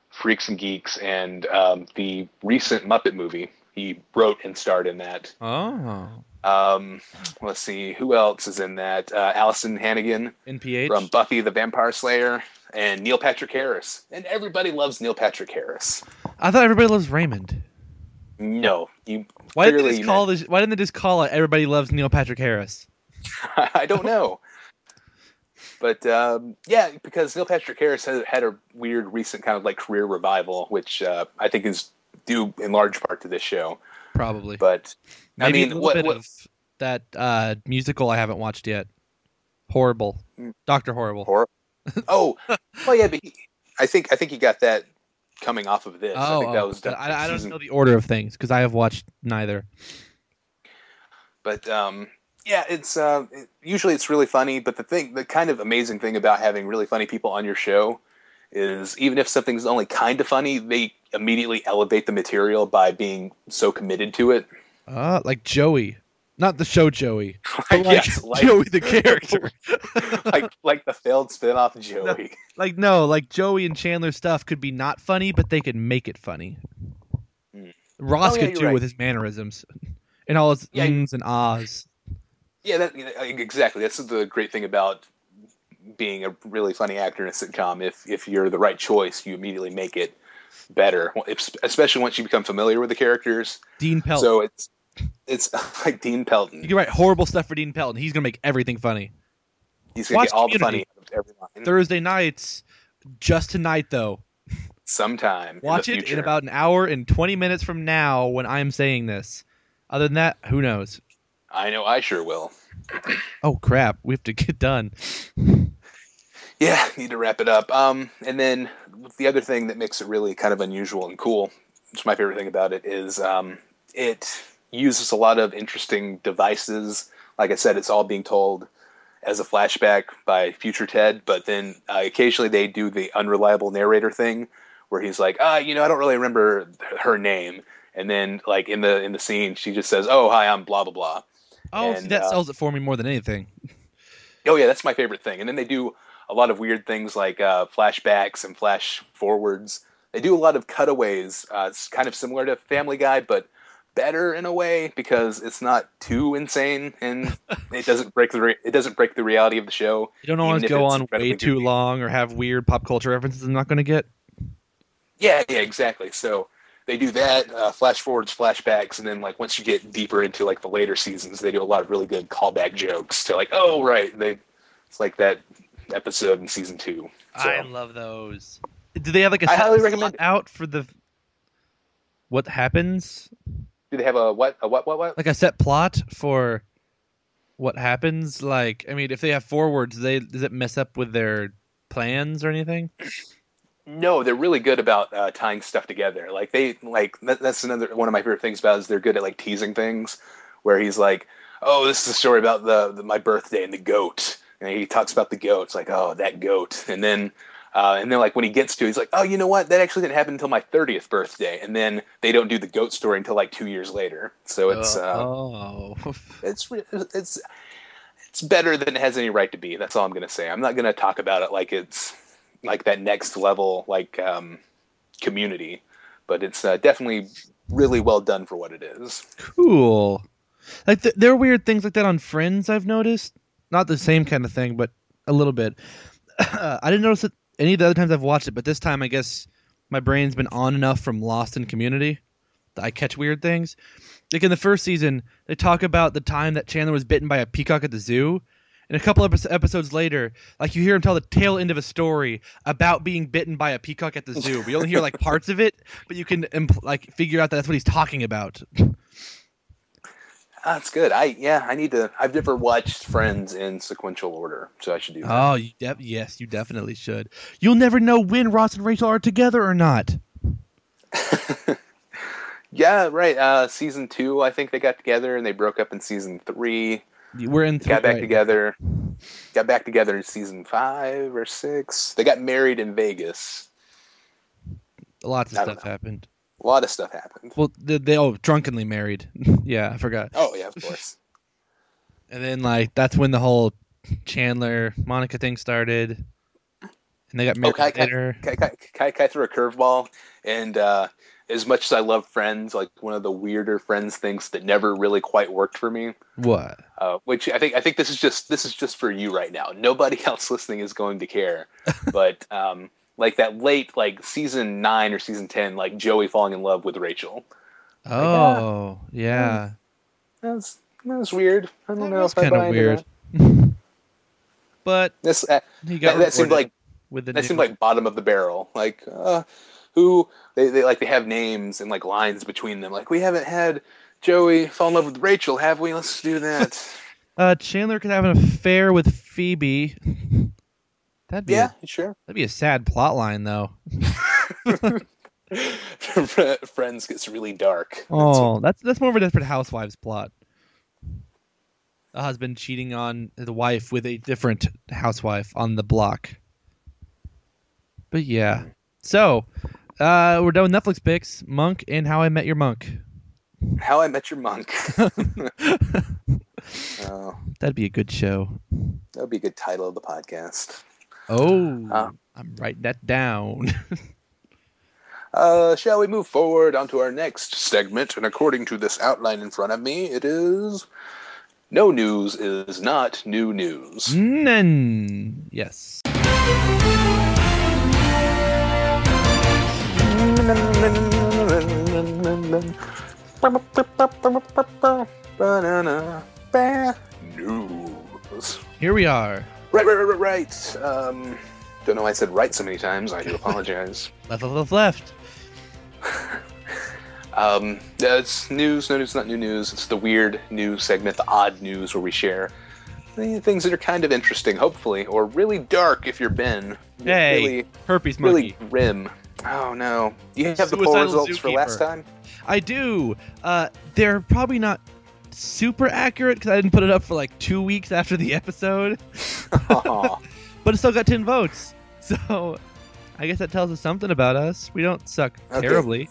Speaker 2: Freaks and Geeks and um, the recent Muppet movie. He wrote and starred in that.
Speaker 3: Oh.
Speaker 2: Um, let's see, who else is in that? Uh, Alyson Hannigan
Speaker 3: NPH.
Speaker 2: from Buffy the Vampire Slayer, and Neil Patrick Harris. And everybody loves Neil Patrick Harris.
Speaker 3: I thought everybody loves Raymond.
Speaker 2: No, you.
Speaker 3: Why didn't they just call
Speaker 2: meant-
Speaker 3: this? Why didn't they just call it "Everybody Loves Neil Patrick Harris"?
Speaker 2: I don't know. But um, yeah, because Neil Patrick Harris had, had a weird recent kind of like career revival, which uh, I think is due in large part to this show.
Speaker 3: Probably.
Speaker 2: But I
Speaker 3: Maybe
Speaker 2: mean,
Speaker 3: a little
Speaker 2: what,
Speaker 3: bit
Speaker 2: what
Speaker 3: of that uh, musical I haven't watched yet. Horrible.
Speaker 2: Mm.
Speaker 3: Doctor Horrible.
Speaker 2: Hor- oh, well, yeah, but he, I think I think he got that coming off of this. I
Speaker 3: Oh,
Speaker 2: think that
Speaker 3: oh,
Speaker 2: was done.
Speaker 3: I, I don't know the order of things because I have watched neither.
Speaker 2: But um, yeah, it's uh, it, usually it's really funny. But the thing, the kind of amazing thing about having really funny people on your show is even if something's only kind of funny, they immediately elevate the material by being so committed to it.
Speaker 3: Uh, like Joey, not the show Joey, but
Speaker 2: Like,
Speaker 3: like,
Speaker 2: yes, like-
Speaker 3: Joey the character.
Speaker 2: like like the failed spin-off Joey.
Speaker 3: like no, like Joey and Chandler stuff could be not funny, but they could make it funny.
Speaker 2: Hmm.
Speaker 3: Ross
Speaker 2: Oh, yeah,
Speaker 3: could
Speaker 2: you're
Speaker 3: too
Speaker 2: right.
Speaker 3: with his mannerisms and all his
Speaker 2: Yeah.
Speaker 3: ings and ahs.
Speaker 2: Yeah, that, exactly. That's the great thing about being a really funny actor in a sitcom. If if you're the right choice, you immediately make it better. Especially once you become familiar with the characters.
Speaker 3: Dean Pelton.
Speaker 2: So it's it's like Dean Pelton.
Speaker 3: you can write horrible stuff for Dean Pelton. He's gonna make everything funny.
Speaker 2: He's gonna
Speaker 3: watch
Speaker 2: get all the funny every line
Speaker 3: Thursday nights, just tonight though.
Speaker 2: sometime.
Speaker 3: Watch
Speaker 2: in
Speaker 3: it in about an hour and twenty minutes from now when I'm saying this. Other than that, who knows?
Speaker 2: I know I sure will.
Speaker 3: Oh crap, we have to get done.
Speaker 2: Yeah, need to wrap it up. Um, and then the other thing that makes it really kind of unusual and cool, which is my favorite thing about it, is um, it uses a lot of interesting devices. Like I said, it's all being told as a flashback by future Ted, but then uh, occasionally they do the unreliable narrator thing, where he's like, "Ah, you know, I don't really remember her name," and then like in the in the scene, she just says, "Oh, hi, I'm blah blah blah."
Speaker 3: Oh, see,
Speaker 2: And,
Speaker 3: that
Speaker 2: uh,
Speaker 3: sells it for me more than anything.
Speaker 2: Oh yeah, that's my favorite thing. And then they do a lot of weird things like uh, flashbacks and flash forwards. They do a lot of cutaways. Uh, it's kind of similar to Family Guy, but better in a way because it's not too insane and it doesn't break the re- it doesn't break the reality of the show.
Speaker 3: You don't always
Speaker 2: if
Speaker 3: go on way too
Speaker 2: goofy.
Speaker 3: long or have weird pop culture references I'm not going to get.
Speaker 2: Yeah, yeah, exactly. So they do that, uh, flash forwards, flashbacks, and then like once you get deeper into like the later seasons, they do a lot of really good callback jokes to like, oh right, they it's like that episode in season two. So.
Speaker 3: I love those. Do they have like a
Speaker 2: I
Speaker 3: set
Speaker 2: highly recommend
Speaker 3: out for the what happens?
Speaker 2: Do they have a what? A what? What? What?
Speaker 3: Like a set plot for what happens? Like, I mean, if they have forwards, do they does it mess up with their plans or anything?
Speaker 2: No, they're really good about uh, tying stuff together. Like they like that, that's another one of my favorite things about is they're good at like teasing things, where he's like, "Oh, this is a story about the, the my birthday and the goat," and he talks about the goat. It's like, "Oh, that goat," and then. Uh, and then, like when he gets to, it, he's like, "Oh, you know what? That actually didn't happen until my thirtieth birthday." And then they don't do the goat story until like two years later. So it's uh,
Speaker 3: oh,
Speaker 2: it's it's it's better than it has any right to be. That's all I'm gonna say. I'm not gonna talk about it like it's like that next level like um, community, but it's uh, definitely really well done for what it is.
Speaker 3: cool. Like th- there are weird things like that on Friends. I've noticed. Not the same kind of thing, but a little bit. Uh, I didn't notice it any of the other times I've watched it, but this time I guess my brain's been on enough from Lost and Community that I catch weird things. Like in the first season, they talk about the time that Chandler was bitten by a peacock at the zoo. And a couple of episodes later, like you hear him tell the tail end of a story about being bitten by a peacock at the zoo. We only hear like parts of it, but you can like figure out that that's what he's talking about.
Speaker 2: That's good. I yeah, I need to. I've never watched Friends in sequential order, so I should do that.
Speaker 3: Oh, you def- yes, you definitely should. You'll never know when Ross and Rachel are together or not.
Speaker 2: yeah, right. Uh, season two, I think they got together, and they broke up in season three.
Speaker 3: We're in three
Speaker 2: got back
Speaker 3: right
Speaker 2: together. Got back together in season five or six. They got married in Vegas.
Speaker 3: Lots of stuff
Speaker 2: know.
Speaker 3: happened.
Speaker 2: A lot of stuff happened.
Speaker 3: Well, they, they oh drunkenly married. yeah, I forgot.
Speaker 2: Oh yeah, of course.
Speaker 3: And then like that's when the whole Chandler Monica thing started, and they got
Speaker 2: Oh,
Speaker 3: married
Speaker 2: can I, can,
Speaker 3: later.
Speaker 2: I, can, I, can, I, can I throw a curveball? And uh, as much as I love Friends, like one of the weirder Friends things that never really quite worked for me,
Speaker 3: What?
Speaker 2: uh, which I think I think this is just this is just for you right now. Nobody else listening is going to care. but um, like that late like season nine or season ten, like Joey falling in love with Rachel.
Speaker 3: Oh, yeah.
Speaker 2: That's that's weird. I don't
Speaker 3: That
Speaker 2: know
Speaker 3: was
Speaker 2: if I
Speaker 3: kind of weird. but
Speaker 2: This uh,
Speaker 3: he got
Speaker 2: that, that seemed like
Speaker 3: with the
Speaker 2: that
Speaker 3: new-
Speaker 2: seemed like bottom of the barrel. Like uh, who they, they like they have names and like lines between them. Like we haven't had Joey fall in love with Rachel, have we? Let's do that.
Speaker 3: uh, Chandler could have an affair with Phoebe. That'd be
Speaker 2: yeah,
Speaker 3: a,
Speaker 2: sure.
Speaker 3: that'd be a sad plot line though.
Speaker 2: Friends gets really dark.
Speaker 3: Oh, that's that's more of a Desperate Housewives plot. A husband cheating on the wife with a different housewife on the block. But yeah, so uh, we're done with Netflix picks. Monk and How I Met Your Monk.
Speaker 2: How I Met Your Monk. oh,
Speaker 3: That'd be a good show.
Speaker 2: that would be a good title of the podcast.
Speaker 3: Oh,
Speaker 2: Uh.
Speaker 3: I'm writing that down.
Speaker 2: Uh, shall we move forward onto our next segment? And according to this outline in front of me, it is no news is not new news.
Speaker 3: None. Yes.
Speaker 2: News.
Speaker 3: Here we are.
Speaker 2: Right, right, right, right, right. Um, don't know why I said right so many times. I do apologize.
Speaker 3: Left, left, left, left.
Speaker 2: Um, it's news. No, it's not new news. It's the weird news segment, the odd news, where we share things that are kind of interesting, hopefully, or really dark if you're Ben.
Speaker 3: Hey,
Speaker 2: really,
Speaker 3: herpes monkey.
Speaker 2: really grim. Oh no! You have the poll
Speaker 3: Suicidal
Speaker 2: results for last time.
Speaker 3: I do. Uh, they're probably not super accurate because I didn't put it up for like two weeks after the episode, but it still got ten votes. So I guess that tells us something about us. We don't suck
Speaker 2: Okay.
Speaker 3: terribly.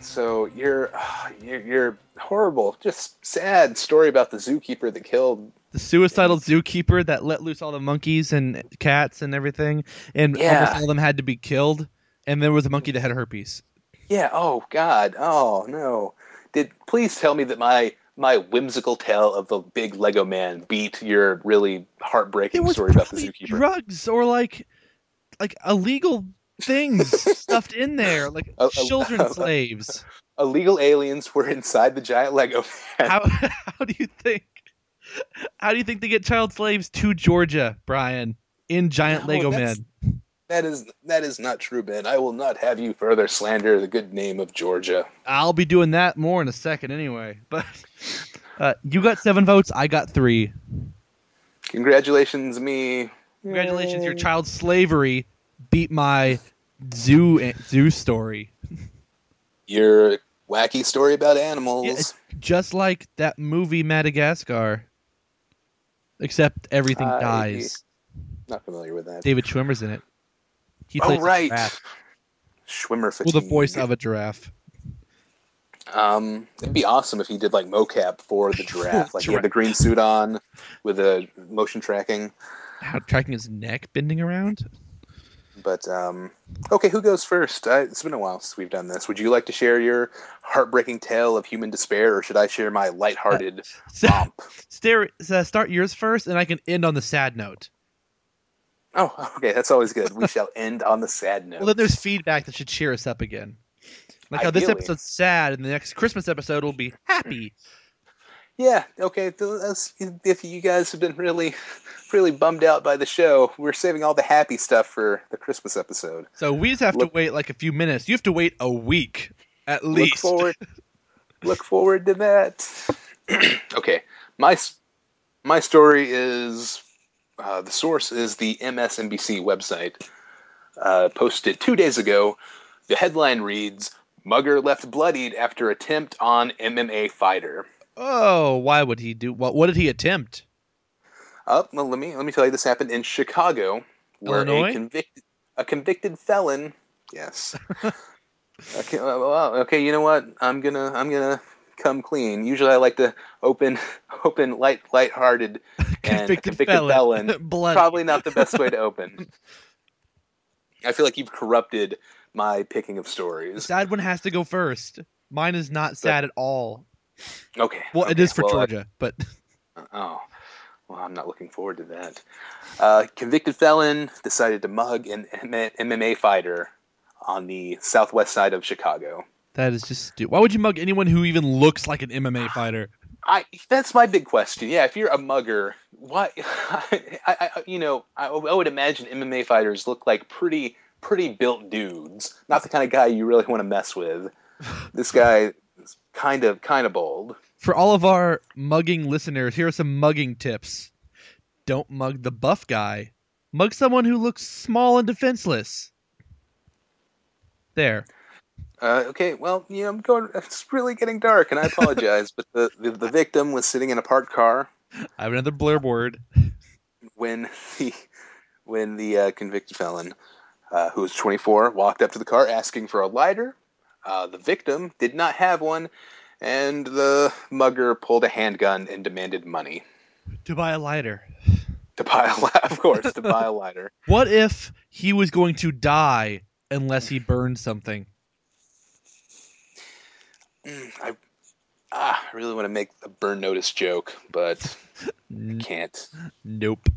Speaker 2: so you're, you're you're horrible, just sad story about the zookeeper that killed.
Speaker 3: The suicidal zookeeper that let loose all the monkeys and cats and everything, and
Speaker 2: Yeah.
Speaker 3: almost all of them had to be killed. And there was a monkey that had herpes.
Speaker 2: Yeah. Oh God. Oh no. Did please tell me that my my whimsical tale of the big Lego man beat your really heartbreaking
Speaker 3: was
Speaker 2: story about the
Speaker 3: probably
Speaker 2: zookeeper?
Speaker 3: drugs or like like illegal things stuffed in there, like
Speaker 2: A- a-
Speaker 3: children slaves.
Speaker 2: Illegal aliens were inside the giant Lego man.
Speaker 3: How how do you think? How do you think they get child slaves to Georgia, Brian? In giant
Speaker 2: No,
Speaker 3: Lego
Speaker 2: that's-
Speaker 3: men.
Speaker 2: That is that is not true, Ben. I will not have you further slander the good name of Georgia.
Speaker 3: I'll be doing that more in a second anyway. But uh, you got seven votes. I got three.
Speaker 2: Congratulations, me.
Speaker 3: Congratulations, your child slavery beat my zoo zoo story.
Speaker 2: Your wacky story about animals.
Speaker 3: Yeah, it's just like that movie Madagascar. Except everything
Speaker 2: I-
Speaker 3: dies.
Speaker 2: not familiar with that.
Speaker 3: David Schwimmer's in it. He
Speaker 2: oh
Speaker 3: plays
Speaker 2: right. Schwimmer
Speaker 3: Well, the voice of a giraffe.
Speaker 2: Um, it'd be awesome if he did like mocap for the giraffe. Like he had the green suit on with the motion tracking.
Speaker 3: How tracking his neck bending around.
Speaker 2: But um, okay, who goes first? It's been a while since we've done this. Would you like to share your heartbreaking tale of human despair, or should I share my lighthearted
Speaker 3: So,
Speaker 2: romp?
Speaker 3: stare, uh, start yours first, and I can end on the sad note.
Speaker 2: Oh, okay, that's always good. We shall end on the sad note.
Speaker 3: Well, then there's feedback that should cheer us up again. Like how this episode's sad, and the next Christmas episode will be happy.
Speaker 2: Yeah, okay. If you guys have been really, really bummed out by the show, we're saving all the happy stuff for the Christmas episode.
Speaker 3: So we just have
Speaker 2: Look-
Speaker 3: to wait like a few minutes. You have to wait a week at least.
Speaker 2: Look forward. look forward to that. okay, my my story is uh, the source is the MSNBC website. Uh, posted two days ago. The headline reads: "Mugger left bloodied after attempt on MMA fighter."
Speaker 3: Oh, why would he do what? What did he attempt?
Speaker 2: Uh, well, let me let me tell you, this happened in Chicago, where
Speaker 3: Illinois?
Speaker 2: a convicted a convicted felon. Yes. okay. Well, well, okay. You know what? I'm gonna I'm gonna come clean. Usually, I like to open open light lighthearted and
Speaker 3: Convicted
Speaker 2: convicted
Speaker 3: felon.
Speaker 2: felon. Probably not the best way to open. I feel like you've corrupted my picking of
Speaker 3: The
Speaker 2: stories.
Speaker 3: sad one has to go first. Mine is not sad at all.
Speaker 2: Okay.
Speaker 3: Well, it
Speaker 2: okay,
Speaker 3: is for
Speaker 2: well, I-
Speaker 3: Georgia, but
Speaker 2: Oh, well, I'm not looking forward to that. Uh, convicted felon decided to mug an M- MMA fighter on the southwest side of Chicago.
Speaker 3: That is just stupid. Why would you mug anyone who even looks like an MMA fighter?
Speaker 2: I that's my big question. Yeah, if you're a mugger, why? I, I you know I, I would imagine MMA fighters look like pretty pretty built dudes, not the kind of guy you really want to mess with. This guy is kind of kind of bold.
Speaker 3: For all of our mugging listeners, here are some mugging tips. Don't mug the buff guy. Mug someone who looks small and defenseless. There.
Speaker 2: Uh, okay, well, you know, I'm going. It's really getting dark, and I apologize. but the, the the victim was sitting in a parked car
Speaker 3: I have another blurb word.
Speaker 2: when the when the uh, convicted felon, uh, who was 24, walked up to the car asking for a lighter. Uh, the victim did not have one, and the mugger pulled a handgun and demanded money
Speaker 3: To buy a lighter.
Speaker 2: to buy a li- of course to buy a lighter.
Speaker 3: What if he was going to die unless he burned something?
Speaker 2: Mm, I ah, I really want to make a burn notice joke, but
Speaker 3: N-
Speaker 2: can't.
Speaker 3: Nope.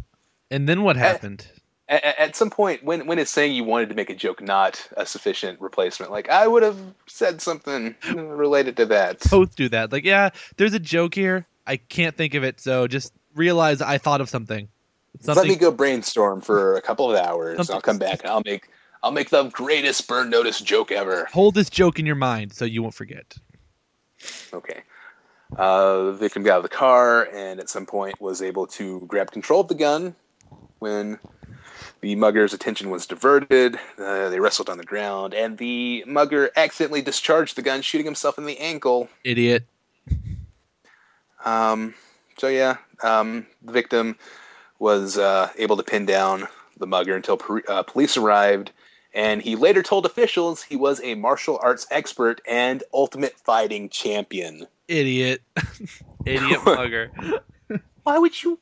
Speaker 3: And then what happened?
Speaker 2: at, at some point when when it's saying you wanted to make a joke not a sufficient replacement like i would have said something related to that
Speaker 3: Both do that. Like, yeah, there's a joke here. I can't think of it, so just realize I thought of something.
Speaker 2: let me go brainstorm for a couple of hours
Speaker 3: Something-
Speaker 2: i'll come back and i'll make i'll make the greatest burn notice joke ever
Speaker 3: hold this joke in your mind so you won't forget.
Speaker 2: Okay uh, the victim got out of the car and at some point was able to grab control of the gun when the mugger's attention was diverted. Uh, they wrestled on the ground, and the mugger accidentally discharged the gun, shooting himself in the ankle.
Speaker 3: Idiot.
Speaker 2: Um, so yeah, um, the victim was uh, able to pin down the mugger until per- uh, police arrived, and he later told officials he was a martial arts expert and ultimate fighting champion.
Speaker 3: Idiot. Idiot mugger.
Speaker 2: Why would you?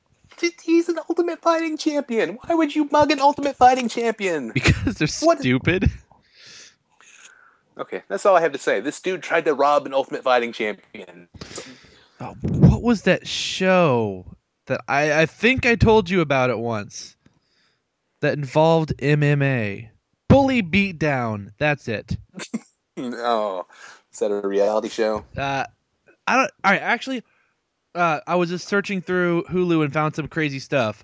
Speaker 2: He's an ultimate fighting champion. Why would you mug an ultimate fighting champion?
Speaker 3: Because they're
Speaker 2: What-
Speaker 3: stupid.
Speaker 2: Okay, that's all I have to say. This dude tried to rob an ultimate fighting champion.
Speaker 3: Oh, what was that show that I, I think I told you about it once that involved MMA? Bully Beatdown. That's it.
Speaker 2: Oh, is that a reality show?
Speaker 3: Uh, I don't. All right, actually, uh, I was just searching through Hulu and found some crazy stuff,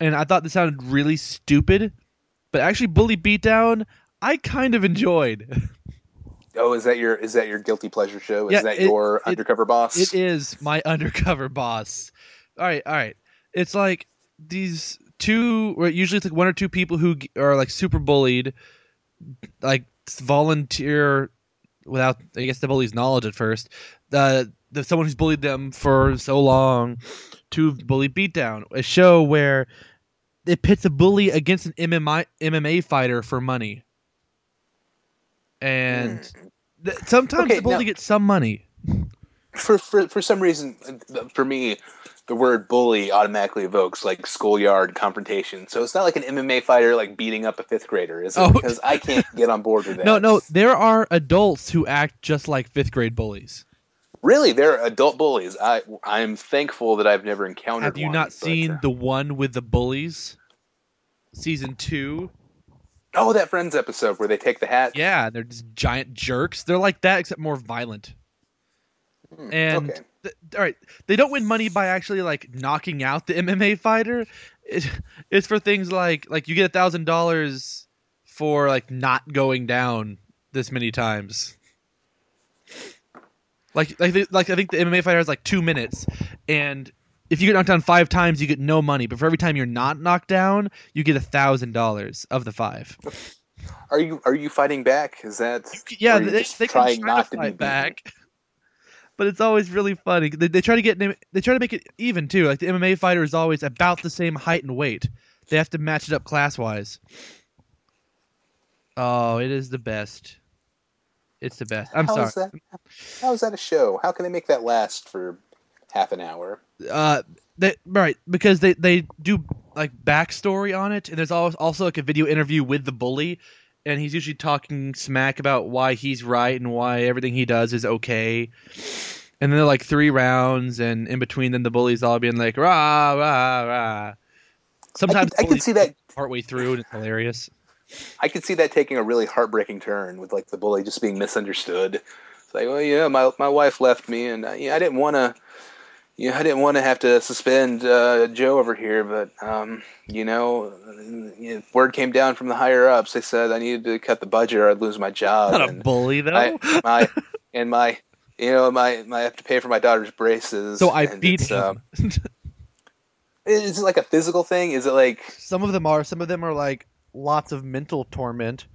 Speaker 3: and I thought this sounded really stupid, but actually, Bully Beatdown, I kind of enjoyed.
Speaker 2: Oh, is that your is that your guilty pleasure show? Is
Speaker 3: Yeah,
Speaker 2: that
Speaker 3: it-
Speaker 2: your
Speaker 3: it-
Speaker 2: undercover boss?
Speaker 3: It is my undercover boss. All right, all right. It's like these two, or usually it's like one or two people who are like super bullied, like volunteer without, I guess, the bully's knowledge at first. The the someone who's bullied them for so long to bully beatdown. A show where it pits a bully against an MMA MMA fighter for money, and th- sometimes.
Speaker 2: Okay,
Speaker 3: the bully
Speaker 2: now-
Speaker 3: gets some money.
Speaker 2: for for for some reason, uh, for me, the word bully automatically evokes like schoolyard confrontation. So it's not like an MMA fighter like beating up a fifth grader, is it?
Speaker 3: Oh.
Speaker 2: Because I can't get on board with that.
Speaker 3: No, no, there are adults who act just like fifth grade bullies.
Speaker 2: really, they're adult bullies. I I'm thankful that I've never encountered.
Speaker 3: Have you
Speaker 2: one,
Speaker 3: not
Speaker 2: but,
Speaker 3: seen
Speaker 2: uh,
Speaker 3: the one with the bullies? season two.
Speaker 2: Oh, that Friends episode where they take the hat.
Speaker 3: Yeah, they're just giant jerks. They're like that, except more violent.
Speaker 2: Hmm,
Speaker 3: And
Speaker 2: okay.
Speaker 3: All right, they don't win money by actually like knocking out the MMA fighter. It, it's for things like like you get a thousand dollars for like not going down this many times. Like like they- like I think the MMA fighter has like two minutes, and if you get knocked down five times, you get no money. But for every time you're not knocked down, you get a thousand dollars of the five.
Speaker 2: Are you are you fighting back? Is that
Speaker 3: Yeah,
Speaker 2: or are you
Speaker 3: they, they can
Speaker 2: trying
Speaker 3: try
Speaker 2: not
Speaker 3: to
Speaker 2: to be
Speaker 3: fight back, but it's always really funny. They, they try to get they try to make it even too. Like the MMA fighter is always about the same height and weight. They have to match it up class wise. Oh, it is the best. It's the best. I'm
Speaker 2: How
Speaker 3: sorry.
Speaker 2: is that? How is that a show? How can they make that last for half an hour?
Speaker 3: uh they right because they they do like backstory on it and there's always also like a video interview with the bully and he's usually talking smack about why he's right and why everything he does is okay and then they're like three rounds and in between them the bullies all being like rah rah rah sometimes
Speaker 2: I can, I see that.
Speaker 3: partway through and it's hilarious
Speaker 2: I could see that taking a really heartbreaking turn with like the bully just being misunderstood. It's like, well, yeah, my my wife left me, and uh, yeah, I didn't want to. Yeah, I didn't want to have to suspend uh, Joe over here, but um, you know, word came down from the higher ups. They said I needed to cut the budget or I'd lose my job.
Speaker 3: not a
Speaker 2: and
Speaker 3: bully though
Speaker 2: I, my and my you know my, my I have to pay for my daughter's braces.
Speaker 3: so i beat
Speaker 2: it's,
Speaker 3: him
Speaker 2: um, is it like a physical thing? Is it like
Speaker 3: some of them are some of them are like lots of mental torment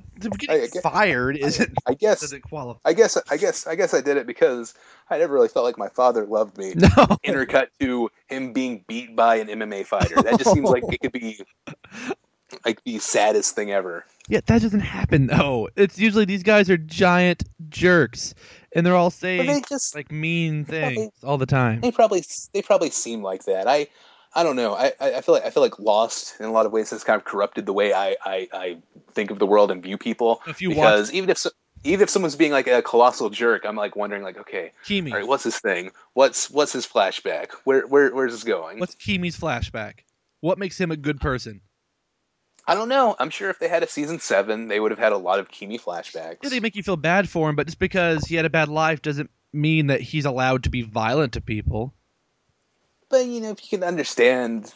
Speaker 3: but getting
Speaker 2: I get-
Speaker 3: fired isn't
Speaker 2: I guess
Speaker 3: doesn't qualify
Speaker 2: I guess I guess I guess I did it because I never really felt like my father loved me.
Speaker 3: no
Speaker 2: Intercut to him being beat by an MMA fighter. That just seems like it could be like the saddest thing ever.
Speaker 3: Yeah, that doesn't happen though. It's usually these guys are giant jerks, and they're all saying
Speaker 2: they just
Speaker 3: like mean
Speaker 2: Probably-
Speaker 3: things all the time.
Speaker 2: they probably they probably seem like that. I I don't know. I, I feel like I feel like Lost in a lot of ways has kind of corrupted the way I I, I think of the world and view people.
Speaker 3: If you watch
Speaker 2: because even if so, even if someone's being like a colossal jerk, I'm like wondering like, okay,
Speaker 3: Keamy,
Speaker 2: all right, what's his thing? What's what's his flashback? Where where where's this going?
Speaker 3: what's Keamy's flashback? What makes him a good person?
Speaker 2: I don't know. I'm sure if they had a season seven, they would have had a lot of Keamy flashbacks.
Speaker 3: Yeah, they make you feel bad for him, but just because he had a bad life doesn't mean that he's allowed to be violent to people.
Speaker 2: But you know, if you can understand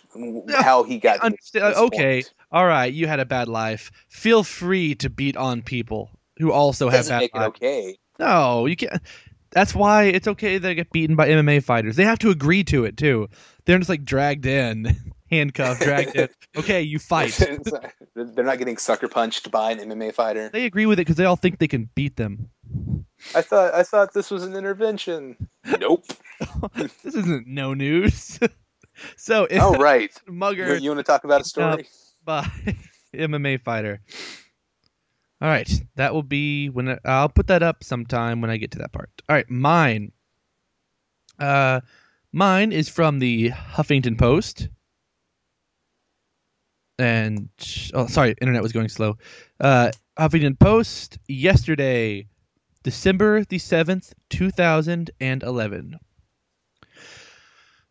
Speaker 2: how he got to
Speaker 3: Understand?
Speaker 2: Uh, this
Speaker 3: Okay,
Speaker 2: point,
Speaker 3: all right, you had a bad life. Feel free to beat on people who also have
Speaker 2: doesn't
Speaker 3: bad
Speaker 2: make it okay.
Speaker 3: No, you can't. That's why it's okay they get beaten by MMA fighters. They have to agree to it too. They're just like dragged in, handcuffed, dragged in. Okay, you fight.
Speaker 2: They're not getting sucker punched by an MMA fighter.
Speaker 3: They agree with it because they all think they can beat them.
Speaker 2: I thought I thought this was an intervention. Nope.
Speaker 3: This isn't no news. so, if
Speaker 2: oh right.
Speaker 3: Mugger
Speaker 2: You, you want to talk about a story?
Speaker 3: by MMA fighter. All right, that will be when I, I'll put that up sometime when I get to that part. All right, mine. Uh, mine is from the Huffington Post. And oh, sorry, internet was going slow. Uh, Huffington Post yesterday, December the seventh, two thousand and eleven.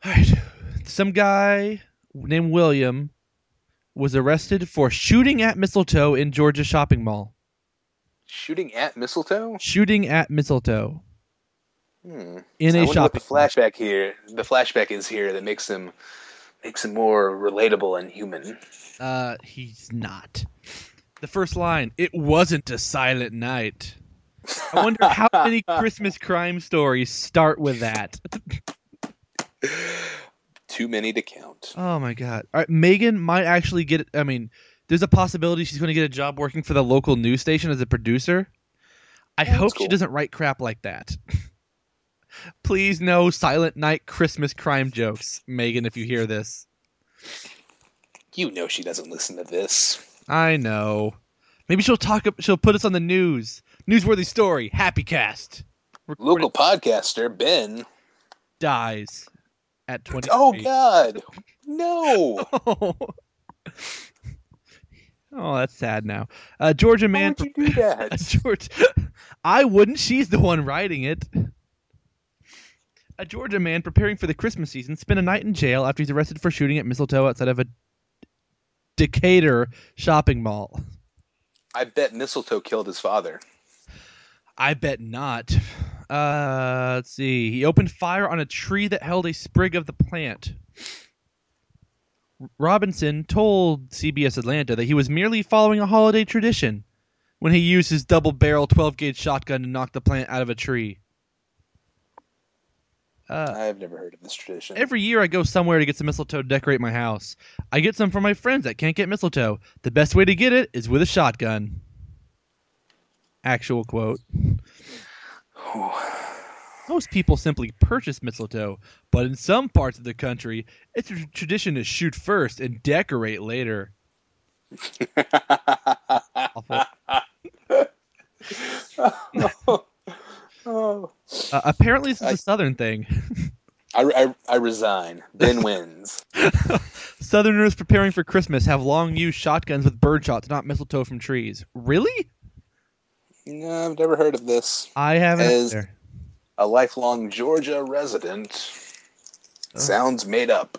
Speaker 3: All right, some guy named William was arrested for shooting at mistletoe in Georgia shopping mall.
Speaker 2: Shooting at mistletoe?
Speaker 3: Shooting at mistletoe
Speaker 2: Hmm.
Speaker 3: in
Speaker 2: I
Speaker 3: a
Speaker 2: wonder what the
Speaker 3: shopping mall.
Speaker 2: flashback here. The flashback is here that makes him makes him more relatable and human.
Speaker 3: Uh, he's not. The first line: "It wasn't a silent night." I wonder how many Christmas crime stories start with that.
Speaker 2: Too many to count.
Speaker 3: Oh my god! All right, Megan might actually get. I mean, there's a possibility she's going to get a job working for the local news station as a producer. I
Speaker 2: That's
Speaker 3: hope she doesn't write crap like that. Please, no Silent Night Christmas crime jokes, Megan. If you hear this,
Speaker 2: You know she doesn't listen to this.
Speaker 3: I know. Maybe she'll talk. She'll put us on the news. Newsworthy story. Happy Cast.
Speaker 2: Local podcaster Ben.
Speaker 3: dies at 20.
Speaker 2: Oh God, no!
Speaker 3: Oh. Oh, that's sad now. Uh, Georgia man.
Speaker 2: would you do that?
Speaker 3: George, I wouldn't. She's the one writing it. A Georgia man preparing for the Christmas season spent a night in jail after he's arrested for shooting at mistletoe outside of a Decatur shopping mall.
Speaker 2: I bet mistletoe killed his father.
Speaker 3: I bet not. Uh, let's see. He opened fire on a tree that held a sprig of the plant. Robinson told CBS Atlanta that he was merely following a holiday tradition when he used his double barrel 12 gauge shotgun to knock the plant out of a tree. Uh,
Speaker 2: I've never heard of this tradition.
Speaker 3: Every year I go somewhere to get some mistletoe to decorate my house. I get some for my friends that can't get mistletoe. The best way to get it is with a shotgun. Actual quote. Most people simply purchase mistletoe, but in some parts of the country, it's a tradition to shoot first and decorate later.
Speaker 2: Oh.
Speaker 3: Uh, apparently, this is
Speaker 2: I-
Speaker 3: a southern thing.
Speaker 2: I, I, I resign. Ben wins.
Speaker 3: Southerners preparing for Christmas have long used shotguns with birdshot to knock mistletoe from trees. Really?
Speaker 2: No, I've never heard of this.
Speaker 3: I haven't.
Speaker 2: As-
Speaker 3: either.
Speaker 2: A lifelong Georgia resident. Sounds made up.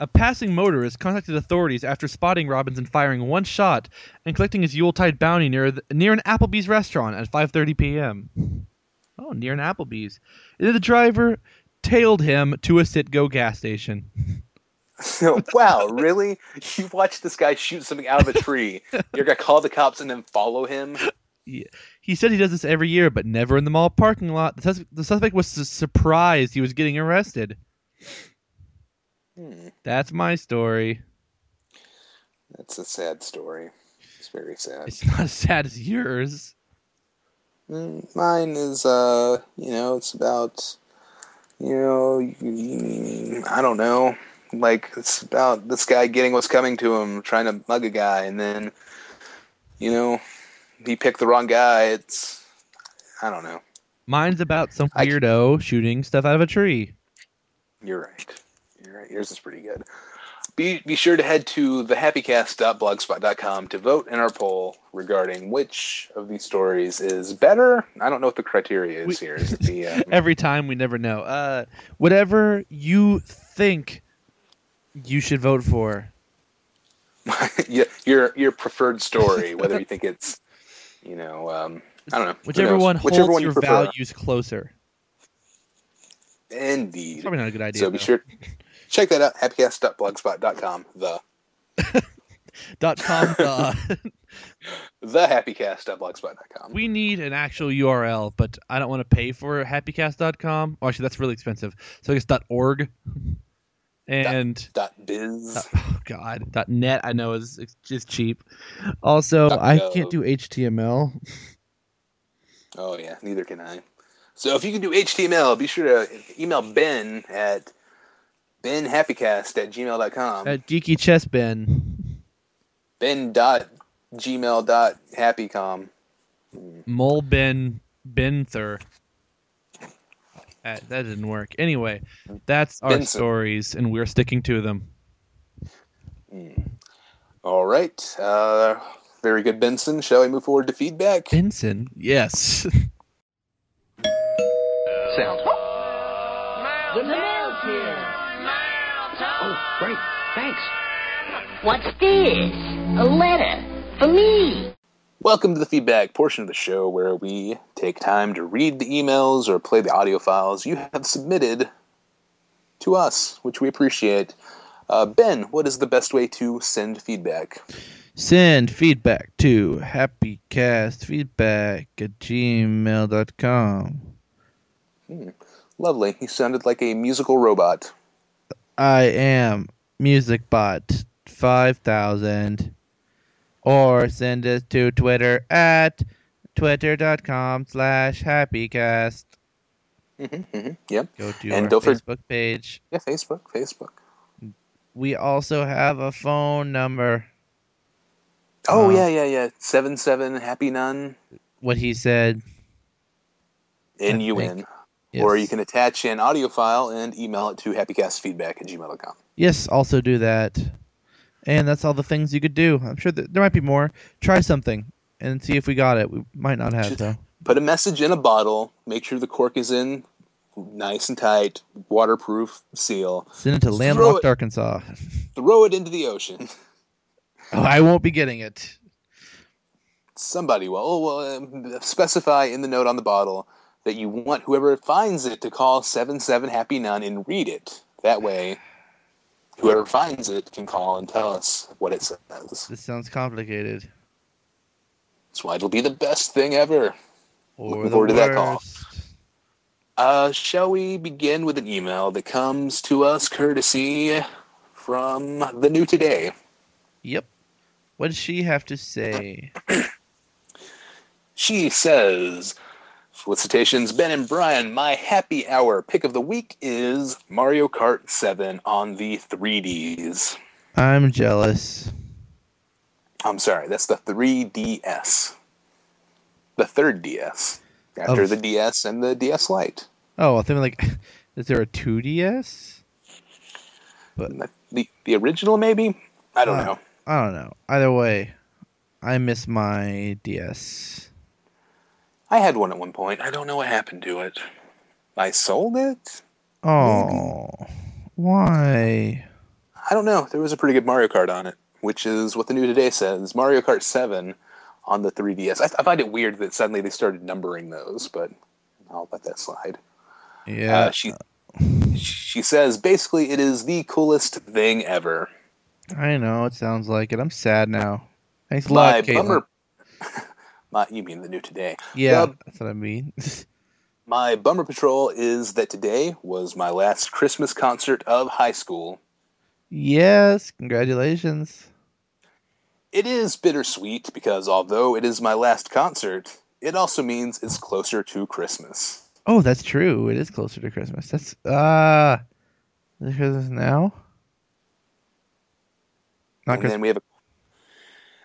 Speaker 3: A passing motorist contacted authorities after spotting Robinson firing one shot and collecting his Yuletide bounty near the, near an Applebee's restaurant at 5:30 p.m. Oh, near an Applebee's. And then the driver tailed him to a Citgo gas station.
Speaker 2: wow, really? You watched this guy shoot something out of a tree. You're gonna call the cops and then follow him?
Speaker 3: He said he does this every year, but never in the mall parking lot. The, sus- the suspect was su- surprised he was getting arrested.
Speaker 2: Hmm,
Speaker 3: That's my story.
Speaker 2: that's a sad story. It's very sad.
Speaker 3: It's not as sad as yours.
Speaker 2: Mm, Mine is, uh, you know, it's about, you know, mm, I don't know. Like, it's about this guy getting what's coming to him, trying to mug a guy, and then, you know, he picked the wrong guy. It's, I don't know.
Speaker 3: Mine's about some weirdo shooting stuff out of a tree.
Speaker 2: You're right. You're right. Yours is pretty good. Be, be sure to head to thehappycast.blogspot.com to vote in our poll regarding which of these stories is better. I don't know what the criteria is
Speaker 3: We-
Speaker 2: here. Is the um,
Speaker 3: Every time we never know. Uh, whatever you think you should vote for.
Speaker 2: your your preferred story, whether you think it's, you know, um, I don't know,
Speaker 3: Whichever one holds
Speaker 2: whichever one you
Speaker 3: your
Speaker 2: prefer.
Speaker 3: values closer.
Speaker 2: Indeed.
Speaker 3: Probably not a good idea.
Speaker 2: So be
Speaker 3: though.
Speaker 2: sure check that out. Happycast.blogspot.com. The
Speaker 3: Dot com. Uh,
Speaker 2: thehappycast.blogspot.com.
Speaker 3: we need an actual URL, but I don't want to pay for happycast.com. Oh, actually, that's really expensive. So I guess dot .org. And
Speaker 2: Dot biz.
Speaker 3: dot- oh god, dot .net I know is is cheap. Also,
Speaker 2: Dot
Speaker 3: I
Speaker 2: gov.
Speaker 3: can't do HTML.
Speaker 2: Oh yeah, neither can I. So if you can do HTML, be sure to email Ben at benhappycast at gmail.com.
Speaker 3: At Geeky Chess Ben.
Speaker 2: ben dot gmail dot happycom.
Speaker 3: Mole Ben Benther. That, that didn't work. Anyway, that's our
Speaker 2: Benson.
Speaker 3: stories, and we're sticking to them.
Speaker 2: All right. Uh, very good, Benson. Shall we move forward to feedback?
Speaker 3: Benson, yes.
Speaker 2: Sound.
Speaker 4: The mail's here.
Speaker 5: Oh, great. Thanks.
Speaker 4: What's this? A letter for me.
Speaker 2: Welcome to the feedback portion of the show where we take time to read the emails or play the audio files you have submitted to us, which we appreciate. Uh, ben, what is the best way to send feedback?
Speaker 3: Send feedback to happycastfeedback at gmail.com.
Speaker 2: Lovely. You sounded like a musical robot.
Speaker 3: I am MusicBot 5000. Or send us to Twitter at twitter.com slash happycast.
Speaker 2: hmm hmm Yep.
Speaker 3: Go to
Speaker 2: And
Speaker 3: our
Speaker 2: don't for-
Speaker 3: Facebook page.
Speaker 2: Yeah, Facebook. Facebook.
Speaker 3: We also have a phone number.
Speaker 2: Oh,
Speaker 3: Uh,
Speaker 2: yeah, yeah, yeah. 7 7 Happy Nun.
Speaker 3: What he said.
Speaker 2: N U. N. Or you can attach an audio file and email it to happycastfeedback at gmail.com.
Speaker 3: Yes, also do that. And that's all the things you could do. I'm sure that there might be more. Try something and see if we got it. We might not have though.
Speaker 2: Put a message in a bottle, make sure the cork is in nice and tight, waterproof seal.
Speaker 3: Send it to
Speaker 2: Throw
Speaker 3: landlocked
Speaker 2: it.
Speaker 3: Arkansas.
Speaker 2: Throw it into the ocean.
Speaker 3: Oh, I won't be getting it.
Speaker 2: Somebody will oh, well, um, specify in the note on the bottle that you want whoever finds it to call seven seven Happy Nun and read it. That way, whoever finds it can call and tell us what it says.
Speaker 3: This sounds complicated.
Speaker 2: That's why it'll be the best thing ever.
Speaker 3: Or
Speaker 2: Looking forward to that call. Uh, shall we begin with an email that comes to us courtesy from the new today?
Speaker 3: Yep. What does she have to say?
Speaker 2: She says, with citations, Ben and Brian, my happy hour pick of the week is Mario Kart 7 on the 3Ds.
Speaker 3: I'm jealous.
Speaker 2: I'm sorry, that's the 3DS. The third DS. After the DS and the DS Lite.
Speaker 3: Oh, I think like, is there a 2DS?
Speaker 2: The, the, the original, maybe? I don't
Speaker 3: Uh,
Speaker 2: know.
Speaker 3: I don't know. Either way, I miss my DS.
Speaker 2: I had one at one point. I don't know what happened to it. I sold it?
Speaker 3: Oh, why?
Speaker 2: I don't know. There was a pretty good Mario Kart on it, which is what the new today says. Mario Kart 7 on the 3DS. I, I find it weird that suddenly they started numbering those, but I'll let that slide.
Speaker 3: Yeah.
Speaker 2: Uh, she she says basically it is the coolest thing ever.
Speaker 3: I know. It sounds like it. I'm sad now. Thanks a lot, Caitlin.
Speaker 2: bummer. My, you mean the new today?
Speaker 3: Yeah, that's what I mean.
Speaker 2: My bummer patrol is that today was my last Christmas concert of high school.
Speaker 3: yes, congratulations.
Speaker 2: It is bittersweet because although it is my last concert, it also means it's closer to Christmas.
Speaker 3: Oh, that's true. It is closer to Christmas. That's uh, is it Christmas now? Not
Speaker 2: and
Speaker 3: Christmas.
Speaker 2: then we have a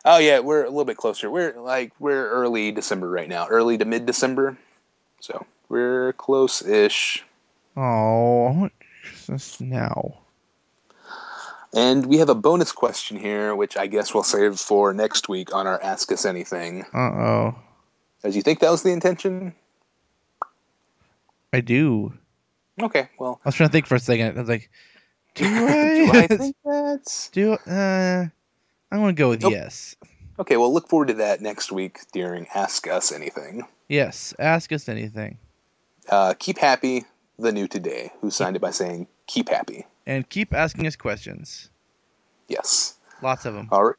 Speaker 2: Oh yeah, we're a little bit closer. We're like we're early December right now, early to mid December. So we're close-ish.
Speaker 3: Oh, just now.
Speaker 2: And we have a bonus question here, which I guess we'll save for next week on our Ask Us Anything.
Speaker 3: Uh oh,
Speaker 2: As you think that was the intention?
Speaker 3: I do.
Speaker 2: Okay, well,
Speaker 3: I was trying to think for a second. I was like, do
Speaker 2: do
Speaker 3: I?
Speaker 2: I think that's
Speaker 3: do uh, I'm gonna go with
Speaker 2: Nope.
Speaker 3: yes.
Speaker 2: okay? Well, look forward to that next week during Ask Us Anything.
Speaker 3: Yes, ask us anything,
Speaker 2: Uh, keep happy, the new today, who signed it by saying "keep happy."
Speaker 3: and keep asking us questions.
Speaker 2: Yes.
Speaker 3: Lots of them.
Speaker 2: All right.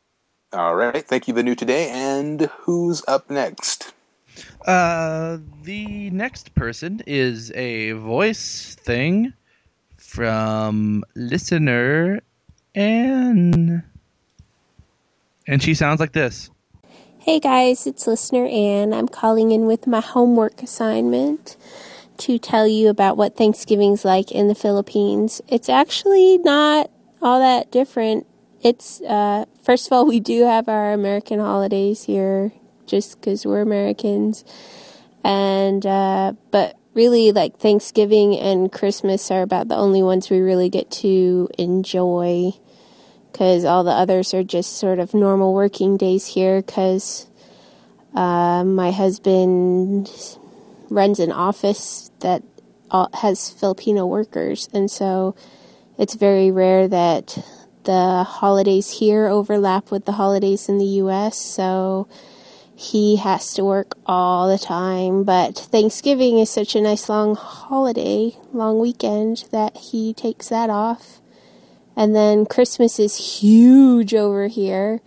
Speaker 2: All right. Thank you, the new today. And who's up next?
Speaker 3: Uh, the next person is a voice thing from listener Anne. And she sounds like this.
Speaker 7: Hey guys, it's listener Ann. I'm calling in with my homework assignment to tell you about what Thanksgiving's like in the Philippines. It's actually not all that different. It's, uh, first of all, we do have our American holidays here just because we're Americans. And, uh, but really, like Thanksgiving and Christmas are about the only ones we really get to enjoy because all the others are just sort of normal working days here because uh, my husband runs an office that has Filipino workers, and so it's very rare that the holidays here overlap with the holidays in the U.S. So he has to work all the time. But Thanksgiving is such a nice long holiday, long weekend that he takes that off. And then Christmas is huge over here.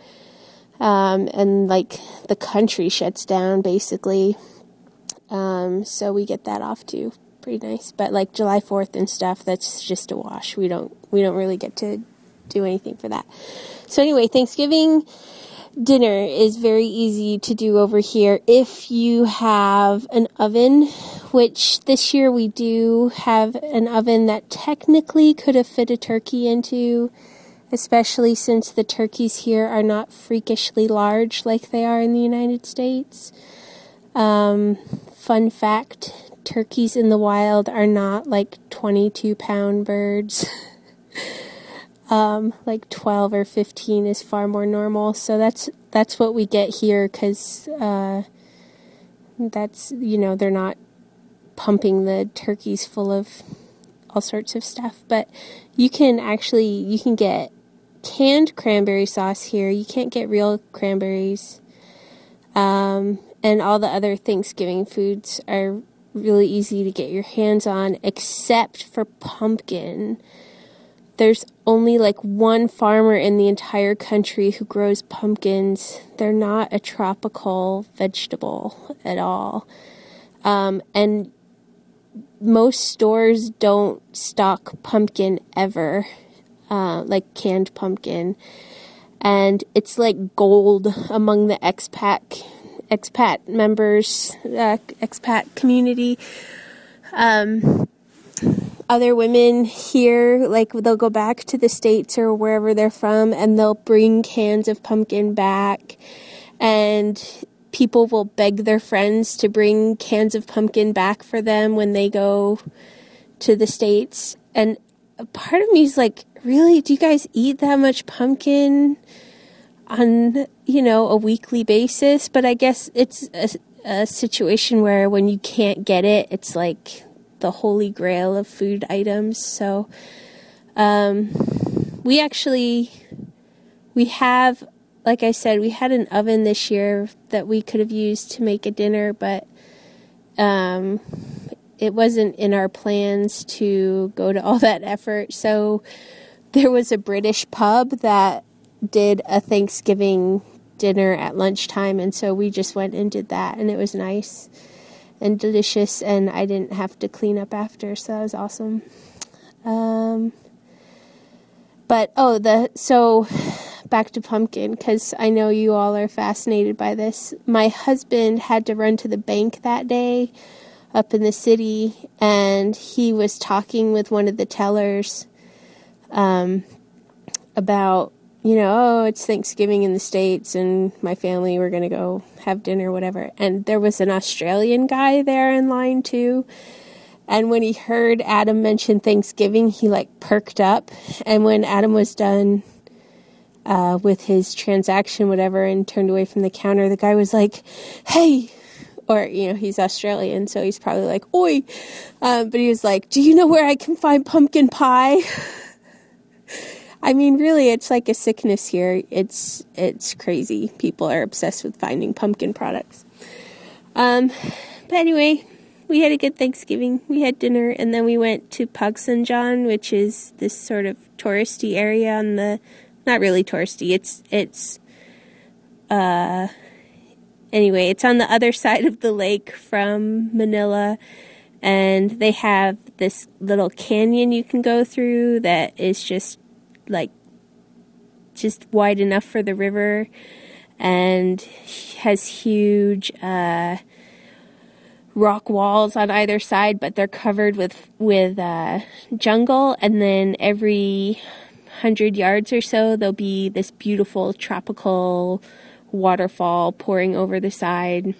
Speaker 7: Um, and like the country shuts down basically. Um, so we get that off too. Pretty nice. But like July 4th and stuff, that's just a wash. We don't, we don't really get to do anything for that. So anyway, Thanksgiving dinner is very easy to do over here if you have an oven, which this year we do have an oven that technically could have fit a turkey into, especially since the turkeys here are not freakishly large like they are in the United States. Um, fun fact turkeys in the wild are not like 22 pound birds. um, like 12 or 15 is far more normal. So that's that's what we get here because uh, that's you know they're not pumping the turkeys full of all sorts of stuff. But you can actually you can get canned cranberry sauce here. You can't get real cranberries. Um, and all the other Thanksgiving foods are really easy to get your hands on, except for pumpkin. There's only like one farmer in the entire country who grows pumpkins. They're not a tropical vegetable at all. Um, and most stores don't stock pumpkin ever, uh, like canned pumpkin. And it's like gold among the expat expat members, uh, expat community. Um, other women here, like they'll go back to the states or wherever they're from, and they'll bring cans of pumpkin back, and people will beg their friends to bring cans of pumpkin back for them when they go to the states. And part of me is like, really, do you guys eat that much pumpkin? on you know a weekly basis but i guess it's a, a, situation where when you can't get it it's like the holy grail of food items. So um, we actually we have like i said we had an oven this year that we could have used to make a dinner but um, it wasn't in our plans to go to all that effort. So there was a british pub that did a Thanksgiving dinner at lunchtime, and so we just went and did that, and it was nice and delicious, and I didn't have to clean up after, so that was awesome. Um, but oh, the so back to pumpkin because I know you all are fascinated by this. My husband had to run to the bank that day up in the city, and he was talking with one of the tellers um, about you know, oh, it's Thanksgiving in the States and my family, we're going to go have dinner, whatever. And there was an Australian guy there in line too. And when he heard Adam mention Thanksgiving, he like perked up. And when Adam was done uh, with his transaction, whatever, and turned away from the counter, the guy was like, hey, or you know he's Australian, so he's probably like "oi," um, but he was like, "Do you know where I can find pumpkin pie?" I mean, really, it's like a sickness here. It's it's crazy. People are obsessed with finding pumpkin products. Um, but anyway, we had a good Thanksgiving. We had dinner, and then we went to Pagsanjan, which is this sort of touristy area on the, not really touristy. It's it's, uh, anyway, it's on the other side of the lake from Manila, and they have this little canyon you can go through that is just like just wide enough for the river and has huge uh, rock walls on either side, but they're covered with with uh, jungle. And then every hundred yards or so, there'll be this beautiful tropical waterfall pouring over the side.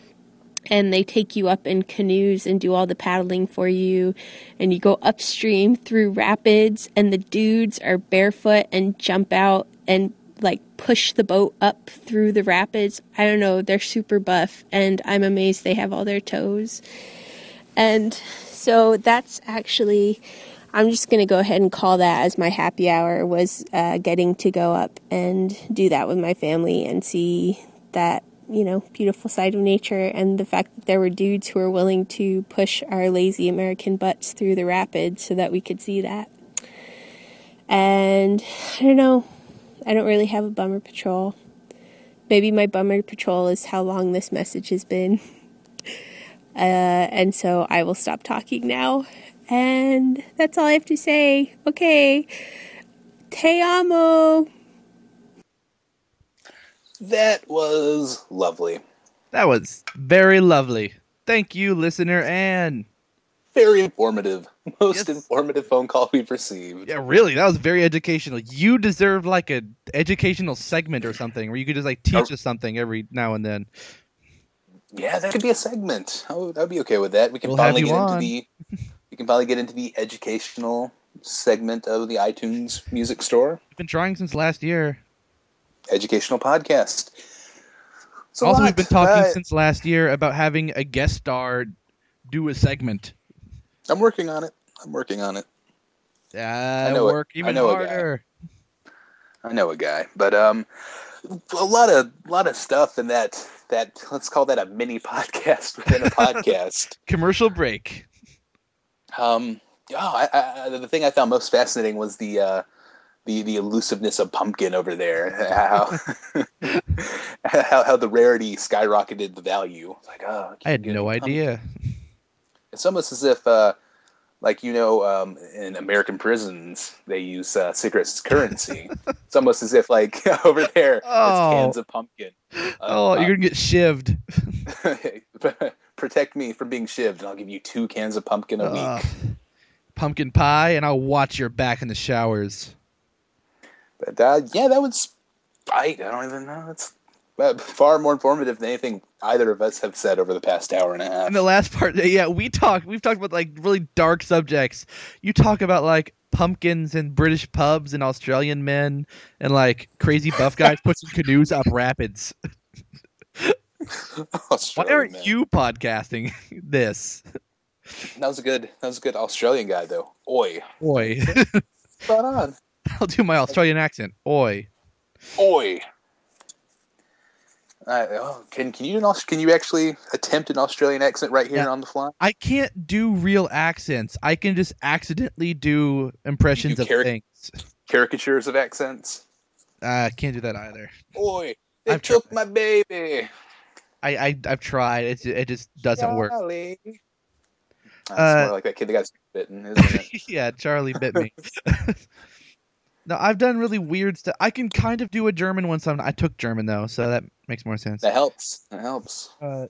Speaker 7: And they take you up in canoes and do all the paddling for you. And you go upstream through rapids, and the dudes are barefoot and jump out and like push the boat up through the rapids. I don't know, they're super buff, and I'm amazed they have all their toes. And so that's actually, I'm just going to go ahead and call that as my happy hour was uh, getting to go up and do that with my family and see that, you know, beautiful side of nature and the fact that there were dudes who were willing to push our lazy American butts through the rapids so that we could see that. And I don't know, I don't really have a bummer patrol. Maybe my bummer patrol is how long this message has been. Uh, and so I will stop talking now. And that's all I have to say. Okay. Te amo.
Speaker 2: That was lovely.
Speaker 3: That was very lovely. Thank you, listener Anne.
Speaker 2: Very informative. Most
Speaker 3: Yes.
Speaker 2: informative phone call we've received.
Speaker 3: Yeah, really, that was very educational. You deserve like a educational segment or something where you could just like teach us something every now and then.
Speaker 2: Yeah, that could be a segment. I would, I'd be okay with that. We can
Speaker 3: We'll
Speaker 2: finally get
Speaker 3: on.
Speaker 2: into the we can finally get into the educational segment of the iTunes music store.
Speaker 3: We've been trying since last year.
Speaker 2: Educational podcast. It's
Speaker 3: also,
Speaker 2: lot.
Speaker 3: we've been talking
Speaker 2: Uh,
Speaker 3: since last year about having a guest star do a segment
Speaker 2: I'm working on it. I'm working on it.
Speaker 3: I
Speaker 2: know
Speaker 3: work
Speaker 2: I
Speaker 3: even
Speaker 2: know a guy.
Speaker 3: harder.
Speaker 2: I know a guy, but um, a lot of lot of stuff in that that let's call that a mini podcast within a podcast.
Speaker 3: Commercial break.
Speaker 2: Um, oh, I, I, the thing I found most fascinating was the uh, the the elusiveness of pumpkin over there. How how, how the rarity skyrocketed the value. Like, oh,
Speaker 3: I had no idea.
Speaker 2: It's almost as if, uh, like you know, um, in American prisons they use uh, cigarettes as currency. it's almost as if, like over there,
Speaker 3: Oh.
Speaker 2: it's cans of pumpkin.
Speaker 3: Oh,
Speaker 2: Uh,
Speaker 3: you're gonna get shivved.
Speaker 2: protect me from being shivved, and I'll give you two cans of pumpkin a
Speaker 3: Ugh.
Speaker 2: week.
Speaker 3: Pumpkin pie, and I'll watch your back in the showers.
Speaker 2: But uh, yeah, that was I, I don't even know. It's far more informative than anything either of us have said over the past hour and a half.
Speaker 3: And the last part, yeah, we talk. We've talked about like really dark subjects. You talk about like pumpkins and British pubs and Australian men and like crazy buff guys pushing canoes up rapids. Why aren't
Speaker 2: man.
Speaker 3: you podcasting this?
Speaker 2: That was a good. That was a good Australian guy though. Oi,
Speaker 3: Oi,
Speaker 2: spot on.
Speaker 3: I'll do my Australian accent. Oi.
Speaker 2: Oi. Uh, oh, can can you an can you actually attempt an Australian accent right here
Speaker 3: Yeah.
Speaker 2: on the fly?
Speaker 3: I can't do real accents. I can just accidentally do impressions of
Speaker 2: caric-
Speaker 3: things.
Speaker 2: Caricatures of accents.
Speaker 3: I uh, can't do that either.
Speaker 2: Oi, they
Speaker 3: I've
Speaker 2: took
Speaker 3: tried.
Speaker 2: my baby.
Speaker 3: I, I I've tried. It it just doesn't work.
Speaker 2: Charlie. That's
Speaker 3: Uh,
Speaker 2: more like that kid that got bitten, isn't it?
Speaker 3: yeah, Charlie bit me. no, I've done really weird stuff. I can kind of do a German one. Some I took German though, so that makes more sense.
Speaker 2: that helps. That helps.
Speaker 3: Uh,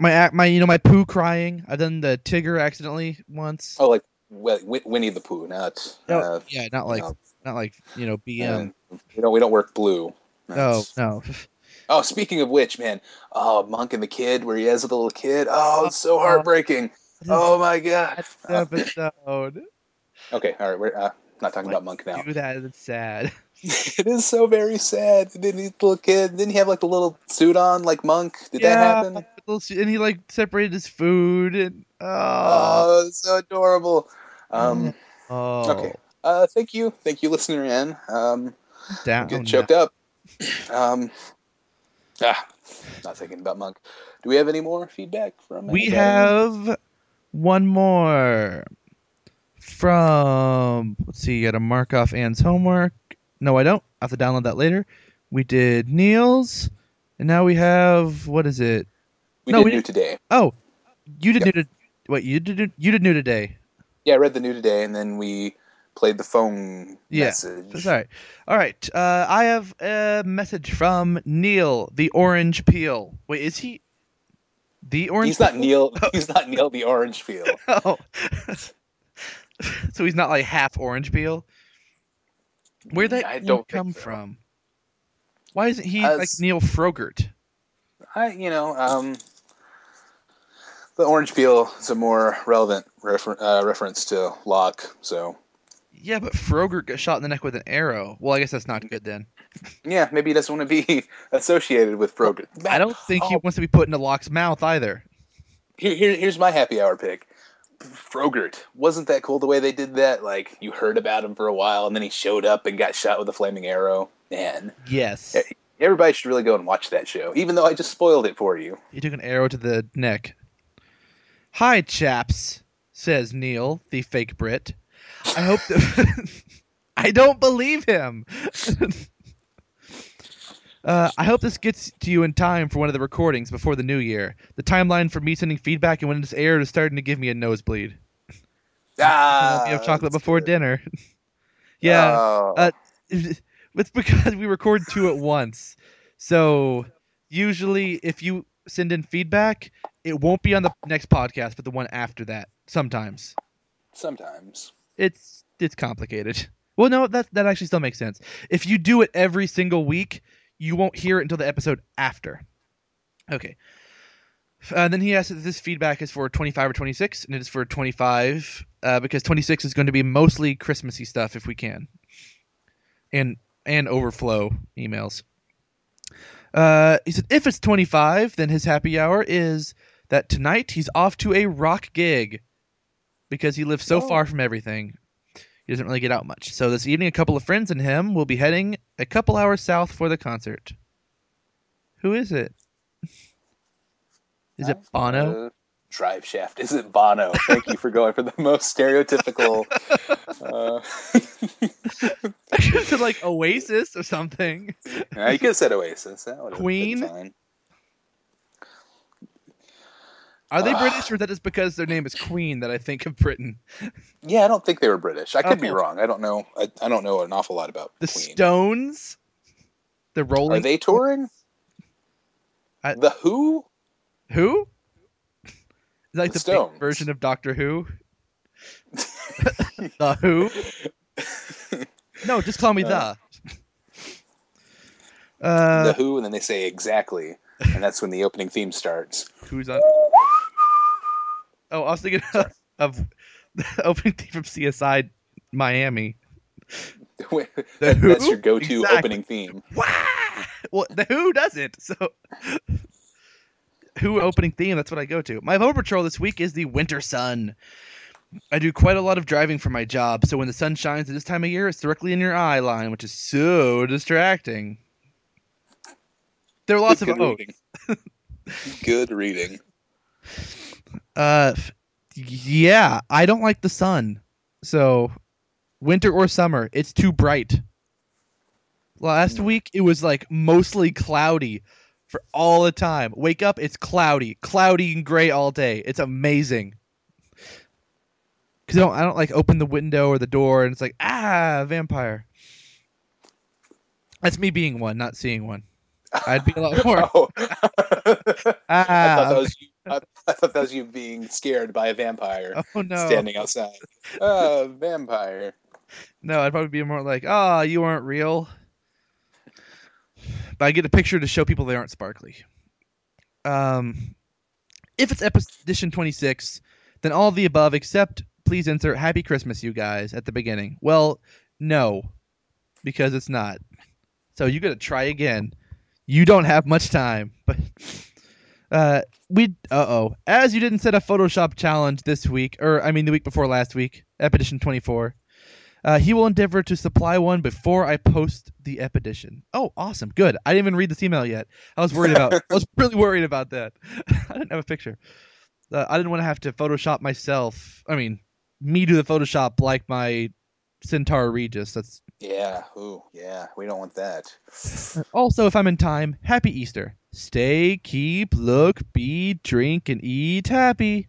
Speaker 3: my my you know my poo crying. I've done the Tigger accidentally once.
Speaker 2: Oh, like Wi- Wi- Winnie the Pooh, not.
Speaker 3: No,
Speaker 2: uh,
Speaker 3: yeah, not like
Speaker 2: no,
Speaker 3: not like you know BM.
Speaker 2: uh, we don't. We don't work blue.
Speaker 3: no,
Speaker 2: That's-
Speaker 3: no.
Speaker 2: Oh, speaking of which, man. Oh, Monk and the Kid, where he has a little kid. Oh, it's so heartbreaking. Oh my god.
Speaker 3: Episode.
Speaker 2: Okay, all right. We're uh, not talking about Monk now.
Speaker 3: Do that. It's sad.
Speaker 2: it is so very sad. Didn't he, little kid? Didn't he have like the little suit on, like Monk? Did that happen?
Speaker 3: And he like separated his food and oh,
Speaker 2: Oh, so adorable. Um,
Speaker 3: oh.
Speaker 2: okay. uh, thank you, thank you, listener N. Um,
Speaker 3: Down.
Speaker 2: get choked up. Um, ah, not thinking about Monk. Do we have any more feedback from?
Speaker 3: We
Speaker 2: anybody?
Speaker 3: have one more from. Let's see. Got to mark off Anne's homework. No, I don't. I have to download that later. We did Neil's, and now we have what is it?
Speaker 2: We
Speaker 3: no,
Speaker 2: did
Speaker 3: we
Speaker 2: new
Speaker 3: didn't-
Speaker 2: today.
Speaker 3: Oh, you did
Speaker 2: Yep.
Speaker 3: new to. Wait, you did you did new today.
Speaker 2: Yeah, I read the new today, and then we played the phone
Speaker 3: Yeah,
Speaker 2: message.
Speaker 3: Sorry. All right. Uh, I have a message from Neil, the Orange Peel. Wait, is he the Orange?
Speaker 2: He's not? Neil. He's not Neil the Orange Peel.
Speaker 3: Oh. so he's not like half orange peel. Where'd that
Speaker 2: I don't
Speaker 3: come
Speaker 2: so.
Speaker 3: from? Why isn't he
Speaker 2: As-
Speaker 3: like Neil Frogurt?
Speaker 2: I, you know, um, the Orange Peel is a more relevant refer- uh, reference to Locke. So
Speaker 3: Yeah, but Frogurt got shot in the neck with an arrow. Well, I guess that's not good then.
Speaker 2: yeah, maybe he doesn't want to be associated with Frogurt.
Speaker 3: I don't think he
Speaker 2: Oh.
Speaker 3: wants to be put into Locke's mouth either.
Speaker 2: Here, here, here's my happy hour pick. Frogurt. Wasn't that cool the way they did that? Like you heard about him for a while, and then he showed up and got shot with a flaming arrow. Man,
Speaker 3: Yes.
Speaker 2: Everybody should really go and watch that show. Even though I just spoiled it for you.
Speaker 3: He took an arrow to the neck. Hi, chaps, says Neil, the fake Brit. I hope that. I don't believe him. uh, I hope this gets to you in time for one of the recordings before the new year. The timeline for me sending feedback and when it's aired is starting to give me a nosebleed.
Speaker 2: Ah,
Speaker 3: we have chocolate before
Speaker 2: good.
Speaker 3: dinner. yeah.
Speaker 2: Oh.
Speaker 3: Uh, it's because we record two at once. So usually, if you send in feedback, it won't be on the next podcast, but the one after that. Sometimes
Speaker 2: sometimes.
Speaker 3: it's it's complicated. Well, no, that that actually still makes sense. If you do it every single week, you won't hear it until the episode after. Okay. Uh, then he asked if this feedback is for 25 or 26, and it is for 25 uh, because 26 is going to be mostly Christmassy stuff if we can, and and overflow emails. Uh, he said if it's 25, then his happy hour is that tonight he's off to a rock gig. because he lives so
Speaker 2: Oh.
Speaker 3: far from everything. He doesn't really get out much. So this evening, a couple of friends and him will be heading a couple hours south for the concert. Who is it? Is it Bono?
Speaker 2: Uh, drive shaft. Is it Bono? Thank you for going for the most stereotypical. Uh,
Speaker 3: I should have said like Oasis or something.
Speaker 2: yeah, you could have said Oasis. That would have
Speaker 3: Queen?
Speaker 2: been fine.
Speaker 3: Are they. British or is that just because their name is Queen that I think of Britain?
Speaker 2: Yeah, I don't think they were British. I could be wrong. I don't know. I, I don't know an awful lot about
Speaker 3: The
Speaker 2: Queen.
Speaker 3: Stones? The Rolling
Speaker 2: Are they touring?
Speaker 3: I-
Speaker 2: the Who?
Speaker 3: Who? Is that like
Speaker 2: The
Speaker 3: the,
Speaker 2: Stones.
Speaker 3: version of Doctor Who? the Who? No, just call me
Speaker 2: Uh,
Speaker 3: the. Uh,
Speaker 2: the Who, and then they say exactly, and that's when the opening theme starts.
Speaker 3: who's on? Oh, I was thinking of the opening theme from CSI Miami.
Speaker 2: Wait,
Speaker 3: The
Speaker 2: that-
Speaker 3: Who?
Speaker 2: that's your go-to
Speaker 3: Exactly.
Speaker 2: opening theme.
Speaker 3: Wah! Well, the Who doesn't. So, Who opening theme? That's what I go to. My Home Patrol this week is the Winter Sun. I do quite a lot of driving for my job, so when the sun shines at this time of year, it's directly in your eye line, which is so distracting. There are lots
Speaker 2: Good
Speaker 3: of
Speaker 2: reading. Good reading.
Speaker 3: Uh, yeah, I don't like the sun. So, winter or summer, it's too bright. Last
Speaker 2: Hmm.
Speaker 3: week it was like mostly cloudy for all the time. Wake up, it's cloudy, cloudy and gray all day. It's amazing. Cause I don't, I don't like open the window or the door, and it's like ah, vampire. That's me being one, not seeing one. I'd be a lot more.
Speaker 2: Oh. I thought
Speaker 3: ah,
Speaker 2: that was you. I, I thought that was you being scared by a vampire
Speaker 3: oh no.
Speaker 2: standing outside. Uh, vampire.
Speaker 3: No, I'd probably be more like, "Ah, you aren't real." But I get a picture to show people they aren't sparkly. Um, if it's edition twenty six, then all of the above except please insert "Happy Christmas, you guys" at the beginning. Well, no, because it's not. So you got to try again. You don't have much time, but uh, we uh oh, as you didn't set a Photoshop challenge this week, or I mean the week before last week, Epedition twenty four. Uh, he will endeavor to supply one before I post the Epedition. Oh, awesome, good. I didn't even read this email yet. I was worried about. I was really worried about that. I didn't have a picture. Uh, I didn't want to have to Photoshop myself. I mean, me do the Photoshop like my Centaur Regis. That's
Speaker 2: Yeah. Ooh. Yeah. We don't want that.
Speaker 3: also, if I'm in time, Happy Easter. Stay, keep, look, be, drink, and eat happy.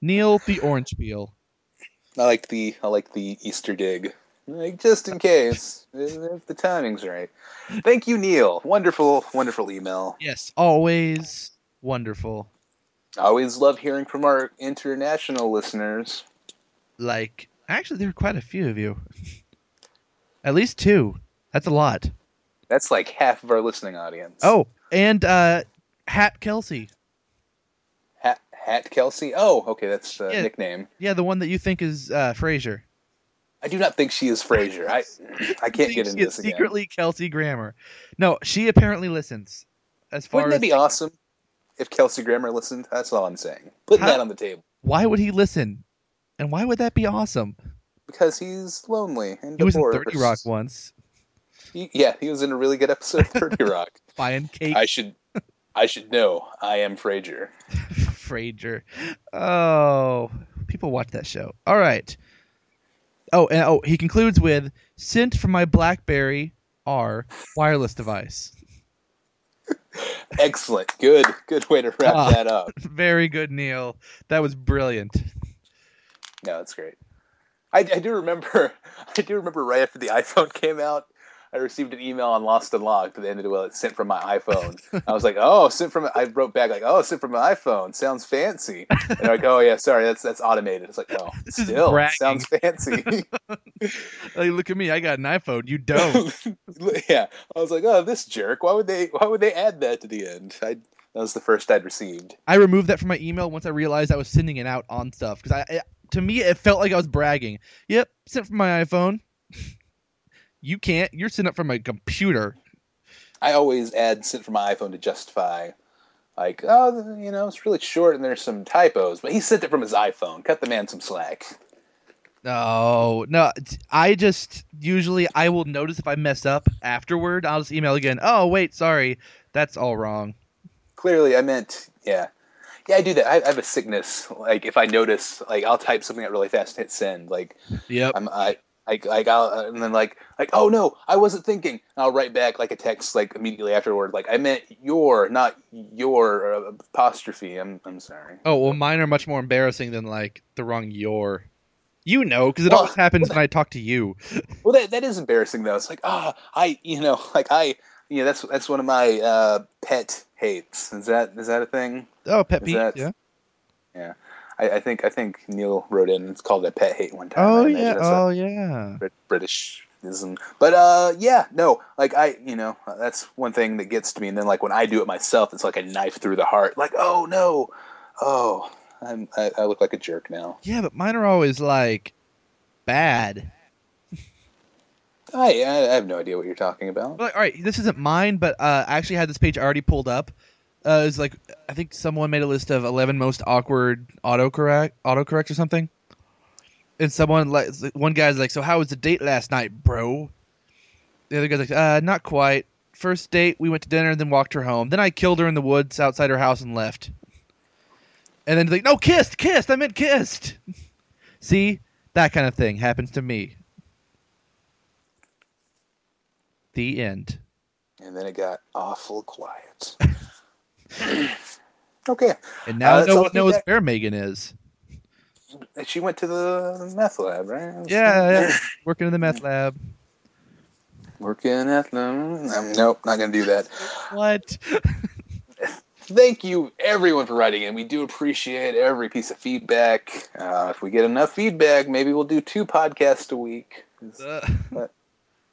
Speaker 3: Neil the Orange Peel.
Speaker 2: I like the I like the Easter dig. Like just in case if the timing's right. Thank you, Neil. Wonderful, wonderful email.
Speaker 3: Yes, always wonderful.
Speaker 2: I always love hearing from our international listeners.
Speaker 3: Like, actually, there are quite a few of you. At least two. That's a lot.
Speaker 2: That's like half of our listening audience.
Speaker 3: Oh, and uh, Hat Kelsey.
Speaker 2: Hat, Hat Kelsey. Oh, okay, that's a
Speaker 3: Yeah.
Speaker 2: nickname.
Speaker 3: Yeah, the one that you think is uh, Frasier.
Speaker 2: I do not think she is Frasier. I I can't get into this again.
Speaker 3: secretly Kelsey Grammer. No, she apparently listens. As far
Speaker 2: Wouldn't
Speaker 3: as
Speaker 2: that be awesome if Kelsey Grammer listened? That's all I'm saying. Putting
Speaker 3: How-
Speaker 2: that on the table
Speaker 3: why would he listen? And why would that be awesome?
Speaker 2: Because he's lonely and
Speaker 3: He was in 30 Rock once,
Speaker 2: He- yeah, he was in a really good episode of Thirty Rock.
Speaker 3: buying cake.
Speaker 2: I should I should know. I am Frasier.
Speaker 3: Frasier. Oh, people watch that show. All right. Oh, and oh, he concludes with sent from my BlackBerry R wireless device.
Speaker 2: Excellent. Good good way to wrap
Speaker 3: Ah.
Speaker 2: that up.
Speaker 3: Very good, Neil. That was brilliant.
Speaker 2: No, that's great. I, I do remember. I do remember right after the iPhone came out, I received an email on Lost and Locked that ended well. It sent from my iPhone. I was like, "Oh, sent from." I wrote back like, "Oh, sent from my iPhone. Sounds fancy." And they're like, "Oh yeah, sorry, that's that's automated." It's like, "Oh,
Speaker 3: This
Speaker 2: still sounds fancy."
Speaker 3: Like, look at me. I got an iPhone. You don't.
Speaker 2: yeah, I was like, "Oh, this jerk. Why would they? Why would they add that to the end?" I, that was the first I'd received.
Speaker 3: I removed that from my email once I realized I was sending it out on stuff because I, I, to me, it felt like I was bragging. Yep, sent from my iPhone. You can't. You're sending it from my computer.
Speaker 2: I always add sent from my iPhone to justify like, oh, you know, it's really short and there's some typos, but he sent it from his iPhone. Cut the man some slack.
Speaker 3: No, no. I just usually I will notice if I mess up afterward. I'll just email again. Oh wait, sorry, that's all wrong.
Speaker 2: Clearly, I meant, yeah. Yeah, I do that. I, I have a sickness. Like, if I notice, like, I'll type something out really fast and hit send. Like,
Speaker 3: Yep.
Speaker 2: I'm, I, like, like, I'll, and then like, like, oh no, I wasn't thinking. And I'll write back like a text, like immediately afterward, like, I meant your, not your uh, apostrophe. I'm, I'm sorry.
Speaker 3: Oh well, mine are much more embarrassing than like the wrong your. You know, because it
Speaker 2: Well,
Speaker 3: always happens when I talk to you.
Speaker 2: Well, that that is embarrassing though. It's like, ah, I, you know, like I, you know, that's that's one of my uh, pet hates. Is that is that a thing?
Speaker 3: Oh, pet peeve. Yeah.
Speaker 2: Yeah, I, I think I think Neil wrote in. It's called a pet hate one time.
Speaker 3: Oh yeah. Oh yeah.
Speaker 2: Brit- Britishism. But uh, yeah, no, like I, you know, that's one thing that gets to me. And then like when I do it myself, it's like a knife through the heart. Like, oh no, oh, I'm, I, I look like a jerk now.
Speaker 3: Yeah, but mine are always like bad.
Speaker 2: I I have no idea what you're talking about.
Speaker 3: All right, this isn't mine, but uh, I actually had this page already pulled up. Uh, it's like I think someone made a list of 11 most awkward autocorrect autocorrect or something. And someone like one guy's like, "So how was the date last night, bro?" The other guy's like, "Uh, not quite. First date, we went to dinner and then walked her home. Then I killed her in the woods outside her house and left." And then like, "No, kissed, kissed. I meant kissed." See, that kind of thing happens to me. The end.
Speaker 2: And then it got awful quiet. okay.
Speaker 3: And now
Speaker 2: Uh,
Speaker 3: no one knows
Speaker 2: feedback.
Speaker 3: where Megan is.
Speaker 2: She went to the meth lab, right?
Speaker 3: Yeah, yeah. Working in the meth lab.
Speaker 2: Working at the. Um, nope, not going to do that.
Speaker 3: What?
Speaker 2: Thank you, everyone, for writing in. We do appreciate every piece of feedback. Uh, if we get enough feedback, maybe we'll do two podcasts a week.
Speaker 3: Uh,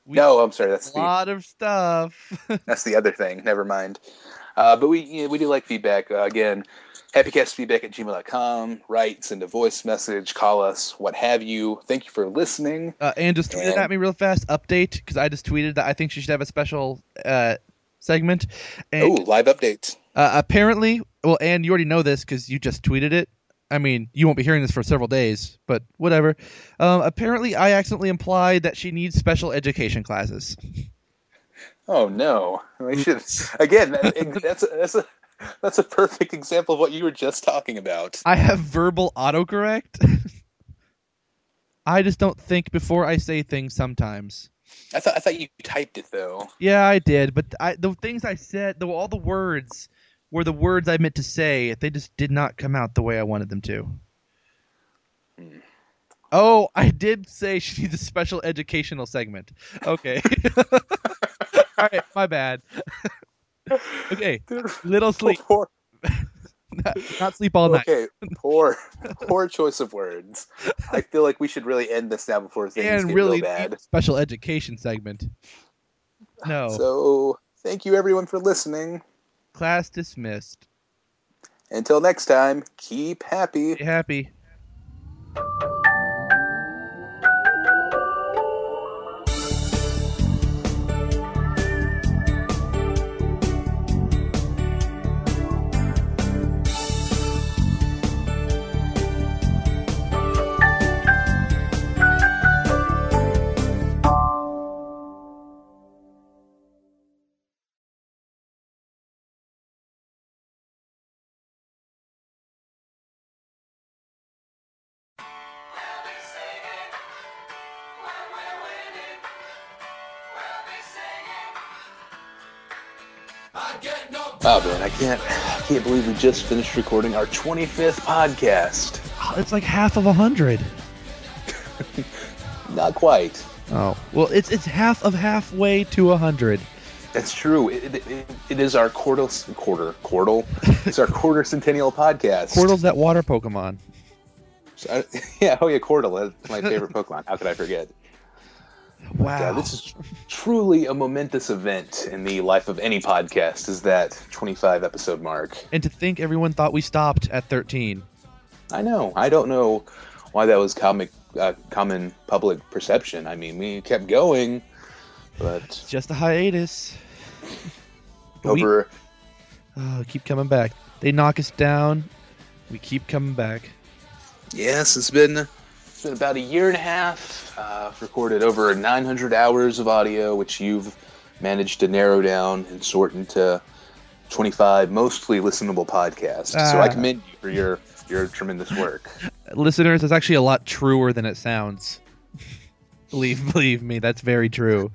Speaker 3: we-
Speaker 2: no, I'm sorry. That's
Speaker 3: a
Speaker 2: the,
Speaker 3: lot of stuff.
Speaker 2: that's the other thing. Never mind. Uh, but we you know, we do like feedback. Uh, again, happycastfeedback at gmail.com. Write, send a voice message, call us, what have you. Thank you for listening.
Speaker 3: Uh, and just tweeted
Speaker 2: And-
Speaker 3: at me real fast. Update because I just tweeted that I think she should have a special uh, segment. And
Speaker 2: Oh, live updates.
Speaker 3: uh, apparently, well, and you already know this because you just tweeted it. I mean, you won't be hearing this for several days, but whatever. Um, apparently, I accidentally implied that she needs special education classes.
Speaker 2: Oh no! Should again. That's a, that's a that's a perfect example of what you were just talking about.
Speaker 3: I have verbal autocorrect. I just don't think before I say things sometimes.
Speaker 2: I thought I thought you typed it though.
Speaker 3: Yeah, I did, but I, the things I said, the, all the words were the words I meant to say. They just did not come out the way I wanted them to.
Speaker 2: Hmm.
Speaker 3: Oh, I did say she needs a special educational segment. Okay. all right, my bad. okay, little sleep,
Speaker 2: Poor,
Speaker 3: not, not sleep all night.
Speaker 2: okay, poor, poor choice of words. I feel like we should really end this now before things
Speaker 3: and
Speaker 2: get
Speaker 3: really
Speaker 2: real bad.
Speaker 3: special education segment. No,
Speaker 2: So thank you everyone for listening.
Speaker 3: Class dismissed.
Speaker 2: Until next time, keep happy.
Speaker 3: Be happy.
Speaker 2: Oh man, I can't, I can't believe we just finished recording our 25th podcast.
Speaker 3: It's like half of a hundred.
Speaker 2: Not quite.
Speaker 3: Oh well, it's it's half of halfway to a hundred.
Speaker 2: That's true. It, it, it, is our quarter, quarter, quarter. It's our quarter centennial podcast.
Speaker 3: Portal's that water Pokemon.
Speaker 2: So, I- yeah, oh yeah, Cordal. That's my favorite Pokemon. How could I forget?
Speaker 3: Wow.
Speaker 2: Yeah, this is truly a momentous event in the life of any podcast. Is that 25 episode mark?
Speaker 3: and to think everyone thought we stopped at thirteen.
Speaker 2: I know. I don't know why that was comic, uh, common public perception. I mean, we kept going, but
Speaker 3: Just a hiatus. But we-
Speaker 2: over
Speaker 3: Oh, keep coming back. They knock us down. We keep coming back.
Speaker 2: Yes, it's been it's been about a year and a half. Uh, I've recorded over 900 hours of audio, which you've managed to narrow down and sort into 25 mostly listenable podcasts. so I
Speaker 3: Ah.
Speaker 2: commend you for your your tremendous work.
Speaker 3: Listeners, it's actually a lot truer than it sounds. believe believe me, that's very true.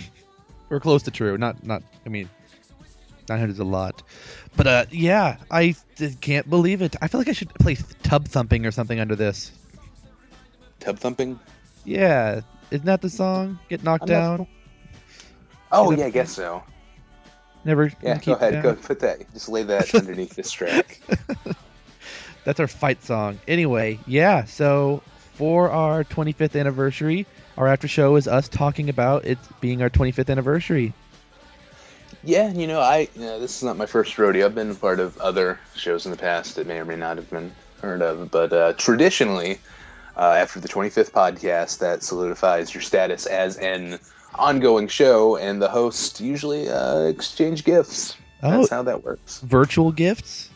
Speaker 3: or close to true. Not not I mean 900 is a lot. But uh yeah, I can't believe it. I feel like I should play tub thumping or something under this.
Speaker 2: Tub thumping.
Speaker 3: Yeah, isn't that the song? Get knocked
Speaker 2: I'm not-
Speaker 3: down.
Speaker 2: Oh
Speaker 3: Get
Speaker 2: yeah, I guess so.
Speaker 3: Never
Speaker 2: Yeah, go ahead. Go put that. Just lay that underneath this track.
Speaker 3: That's our fight song. Anyway, yeah, so for our 25th anniversary, our after show is us talking about it being our 25th anniversary.
Speaker 2: Yeah, you know, I you know, this is not my first rodeo. I've been a part of other shows in the past that may or may not have been heard of, but uh, traditionally, uh, after the 25th podcast, that solidifies your status as an ongoing show, and the host usually uh, exchange gifts.
Speaker 3: Oh.
Speaker 2: That's how that works.
Speaker 3: Virtual gifts?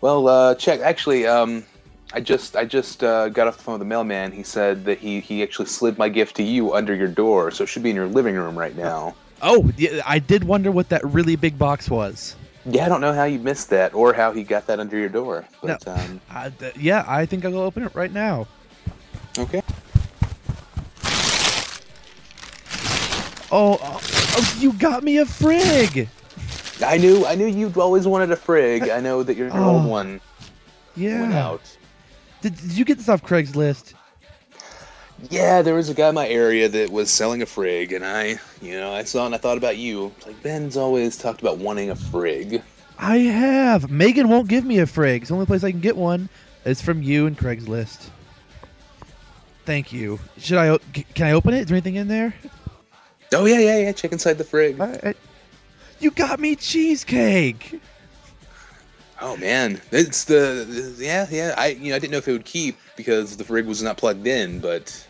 Speaker 2: Well, uh, check. Actually, um, I just I just uh, got off the phone with the mailman. He said that he he actually slid my gift to you under your door, so it should be in your living room right now.
Speaker 3: Oh, I did wonder what that really big box was.
Speaker 2: Yeah, I don't know how you missed that or how he got that under your door. But um,
Speaker 3: Uh, th- yeah, I think I'll open it right now.
Speaker 2: okay.
Speaker 3: Oh, oh, oh, you got me a frig!
Speaker 2: I knew I knew you'd always wanted a frig. I know that your, your old
Speaker 3: Oh.
Speaker 2: one went
Speaker 3: Yeah.
Speaker 2: out.
Speaker 3: Did, did you get this off Craigslist?
Speaker 2: Yeah, there was a guy in my area that was selling a frig, and I, you know, I saw it and I thought about you. It's Like Ben's always talked about wanting a frig.
Speaker 3: I have. Megan won't give me a frig. The only place I can get one is from you and Craigslist. Thank you. Should I? Can I open it? Is there anything in there?
Speaker 2: Oh yeah, yeah, yeah. Check inside the frig.
Speaker 3: I, I, you got me cheesecake.
Speaker 2: Oh man, it's the, the yeah, yeah. I you know I didn't know if it would keep because the frig was not plugged in, but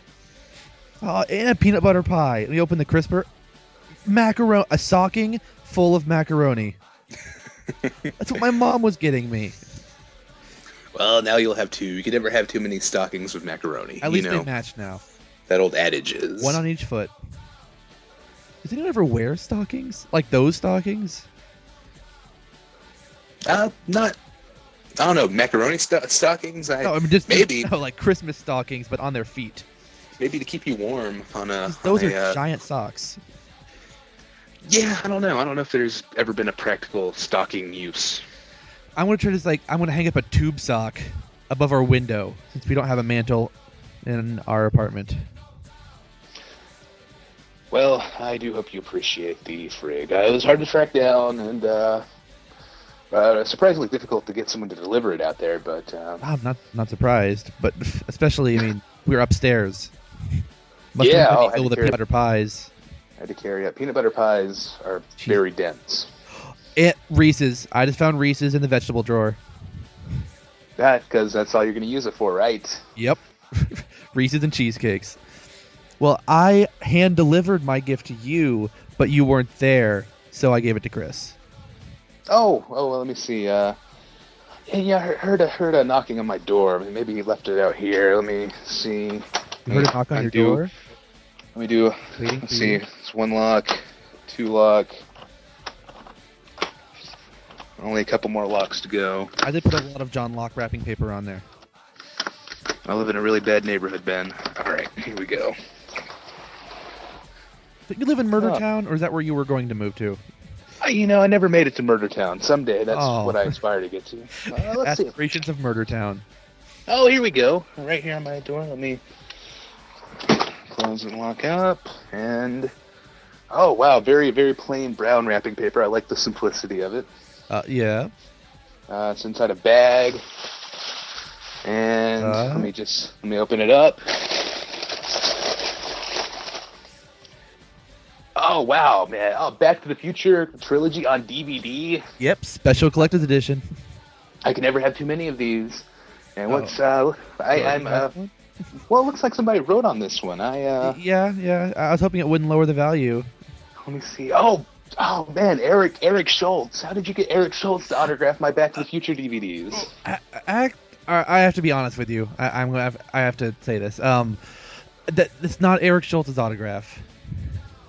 Speaker 3: Oh, and a peanut butter pie. Let me open the crisper. Macaroni, a stocking full of macaroni. That's what my mom was getting me.
Speaker 2: well now you'll have two. You can never have too many stockings with macaroni.
Speaker 3: At least
Speaker 2: know
Speaker 3: they match now.
Speaker 2: that old adage is.
Speaker 3: One on each foot. Does anyone ever wear stockings? Like those stockings?
Speaker 2: Uh, not. I don't know macaroni sto- stockings. I
Speaker 3: No, I mean just
Speaker 2: maybe
Speaker 3: no, like Christmas stockings, but on their feet.
Speaker 2: Maybe to keep you warm on a.
Speaker 3: Those
Speaker 2: on
Speaker 3: are
Speaker 2: a, uh,
Speaker 3: giant socks.
Speaker 2: Yeah, I don't know. I don't know if there's ever been a practical stocking use.
Speaker 3: I'm gonna try to like I'm gonna hang up a tube sock above our window since we don't have a mantle in our apartment.
Speaker 2: Well, I do hope you appreciate the frig. Uh, it was hard to track down and uh, uh, surprisingly difficult to get someone to deliver it out there. But uh,
Speaker 3: I'm not not surprised, but especially I mean we were upstairs. Must
Speaker 2: Yeah,
Speaker 3: have
Speaker 2: oh,
Speaker 3: been with
Speaker 2: hear it.
Speaker 3: peanut butter pies.
Speaker 2: I had to carry up. Peanut butter pies are
Speaker 3: Jeez.
Speaker 2: very dense.
Speaker 3: It Reese's. I just found Reese's in the vegetable drawer.
Speaker 2: That because that's all you're going to use it for, right?
Speaker 3: Yep. Reese's and cheesecakes. Well, I hand delivered my gift to you, but you weren't there, so I gave it to Chris.
Speaker 2: Oh, oh. Well, let me see. Uh, yeah. I heard- heard a heard a knocking on my door. Maybe he left it out here. Let me see.
Speaker 3: You heard a knock on
Speaker 2: I
Speaker 3: your
Speaker 2: do.
Speaker 3: door?
Speaker 2: Let me do.
Speaker 3: Waiting
Speaker 2: Let's see.
Speaker 3: you.
Speaker 2: It's one lock, two lock. Only a couple more locks to go.
Speaker 3: I did put a lot of John Locke wrapping paper on there.
Speaker 2: I live in a really bad neighborhood, Ben. All right, here we go.
Speaker 3: Did you live in Murder. Town, or is that where you were going to move to?
Speaker 2: You know, I never made it to Murder Town. Someday, that's
Speaker 3: Oh.
Speaker 2: what I aspire to get to. Uh, let's see.
Speaker 3: Of Murder Town.
Speaker 2: Oh, here we go. Right here on my door. Let me close and lock up. And oh wow, very very plain brown wrapping paper. I like the simplicity of it.
Speaker 3: Uh, yeah.
Speaker 2: Uh, it's inside a bag. And
Speaker 3: Uh.
Speaker 2: let me just let me open it up. Oh wow, man! Oh, Back to the Future trilogy on DVD.
Speaker 3: Yep. Special collector's edition.
Speaker 2: I can never have too many of these. And
Speaker 3: Oh.
Speaker 2: what's uh, I, I'm uh, well, it looks like somebody wrote on this one. I uh,
Speaker 3: yeah, yeah. I was hoping it wouldn't lower the value.
Speaker 2: let me see. Oh, Oh man, Eric Eric Stoltz. How did you get Eric Stoltz to autograph my Back to the Future DVDs?
Speaker 3: I, I, I have to be honest with you. I, I'm gonna have, I have to say this. Um, that it's not Eric Stoltz's autograph.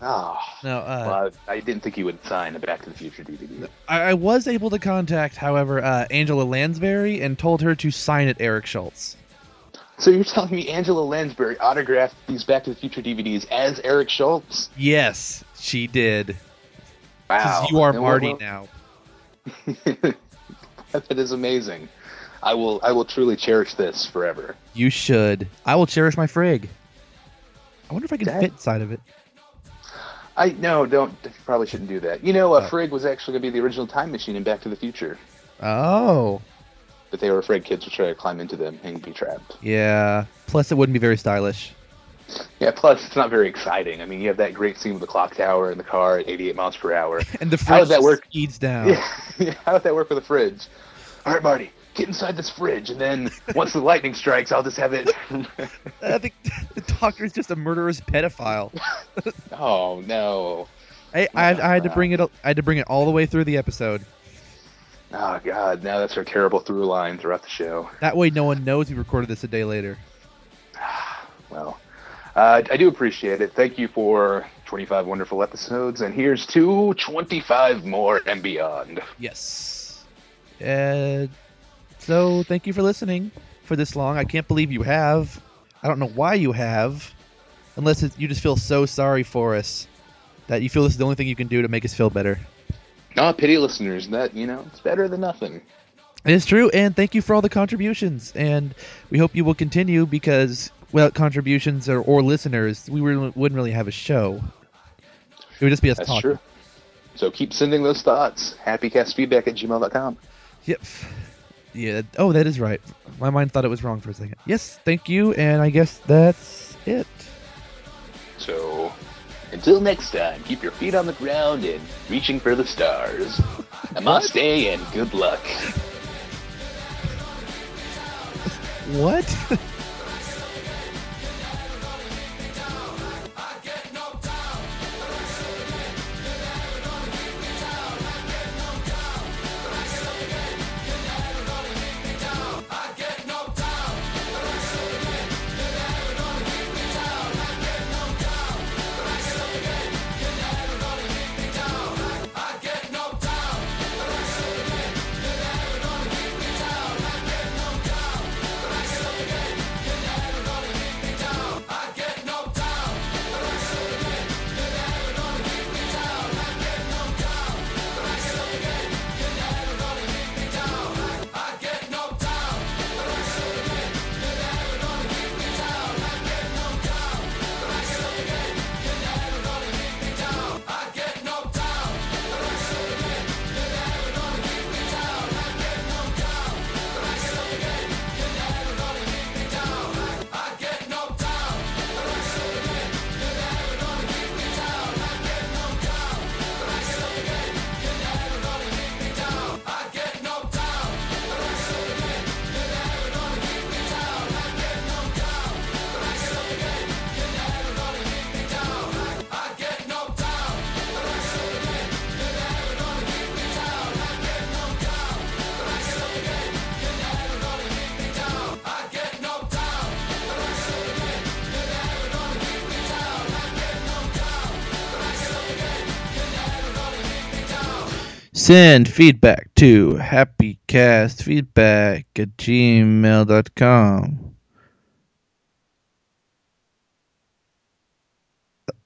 Speaker 2: Oh,
Speaker 3: No, uh,
Speaker 2: well, I, I didn't think he would sign a Back to the Future DVD.
Speaker 3: I, I was able to contact, however, uh, Angela Lansbury and told her to sign it Eric Stoltz.
Speaker 2: So you're telling me Angela Lansbury autographed these Back to the Future DVDs as Eric Stoltz?
Speaker 3: Yes, she did.
Speaker 2: Wow,
Speaker 3: you are Marty now.
Speaker 2: that is amazing. I will I will truly cherish this forever.
Speaker 3: You should. I will cherish my frig. I wonder if I can
Speaker 2: Dad?
Speaker 3: fit inside of it.
Speaker 2: I no, don't probably shouldn't do that. You know, a
Speaker 3: Oh.
Speaker 2: Frigg was actually going to be the original time machine in Back to the Future,
Speaker 3: Oh,
Speaker 2: but they were afraid kids would try to climb into them and be trapped.
Speaker 3: yeah. Plus, it wouldn't be very stylish.
Speaker 2: Yeah, plus it's not very exciting. I mean, you have that great scene with the clock tower and the car at 88 miles per hour.
Speaker 3: And the fridge
Speaker 2: How would that work?
Speaker 3: speeds down.
Speaker 2: Yeah, how would that work with the fridge? All right, Marty, get inside this fridge, and then once the lightning strikes, I'll just have it.
Speaker 3: I think the doctor is just a murderous pedophile.
Speaker 2: oh no!
Speaker 3: I, I, had- I had to bring it. I had to bring it all the way through the episode.
Speaker 2: Oh god! Now that's our terrible through line throughout the show.
Speaker 3: That way, no one knows we recorded this a day later.
Speaker 2: Well, uh, I do appreciate it. Thank you for 25 wonderful episodes, and here's to 25 more and beyond.
Speaker 3: Yes. Uh, so thank you for listening for this long. I can't believe you have. I don't know why you have, unless you just feel so sorry for us that you feel this is the only thing you can do to make us feel better.
Speaker 2: No, pity listeners. That you know, it's better than nothing.
Speaker 3: It is true, and thank you for all the contributions. And we hope you will continue because without contributions or, or listeners, we really, wouldn't really have a show. It would just be us
Speaker 2: That's
Speaker 3: talking.
Speaker 2: true. So keep sending those thoughts. Happycastfeedback at gmail.com.
Speaker 3: Yep. Yeah. Oh, that is right. My mind thought it was wrong for a second. Yes, thank you, and I guess that's it.
Speaker 2: So until next time, keep your feet on the ground and reaching for the stars. Namaste and good luck.
Speaker 3: What? Send feedback to happycastfeedback at gmail.com.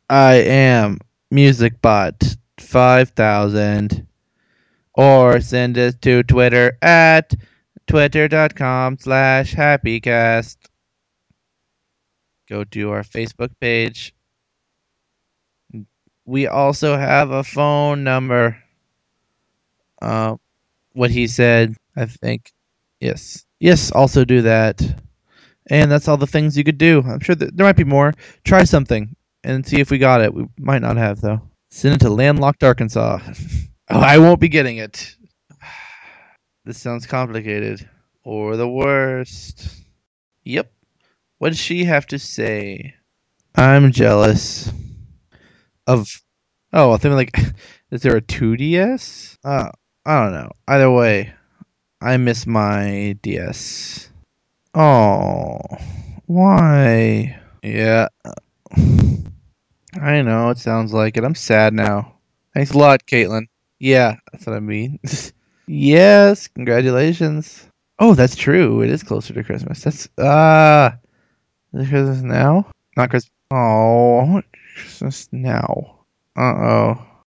Speaker 3: I am MusicBot5000. Or send us to Twitter at twitter.com slash happycast. Go to our Facebook page. We also have a phone number. Uh, what he said, I think. Yes. Yes, also do that. And that's all the things you could do. I'm sure there might be more. Try something and see if we got it. We might not have, though. Send it to landlocked Arkansas. oh, I won't be getting it. This sounds complicated. Or the worst. Yep. What does she have to say? I'm jealous of Oh, I think like, is there a 2DS? Uh, I don't know. Either way, I miss my DS. Oh, why? Yeah, I know. It sounds like it. I'm sad now. Thanks a lot, Caitlin. Yeah, that's what I mean. yes, congratulations. Oh, that's true. It is closer to Christmas. That's ah, is Christmas now? Not Christmas. Oh, Christmas now. Uh oh.